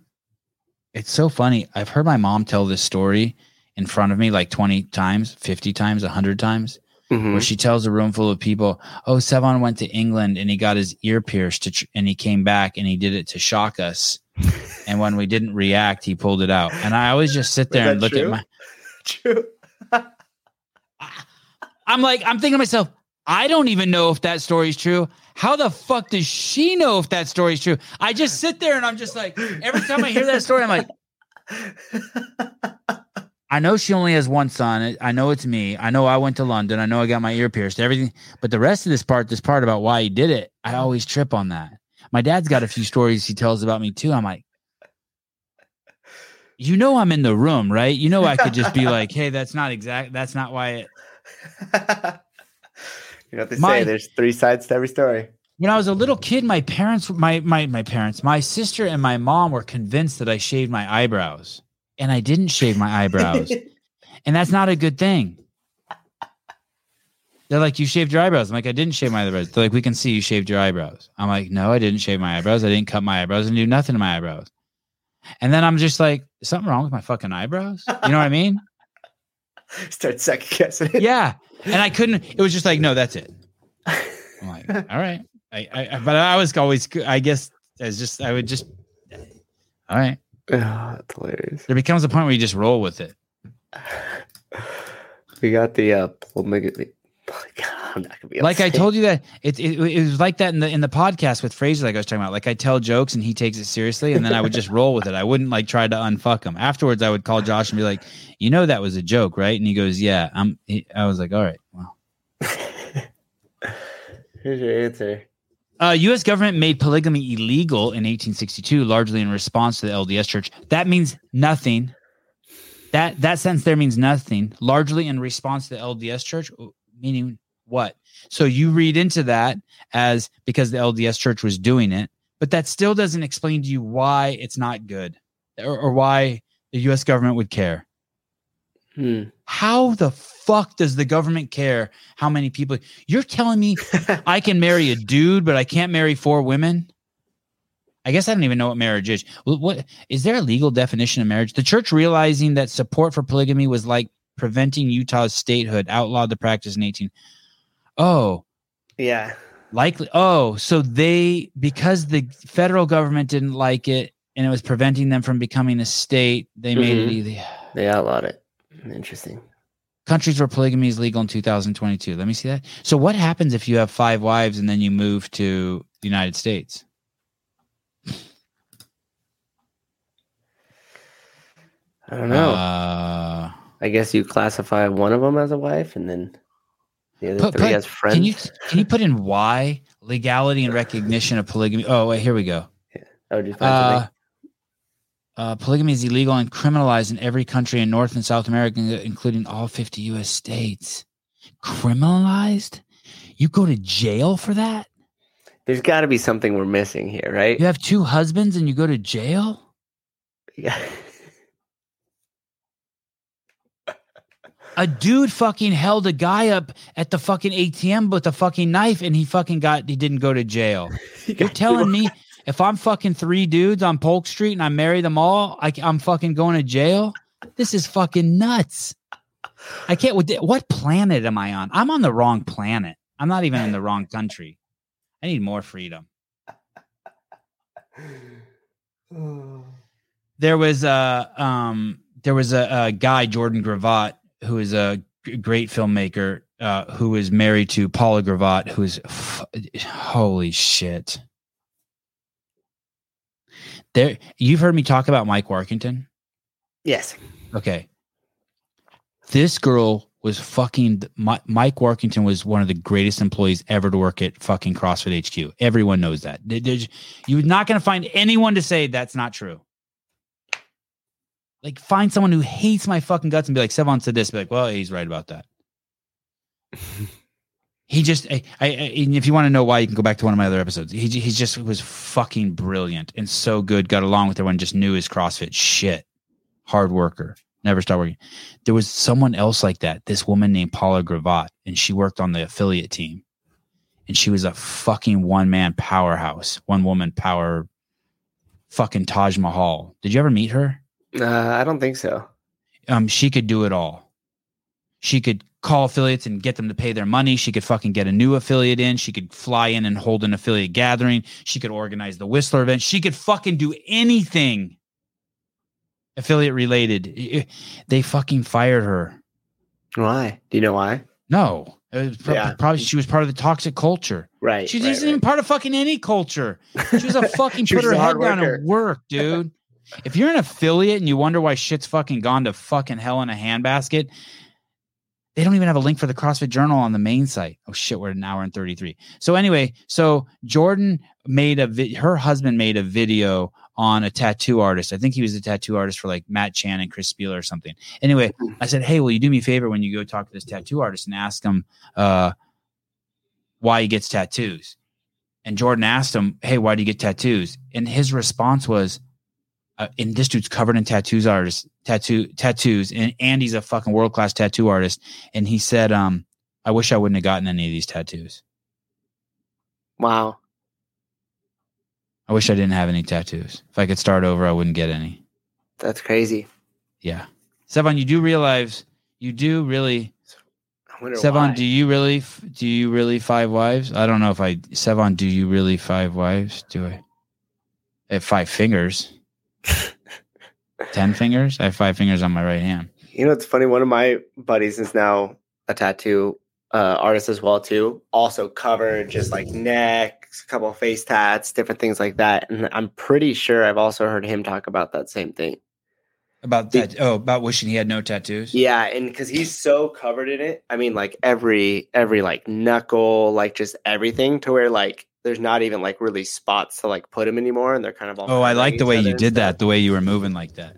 It's so funny. I've heard my mom tell this story in front of me like 20 times, 50 times, 100 times Mhm. where she tells a room full of people, "Oh, Sevan went to England and he got his ear pierced, to tr- and he came back and he did it to shock us. and when we didn't react, he pulled it out." And I always just sit there and look at my. True. I'm like, I'm thinking to myself, I don't even know if that story's true. How the fuck does she know if that story's true? I just sit there and I'm just like, every time I hear that story, I'm like, I know she only has one son. I know it's me. I know I went to London. I know I got my ear pierced. Everything, but the rest of this part, this part about why he did it, I always trip on that. My dad's got a few stories he tells about me too. I'm like, you know, I'm in the room, right? You know, I could just be like, hey, that's not exact. That's not why it. you know what they My- say? There's three sides to every story. When I was a little kid, my parents, my my my parents, my sister and my mom were convinced that I shaved my eyebrows, and I didn't shave my eyebrows. and that's not a good thing. They're like, you shaved your eyebrows. I'm like, I didn't shave my eyebrows. They're like, we can see you shaved your eyebrows. I'm like, no, I didn't shave my eyebrows. I didn't cut my eyebrows and do nothing to my eyebrows. And then I'm just like, something wrong with my fucking eyebrows? You know what I mean? Start second guessing it. Yeah. And I couldn't, it was just like, no, that's it. I'm like, all right. I, I but I was always I guess as just I would just all right. Oh, that's hilarious. There becomes a point where you just roll with it. We got the uh polygamy. I'm not gonna be Like I told you that it, it it was like that in the in the podcast with Fraser like I was talking about. Like I tell jokes and he takes it seriously, and then I would just roll with it. I wouldn't like try to unfuck him. Afterwards, I would call Josh and be like, "You know that was a joke, right?" And he goes, "Yeah." I'm. He, I was like, "All right, well." Here's your answer. Uh, U.S. government made polygamy illegal in 1862, largely in response to the LDS Church. That means nothing. That that sentence there means nothing. Largely in response to the LDS Church, meaning what? So you read into that as because the LDS Church was doing it, but that still doesn't explain to you why it's not good or, or why the U.S. government would care. Hmm. How the fuck does the government care how many people? You're telling me I can marry a dude, but I can't marry four women. I guess I don't even know what marriage is. What, what is there a legal definition of marriage? The church realizing that support for polygamy was like preventing Utah's statehood, outlawed the practice in 18. Oh, yeah. likely. Oh, so they because the federal government didn't like it and it was preventing them from becoming a state, they made it Mhm. easy. They outlawed it. Interesting. countries where polygamy is legal in 2022. Let me see that. So what happens if you have five wives and then you move to the United States? I don't know. Uh, I guess you classify one of them as a wife, and then the other Put- three put- as friends. can you can you put in why legality and recognition of polygamy? Oh, wait, here we go. oh, did Uh, uh, polygamy is illegal and criminalized in every country in North and South America, including all 50 U.S. states. Criminalized? You go to jail for that? There's got to be something we're missing here, right? You have two husbands and you go to jail? Yeah. A dude fucking held a guy up at the fucking ATM with a fucking knife and he fucking got he didn't go to jail. You're telling me if I'm fucking three dudes on Polk Street and I marry them all, I, am fucking going to jail? This is fucking nuts. I can't. What, what planet am I on? I'm on the wrong planet. I'm not even in the wrong country. I need more freedom. There was a um, there was a, a guy Jordan Gravatt who is a great filmmaker uh, who is married to Paula Gravatt, who is f- holy shit. There, you've heard me talk about Mike Warkentin. yes. Okay, this girl was fucking Mi- Mike Warkentin was one of the greatest employees ever to work at fucking CrossFit HQ. Everyone knows that. There- You're not going to find anyone to say that's not true. Like, find someone who hates my fucking guts and be like, Sevan said this. Be like, well, he's right about that. he just, I, I, if you want to know why, you can go back to one of my other episodes. He, he just was fucking brilliant and so good. Got along with everyone. Just knew his CrossFit shit. Hard worker. Never stopped working. There was someone else like that. This woman named Paula Gravatt, and she worked on the affiliate team. And she was a fucking one man powerhouse, one woman power, fucking Taj Mahal. Did you ever meet her? Uh, I don't think so. um, she could do it all. She could call affiliates and get them to pay their money. She could fucking get a new affiliate in. She could fly in and hold an affiliate gathering. She could organize the Whistler event. She could fucking do anything affiliate related. They fucking fired her. Why? Do you know why? No, pro- Yeah. probably she was part of the toxic culture. Right. She right, isn't even part of fucking any culture. She was a fucking put her head hard down worker. and work, dude. If you're an affiliate and you wonder why shit's fucking gone to fucking hell in a handbasket, they don't even have a link for the CrossFit Journal on the main site. Oh shit, we're at an hour and 33. So anyway, so Jordan made a vi- her husband made a video on a tattoo artist. I think he was a tattoo artist for like Matt Chan and Chris Spealler or something. Anyway, I said, "Hey, will you do me a favor when you go talk to this tattoo artist and ask him uh why he gets tattoos?" And Jordan asked him, "Hey, why do you get tattoos?" And his response was, uh, "And this dude's covered in tattoos, artist tattoo tattoos, and and he's a fucking world class tattoo artist." And he said, "Um, I wish I wouldn't have gotten any of these tattoos. Wow. I wish I didn't have any tattoos. If I could start over, I wouldn't get any." That's crazy. Yeah, Sevan, you do realize you do really. I wonder Sevan, why. do you really do you really five wives? I don't know if I Sevan, do you really five wives? Do I? I have five fingers. Ten fingers? I have five fingers on my right hand. You know, it's funny. One of my buddies is now a tattoo uh, artist as well too. Also covered just like necks, a couple of face tats, different things like that. And I'm pretty sure I've also heard him talk about that same thing. About that oh, about wishing he had no tattoos. Yeah, and because he's so covered in it, I mean, like every every like knuckle, like just everything, to where like there's not even like really spots to like put them anymore, and they're kind of all. Oh, I like the way you did that, the way you were moving like that.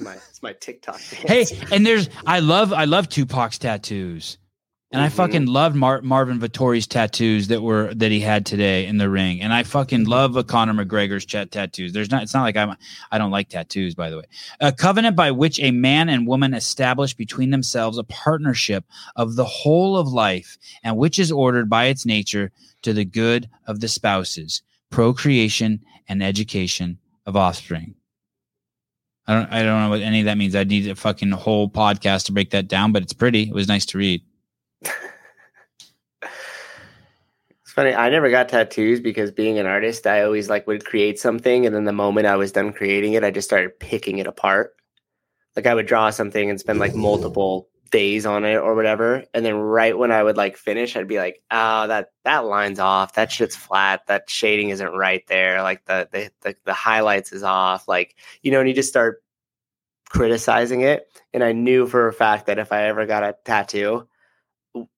My, it's my TikTok. Hey, and there's I love I love Tupac's tattoos. And I Mhm. fucking loved Mar- Marvin Vettori's tattoos that were that he had today in the ring, and I fucking love uh, Conor McGregor's chat tattoos. There's not, it's not like I'm, I don't like tattoos, by the way. A covenant by which a man and woman establish between themselves a partnership of the whole of life, and which is ordered by its nature to the good of the spouses, procreation and education of offspring. I don't, I don't know what any of that means. I need a fucking whole podcast to break that down, but it's pretty. It was nice to read. It's funny. I never got tattoos because being an artist, I always like would create something, and then the moment I was done creating it, I just started picking it apart. Like I would draw something and spend like multiple days on it or whatever, and then right when I would like finish, I'd be like, "Oh, that that line's off. That shit's flat. That shading isn't right there. Like the the the, the highlights is off. Like you know." And you just start criticizing it, and I knew for a fact that if I ever got a tattoo,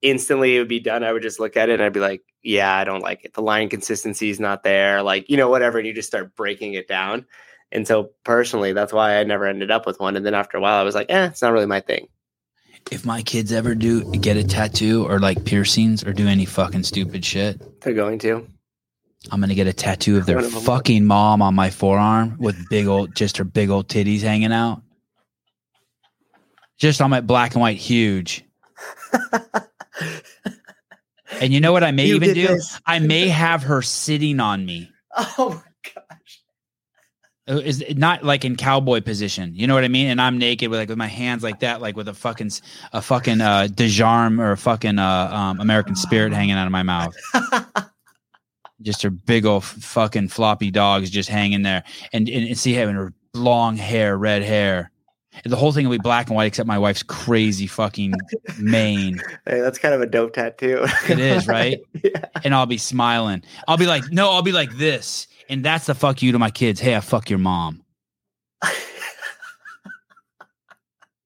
instantly it would be done. I would just look at it and I'd be like, yeah, I don't like it. The line consistency is not there. Like, you know, whatever. And you just start breaking it down. And so personally, that's why I never ended up with one. And then after a while, I was like, eh, it's not really my thing. If my kids ever do get a tattoo or like piercings or do any fucking stupid shit, They're going to. I'm gonna get a tattoo of their fucking mom on my forearm with big old, just her big old titties hanging out. Just on my black and white, huge. And you know what I may You even do? this. I may have her sitting on me. Oh my gosh. Uh, Is not like in cowboy position. You know what I mean? And I'm naked with like with my hands like that, like with a fucking a fucking uh Djarum or a fucking uh um, American Spirit hanging out of my mouth. Just her big old fucking floppy dogs just hanging there, and and, and see having her long hair, red hair. And the whole thing will be black and white except my wife's crazy fucking mane. Hey, that's kind of a dope tattoo. It is, right? yeah. and I'll be smiling. I'll be like, no, I'll be like this. And that's the fuck you to my kids. Hey, I fuck your mom.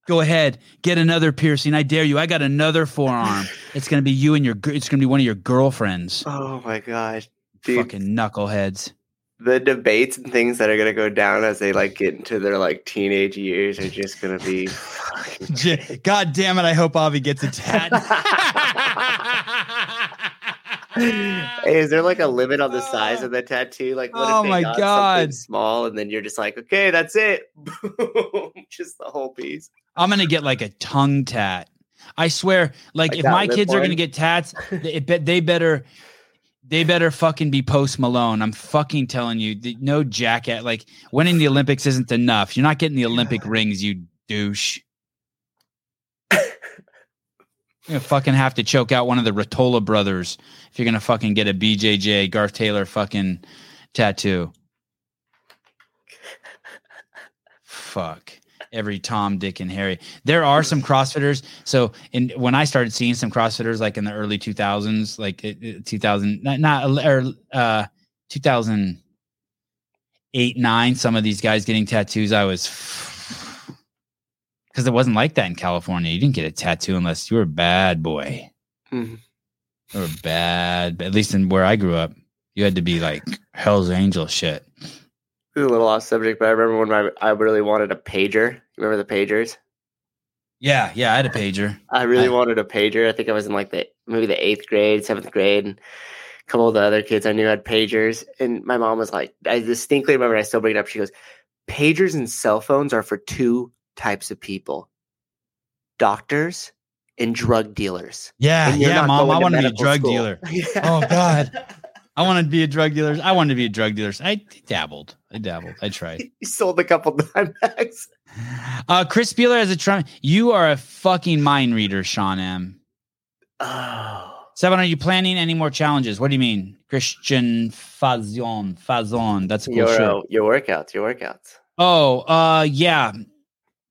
Go ahead, get another piercing. I dare you. I got another forearm. It's gonna be you and your. It's gonna be one of your girlfriends. oh my gosh. Dude, Fucking knuckleheads. The debates and things that are gonna go down as they like get into their like teenage years are just gonna be God damn it! I hope Avi gets a tat. hey, is there like a limit on the size of the tattoo? Like, what Oh if they my got God. small and then you're just like, okay, that's it, boom, just the whole piece. I'm gonna get like a tongue tat. I swear, like, Like if my kids are gonna get tats, they, they better, they better fucking be Post Malone. I'm fucking telling you, no jacket. Like winning the Olympics isn't enough. You're not getting the Olympic rings, you douche. You're gonna fucking have to choke out one of the Ruotolo brothers if you're gonna fucking get a BJJ Garth Taylor fucking tattoo. Fuck every Tom, Dick, and Harry. There are some CrossFitters. So, in when I started seeing some CrossFitters, like in the early 2000s, like it- it- 2000, not, not or uh, 2008, nine. Some of these guys getting tattoos, I was because it wasn't like that in California. You didn't get a tattoo unless you were a bad boy. Mhm. You were bad. At least in where I grew up, you had to be like Hell's Angel shit. A little off subject, but I remember when my, I really wanted a pager. Remember the pagers? Yeah, yeah. I had a pager. I really I- wanted a pager. I think I was in like the maybe the eighth grade, seventh grade, and a couple of the other kids I knew had pagers. And my mom was like, I distinctly remember. I still bring it up. She goes, "Pagers and cell phones are for two types of people: doctors and drug dealers." Yeah, yeah, mom. I want to be a drug school. dealer. Yeah. Oh God. I wanted to be a drug dealer. I wanted to be a drug dealer. I dabbled. I dabbled. I tried. You sold a couple dime bags. Uh, Chris Beeler has a Trump. You are a fucking mind reader, Sean M. Oh. Sevan, are you planning any more challenges? What do you mean? Christian Fazon. Fazon. That's a cool Your, uh, your workouts, your workouts. Oh, uh yeah.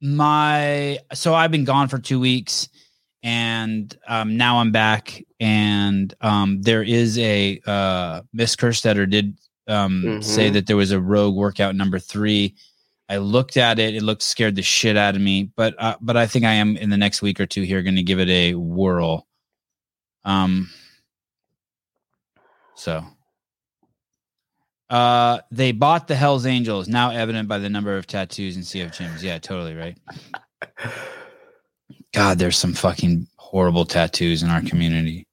My so I've been gone for 2 weeks and um now I'm back and um there is a uh Miss Kerstetter did um say Mhm. that there was a rogue workout number 3. I looked at it, it looked scared the shit out of me, but uh, but I think I am in the next week or two here going to give it a whirl. Um so uh, they bought the Hell's Angels, now evident by the number of tattoos and CF gyms. Yeah, totally right. God, there's some fucking horrible tattoos in our community.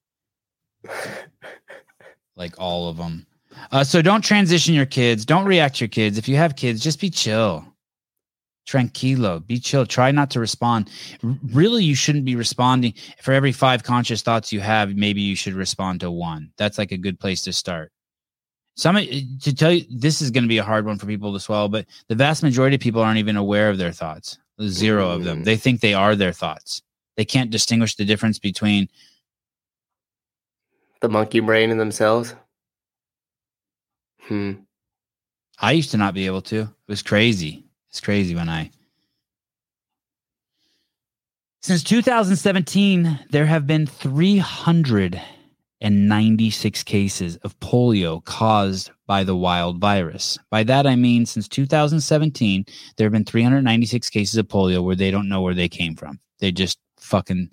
Like all of them. Uh, so don't transition your kids. Don't react to your kids. If you have kids, just be chill. Tranquilo. Be chill. Try not to respond. R- really, you shouldn't be responding. For every five conscious thoughts you have, maybe you should respond to one. That's like a good place to start some to tell you this is going to be a hard one for people to swallow but the vast majority of people aren't even aware of their thoughts zero of them they think they are their thoughts they can't distinguish the difference between The monkey brain in themselves. Hmm. i used to not be able to it was crazy it's crazy when i since 2017 there have been 396 cases of polio caused by the wild virus. By that i mean since 2017 there have been 396 cases of polio where they don't know where they came from. They just fucking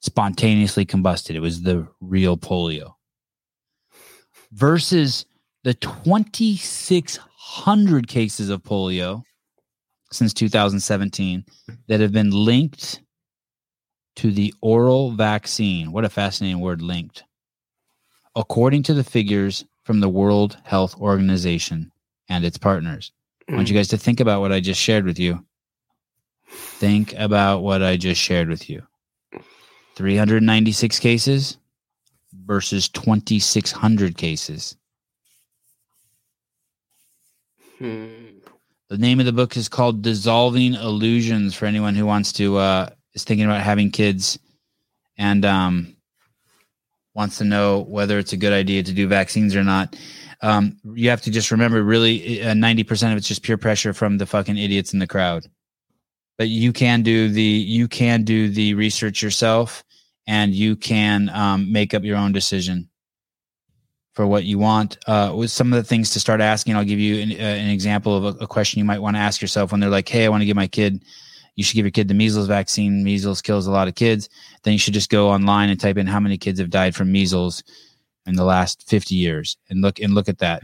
spontaneously combusted. It was the real polio. Versus the 2600 cases of polio since 2017 that have been linked to the oral vaccine. What a fascinating word linked according to the figures from the world health organization and its partners I want you guys to think about what I just shared with you. Think about what I just shared with you. 396 cases versus 2,600 cases. Hmm. The name of the book is called Dissolving Illusions for anyone who wants to, uh, is thinking about having kids and um, wants to know whether it's a good idea to do vaccines or not. Um, you have to just remember really uh, 90% of it's just peer pressure from the fucking idiots in the crowd. But you can do the you can do the research yourself and you can um, make up your own decision for what you want. Uh, with some of the things to start asking, I'll give you an, uh, an example of a, a question you might want to ask yourself when they're like, "Hey, I want to give my kid." You should give your kid the measles vaccine. Measles kills a lot of kids. Then you should just go online and type in how many kids have died from measles in the last 50 years and look and look at that.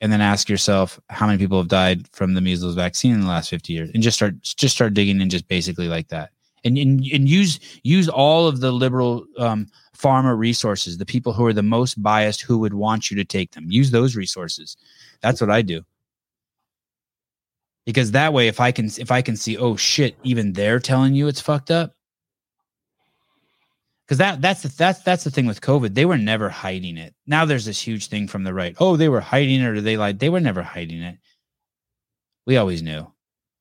And then ask yourself how many people have died from the measles vaccine in the last 50 years and just start just start digging in just basically like that. And and, and use use all of the liberal um, pharma resources, the people who are the most biased who would want you to take them. Use those resources. That's what I do. Because that way if I can if I can see oh shit even they're telling you it's fucked up because that that's the that's that's the thing with COVID. They were never hiding it. Now there's this huge thing from the right. Oh, they were hiding it, or they lied. They were never hiding it. We always knew.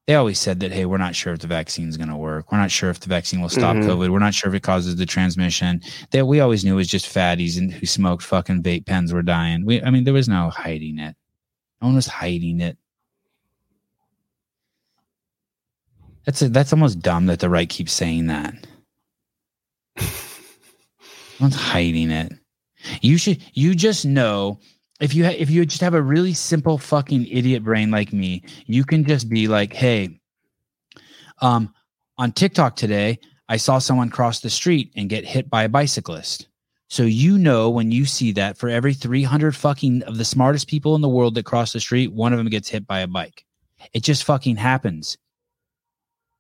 They always said that, hey, we're not sure if the vaccine's going to work. We're not sure if the vaccine will stop Mhm. COVID. We're not sure if it causes the transmission. That we always knew it was just fatties and who smoked fucking vape pens were dying. We, I mean, there was no hiding it. No one was hiding it. That's a, that's almost dumb that the right keeps saying that. No one's hiding it. You should. You just know if you ha- if you just have a really simple fucking idiot brain like me, you can just be like, hey, um, on TikTok today, I saw someone cross the street and get hit by a bicyclist. So you know when you see that for every 300 fucking of the smartest people in the world that cross the street, one of them gets hit by a bike. It just fucking happens.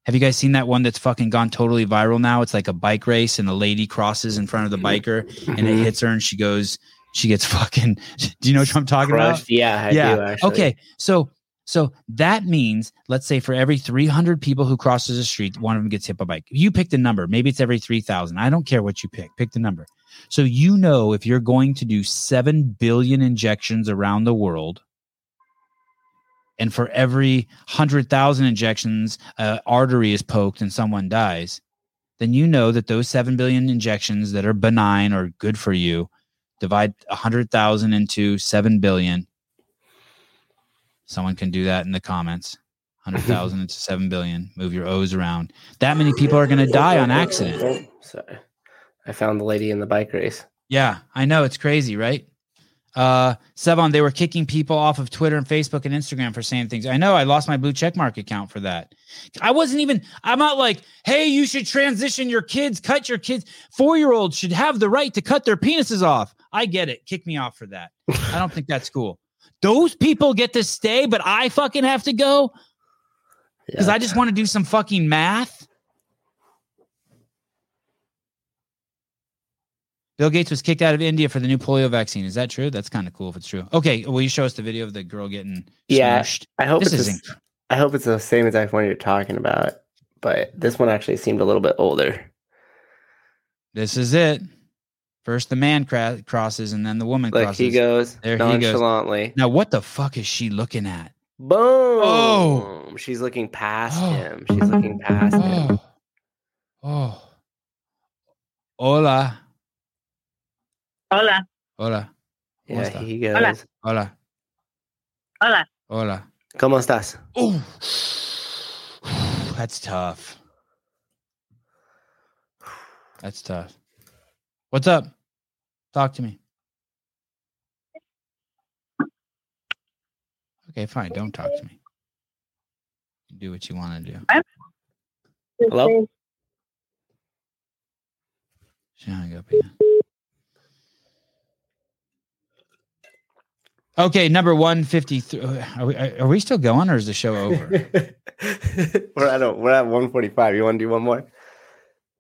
Have you guys seen that one that's fucking gone totally viral now? It's like a bike race and the lady crosses in front of the biker and it Mhm. hits her and she goes, she gets fucking. Do you know what I'm talking about? Yeah, I yeah. do. Okay. So So that means, let's say for every 300 people who crosses the street, one of them gets hit by a bike. You pick the number. Maybe it's every 3,000. I don't care what you pick. Pick the number. So you know if you're going to do 7 billion injections around the world, and for every 100,000 injections, uh, artery is poked and someone dies, then you know that those 7 billion injections that are benign or good for you divide 100,000 into 7 billion Someone can do that in the comments. 100,000 into 7 billion. Move your O's around. That many people are going to die on accident. Sorry. I found the lady in the bike race. Yeah, I know. It's crazy, right? Uh, Sevan, they were kicking people off of Twitter and Facebook and Instagram for saying things. I know I lost my blue checkmark account for that. I wasn't even, I'm not like, hey, you should transition your kids, cut your kids. Four year olds should have the right to cut their penises off. I get it. Kick me off for that. I don't think that's cool. Those people get to stay, but I fucking have to go because Yeah. I just want to do some fucking math. Bill Gates was kicked out of India for the new polio vaccine. Is that true? That's kind of cool if it's true. Okay, will you show us the video of the girl getting Yeah. smooshed? I hope This it's is the hope it's the same exact one you're talking about, but this one actually seemed a little bit older. This is it. First the man cra- crosses and then the woman Like crosses. he goes There he goes. Now what the fuck is she looking at? Boom! Oh. She's looking past Oh. him. She's looking past him. Oh. Oh. Hola. Hola, Hola. ¿Cómo Yeah, está? Hola. Hola. hola. Hola. ¿Cómo estás? Oh. That's tough. That's tough. What's up? Talk to me. Okay, fine. Don't talk to me. Do what you want to do. Hello? She hung up again. Okay, number 153. Are we, are we still going or is the show over? we're at a, we're at 145. You want to do one more?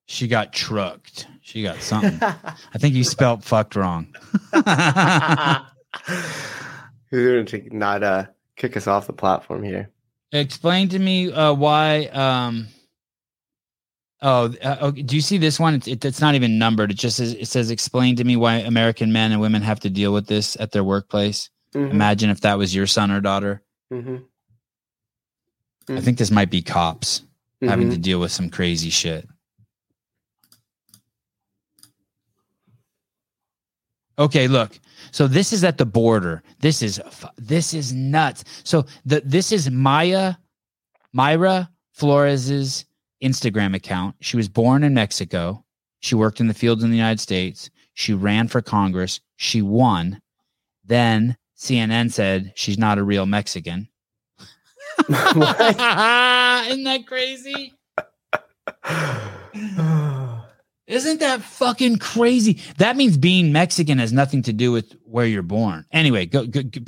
she got trucked. She got something. I think you spelt fucked wrong. Who's going to not uh kick us off the platform here? Explain to me uh, why. Um, oh, uh, okay, do you see this one? It's, it, it's not even numbered. It just says it says explain to me why American men and women have to deal with this at their workplace. Mhm, Imagine if that was your son or daughter. mhm, I think this might be cops having to deal with some crazy shit. Okay, look. So this is at the border. This is this is nuts. So the this is Maya Mayra Flores's Instagram account. She was born in Mexico. She worked in the fields in the United States. She ran for Congress. She won. Then CNN said she's not a real Mexican. Isn't that crazy? Isn't that fucking crazy? That means being Mexican has nothing to do with where you're born. Anyway, go, go, go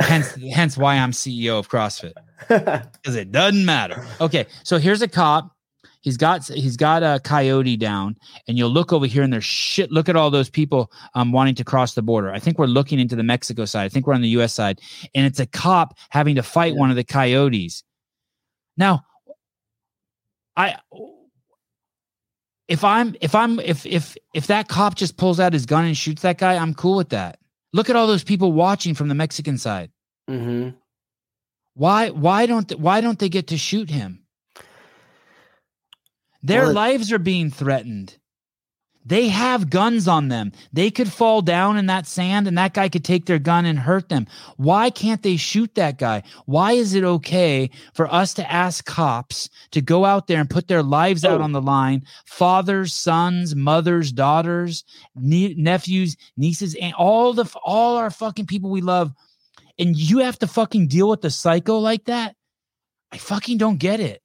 hence hence why I'm CEO of CrossFit because it doesn't matter. Okay, so here's a cop. He's got he's got a coyote down, and you'll look over here and there's shit. Look at all those people um wanting to cross the border. I think we're looking into the Mexico side. I think we're on the U.S. side, and it's a cop having to fight one of the coyotes. Now, I if I'm if I'm if if if that cop just pulls out his gun and shoots that guy, I'm cool with that. Look at all those people watching from the Mexican side. hmm Why why don't th- why don't they get to shoot him? Their Well, lives are being threatened. They have guns on them. They could fall down in that sand and that guy could take their gun and hurt them. Why can't they shoot that guy? Why is it okay for us to ask cops to go out there and put their lives out Oh. on the line? Fathers, sons, mothers, daughters, nie- nephews, nieces, and all the all our fucking people we love. And you have to fucking deal with the psycho like that? I fucking don't get it.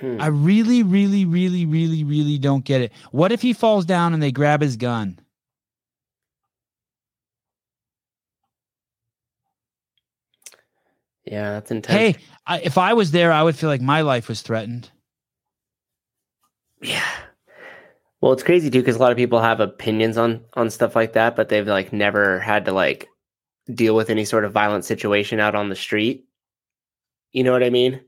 Hmm. I really, really, really, really, really don't get it. What if he falls down and they grab his gun? Yeah, that's intense. Hey, I, if I was there, I would feel like my life was threatened. Yeah. Well, it's crazy too because a lot of people have opinions on on stuff like that, but they've like never had to like deal with any sort of violent situation out on the street. You know what I mean?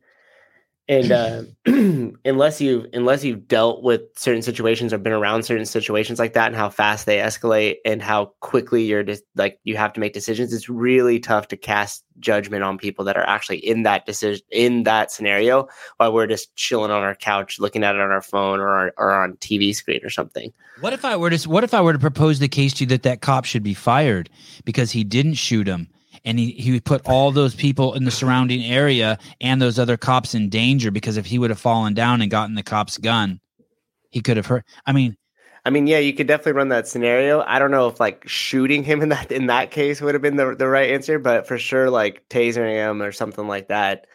And uh, unless you unless you've dealt with certain situations or been around certain situations like that and how fast they escalate and how quickly you're just like you have to make decisions, it's really tough to cast judgment on people that are actually in that decision in that scenario while we're just chilling on our couch looking at it on our phone or our, or on TV screen or something. What if I were to what if I were to propose the case to you that that cop should be fired because he didn't shoot him and he he would put all those people in the surrounding area and those other cops in danger because if he would have fallen down and gotten the cop's gun, he could have hurt. I mean, I mean, yeah, you could definitely run that scenario. I don't know if like shooting him in that in that case would have been the the right answer, but for sure, like tasering him or something like that.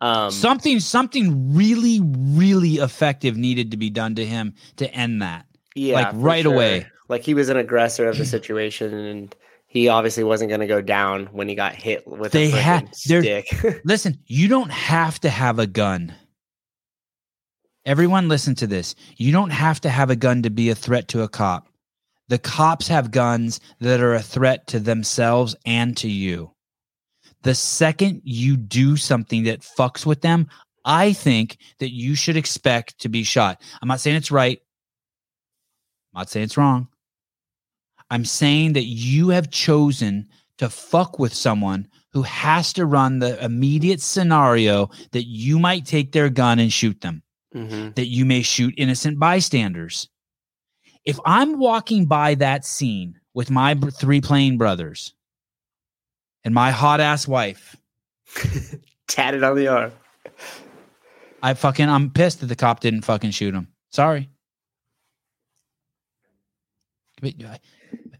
Um, something something really really effective needed to be done to him to end that. yeah, like, right away. Like he was an aggressor of the situation, and he obviously wasn't going to go down when he got hit with They a ha- stick. Listen, you don't have to have a gun. Everyone, listen to this. You don't have to have a gun to be a threat to a cop. The cops have guns that are a threat to themselves and to you. The second you do something that fucks with them, I think that you should expect to be shot. I'm not saying it's right. I'm not saying it's wrong. I'm saying that you have chosen to fuck with someone who has to run the immediate scenario that you might take their gun and shoot them, Mhm. that you may shoot innocent bystanders. If I'm walking by that scene with my three playing brothers and my hot ass wife, Tatted on the arm. I fucking I'm pissed that the cop didn't fucking shoot him. Sorry.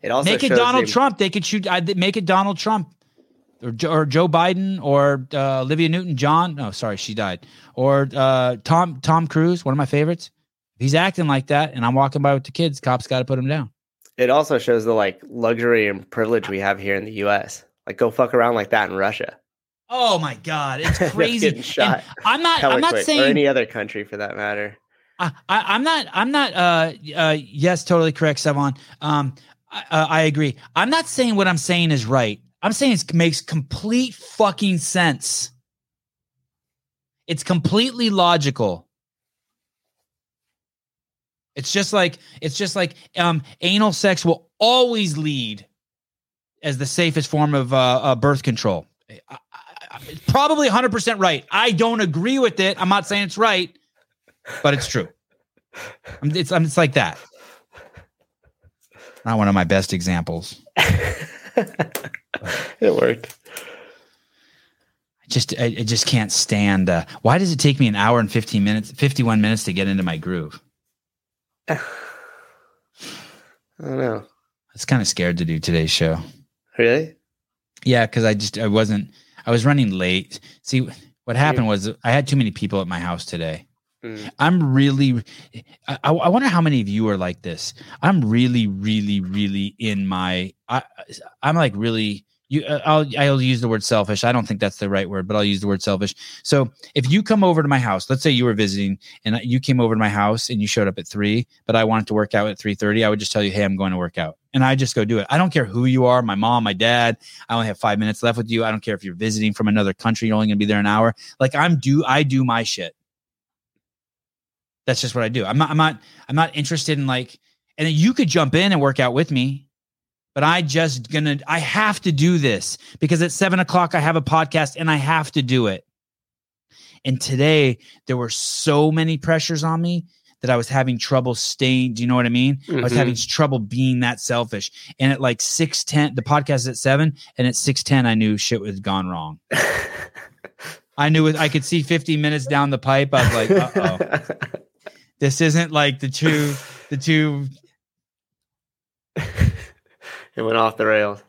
It also make it Donald Trump. They could shoot. I make it Donald Trump, or or Joe Biden, or uh, Olivia Newton John. No, sorry, she died. Or uh, Tom Tom Cruise, one of my favorites. If he's acting like that, and I'm walking by with the kids, cops got to put him down. It also shows the like luxury and privilege we have here in the U.S. Like go fuck around like that in Russia. Oh my god, it's crazy. shot. I'm not. I'm not quick, or saying. any other country for that matter. I, I, I'm not. I'm not. Uh, uh, yes, totally correct, Sevan. Um, uh, I agree. I'm not saying what I'm saying is right. I'm saying it makes complete fucking sense. It's completely logical. It's just like it's just like um, anal sex will always lead as the safest form of uh, uh, birth control. I, I, probably 100% right. I don't agree with it. I'm not saying it's right, but it's true. I'm, it's, I'm, it's like that. Not one of my best examples. it worked. I just I, I just can't stand. Uh, why does it take me an hour and 15 minutes, 51 minutes to get into my groove? I don't know. I was kind of scared to do today's show. Really? Yeah, because I just I wasn't. I was running late. See, what happened was I had too many people at my house today. Mm. I'm really. I, I wonder how many of you are like this. I'm really, really, really in my. I I'm like really. You, uh, I'll I'll use the word selfish. I don't think that's the right word, but I'll use the word selfish. So if you come over to my house, let's say you were visiting and you came over to my house and you showed up at three, but I wanted to work out at three thirty, I would just tell you, hey, I'm going to work out, and I just go do it. I don't care who you are, my mom, my dad. I only have five minutes left with you. I don't care if you're visiting from another country, you're only going to be there an hour. Like I'm do I do my shit. That's just what I do. I'm not. I'm not. I'm not interested in like. And then you could jump in and work out with me, but I just gonna. I have to do this because at seven o'clock I have a podcast and I have to do it. And today there were so many pressures on me that I was having trouble staying. Do you know what I mean? I was having trouble being that selfish. And at like six ten, the podcast is at seven, and at six ten, I knew shit was gone wrong. I knew it. I could see 50 minutes down the pipe. I was like, uh oh. this isn't like the two the two it went off the rails.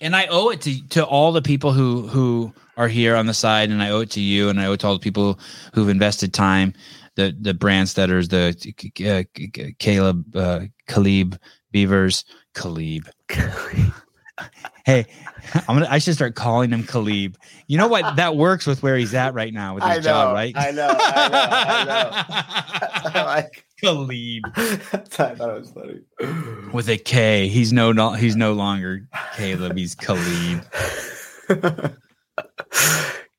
and i owe it to to all the people who who are here on the side and i owe it to you and i owe it to all the people who've invested time the the brandsteaders the uh, caleb uh caleb beavers caleb hey i'm gonna i should start calling him caleb you know what that works with where he's at right now with his I job right I know, I know, I know. Like Khalid I thought it was funny. with a K. He's no, no he's no longer Caleb. He's Khalid.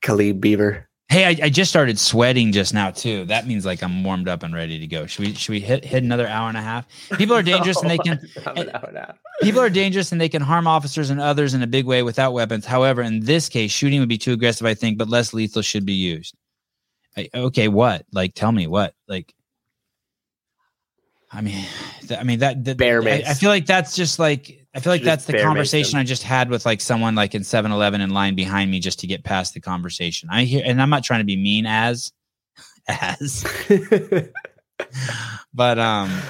Khalid Beaver. Hey, I, I just started sweating just now too. That means like I'm warmed up and ready to go. Should we should we hit hit another hour and a half? People are dangerous and they can an hour and a half. people are dangerous and they can harm officers and others in a big way without weapons. However, in this case, shooting would be too aggressive, I think, but less lethal should be used. I, okay, what? Like, tell me what? Like, I mean, th- I mean that. that Bear I. I feel like that's just like I feel like that's the conversation. I just had with like someone like in 7-Eleven in line behind me just to get past the conversation. I hear, and I'm not trying to be mean as as, but um,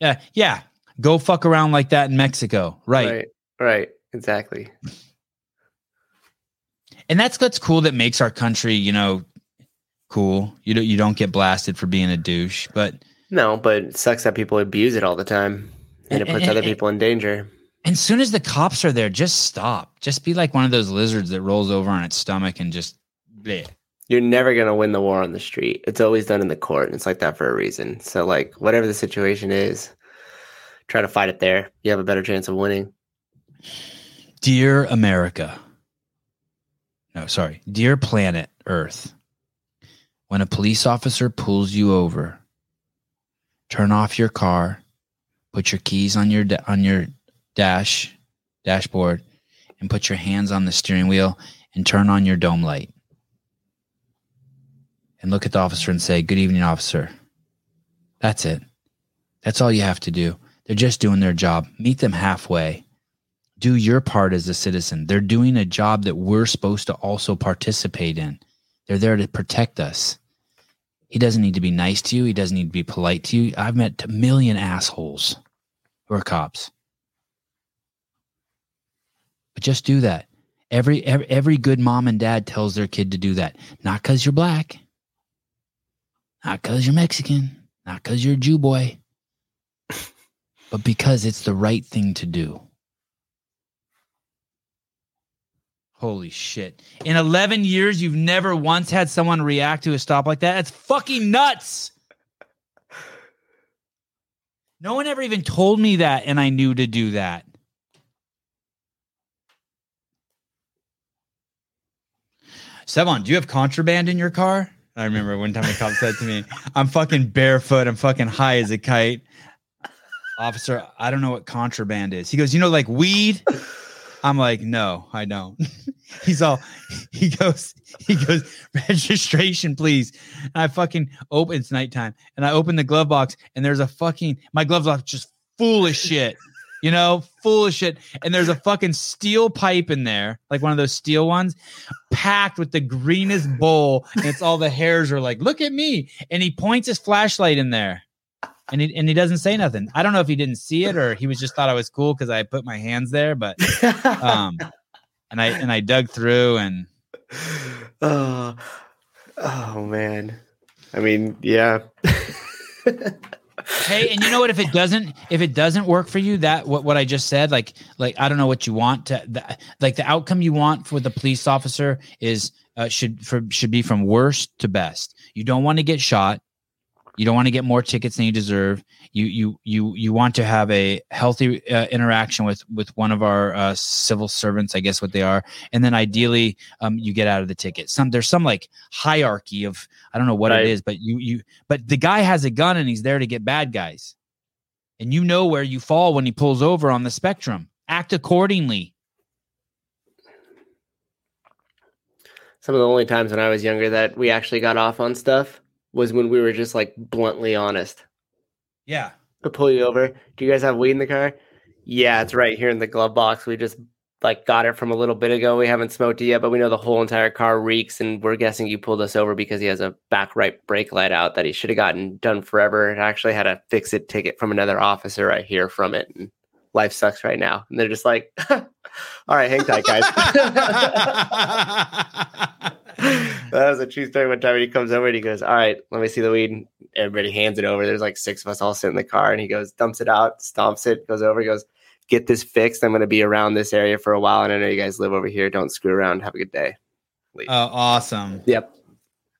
yeah, yeah, go fuck around like that in Mexico, right? right. Right. Exactly. and that's what's cool that makes our country you know cool you don't you don't get blasted for being a douche but No, but it sucks that people abuse it all the time. And it puts and- other people in danger. And as soon as the cops are there just stop just be like one of those lizards that rolls over on its stomach and just bleh. You're never gonna win the war on the street. It's always done in the court, and it's like that for a reason. So, like, whatever the situation is, try to fight it there. You have a better chance of winning. dear america no sorry dear planet earth when a police officer pulls you over turn off your car put your keys on your on your dash dashboard and put your hands on the steering wheel and turn on your dome light. And look at the officer and say good evening officer. That's it. That's all you have to do. They're just doing their job. Meet them halfway. Do your part as a citizen. They're doing a job that we're supposed to also participate in. They're there to protect us he doesn't need to be nice to you. He doesn't need to be polite to you. I've met a million assholes who are cops. But just do that. Every every, every good mom and dad tells their kid to do that. Not because you're black. Not because you're mexican. Not because you're a jew boy. But because it's the right thing to do Holy shit. In 11 years, you've never once had someone react to a stop like that? That's fucking nuts. No one ever even told me that, and I knew to do that. Sevan, do you have contraband in your car? I remember one time a cop said to me, I'm fucking barefoot. I'm fucking high as a kite. Officer, I don't know what contraband is. He goes, You know, like weed? I'm like, No, I don't. He's all, he goes, he goes, registration, please. And I fucking open, it's nighttime. And I open the glove box and there's a fucking, my glove box just full of shit, you know, full of shit. And there's a fucking steel pipe in there, like one of those steel ones, packed with the greenest bowl. And it's all the hairs are like, look at me. And he points his flashlight in there. And he, and he doesn't say nothing. I don't know if he didn't see it or he was just thought I was cool because I put my hands there, but um and I and I dug through and oh, oh man. I mean, yeah. hey and you know what if it doesn't if it doesn't work for you that what, what i just said like like i don't know what you want to the, like the outcome you want for the police officer is uh, should for should be from worst to best you don't want to get shot you don't want to get more tickets than you deserve. You you you you want to have a healthy uh, interaction with with one of our uh, civil servants i guess what they are and then ideally um, you get out of the ticket. Some there's some like hierarchy of i don't know what Right. it is but you you but the guy has a gun and he's there to get bad guys. And you know where you fall when he pulls over on the spectrum. Act accordingly. Some of the only times when I was younger that we actually got off on stuff was when we were just like bluntly honest. yeah to pull you over. Do you guys have weed in the car? Yeah, it's right here in the glove box. We just like got it from a little bit ago. We haven't smoked it yet, but we know the whole entire car reeks, and we're guessing you pulled us over because he has a back right brake light out that he should have gotten done forever. It actually had a fix it ticket from another officer right here from it. And life sucks right now. And they're just like, all right, hang tight, guys. that was a true story. One time he comes over and he goes, All right, let me see the weed. Everybody hands it over. There's like six of us all sit in the car and he goes, dumps it out, stomps it, goes over, goes, Get this fixed. I'm going to be around this area for a while. And I know you guys live over here. Don't screw around. Have a good day. oh awesome Yep.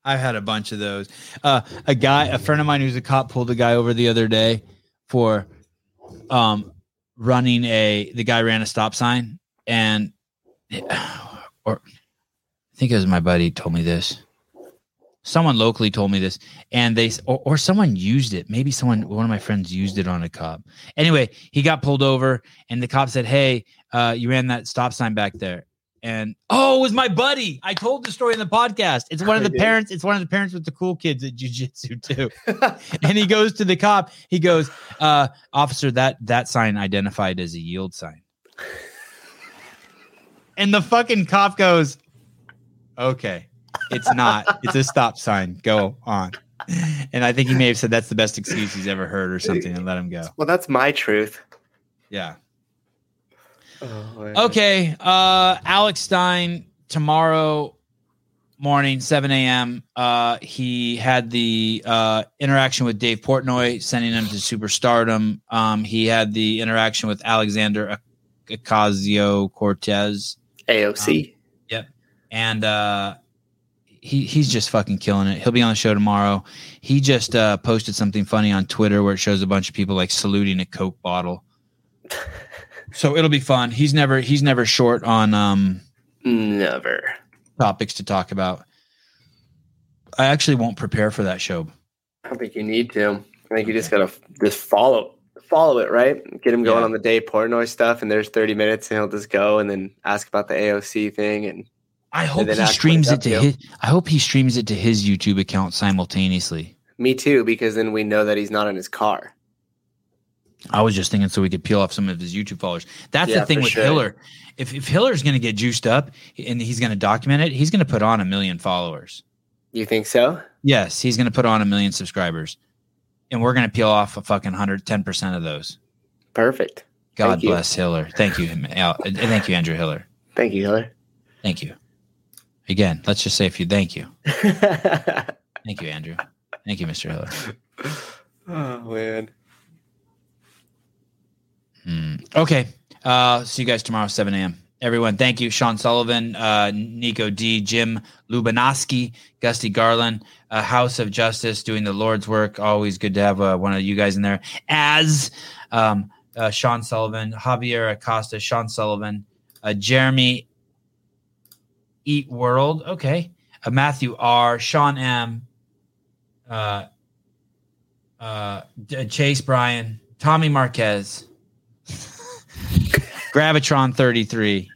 I've had a bunch of those. Uh, a guy, a friend of mine who's a cop, pulled a guy over the other day for um, running a. The guy ran a stop sign, and or think it was my buddy told me this. Someone locally told me this, and they or, or someone used it. Maybe someone, one of my friends, used it on a cop. Anyway, he got pulled over, and the cop said, "Hey, uh, you ran that stop sign back there." And oh, it was my buddy. I told the story in the podcast. It's one of the parents. It's one of the parents with the cool kids at jujitsu too. and he goes to the cop. He goes, uh, "Officer, that that sign identified as a yield sign." And the fucking cop goes, "Okay, it's not. It's a stop sign. Go on." And I think he may have said that's the best excuse he's ever heard or something, and let him go. well, that's my truth. Yeah. Oh. Okay. Uh Alex Stein tomorrow morning, 7 a.m. Uh he had the uh interaction with Dave Portnoy, sending him to superstardom. Um, he had the interaction with Alexander Ocasio Cortez. AOC. And uh he he's just fucking killing it. He'll be on the show tomorrow. He just uh posted something funny on Twitter where it shows a bunch of people like saluting a Coke bottle. So it'll be fun. He's never he's never short on um Never. topics to talk about. I actually won't prepare for that show. I don't think you need to. I think you just gotta just follow follow it, right? Get him going Yeah. on the Dave Portnoy stuff, and there's 30 minutes, and he'll just go and then ask about the AOC thing. And I hope he streams it to his I hope he streams it to his YouTube account simultaneously. me too, because then we know that he's not in his car. I was just thinking so we could peel off some of his YouTube followers. That's Yeah, the thing with sure. Hiller. If if Hiller's going to get juiced up and he's going to document it, he's going to put on a million followers. You think so? Yes, he's going to put on a million subscribers, and we're going to peel off a fucking hundred ten percent of those. Perfect. God Thank you. bless Hiller. Thank you, thank you, Andrew Hiller. Thank you, Hiller. Thank you. Again, let's just say a few. Thank you, thank you, Andrew. Thank you, Mr. Hiller. oh man. Hmm. Okay. Uh, see you guys tomorrow, 7 a.m. Everyone, thank you. Sean Sullivan, uh, Nico D, Jim Lubanoski, Gusty Garland, uh, House of Justice doing the Lord's work. Always good to have uh, one of you guys in there. As um, uh, Sean Sullivan, Javier Acosta, Sean Sullivan, uh, Jeremy Eat World. Okay. Uh, Matthew R, Sean M, uh, uh, Chase Bryan, Tommy Marquez. Gravitron 33.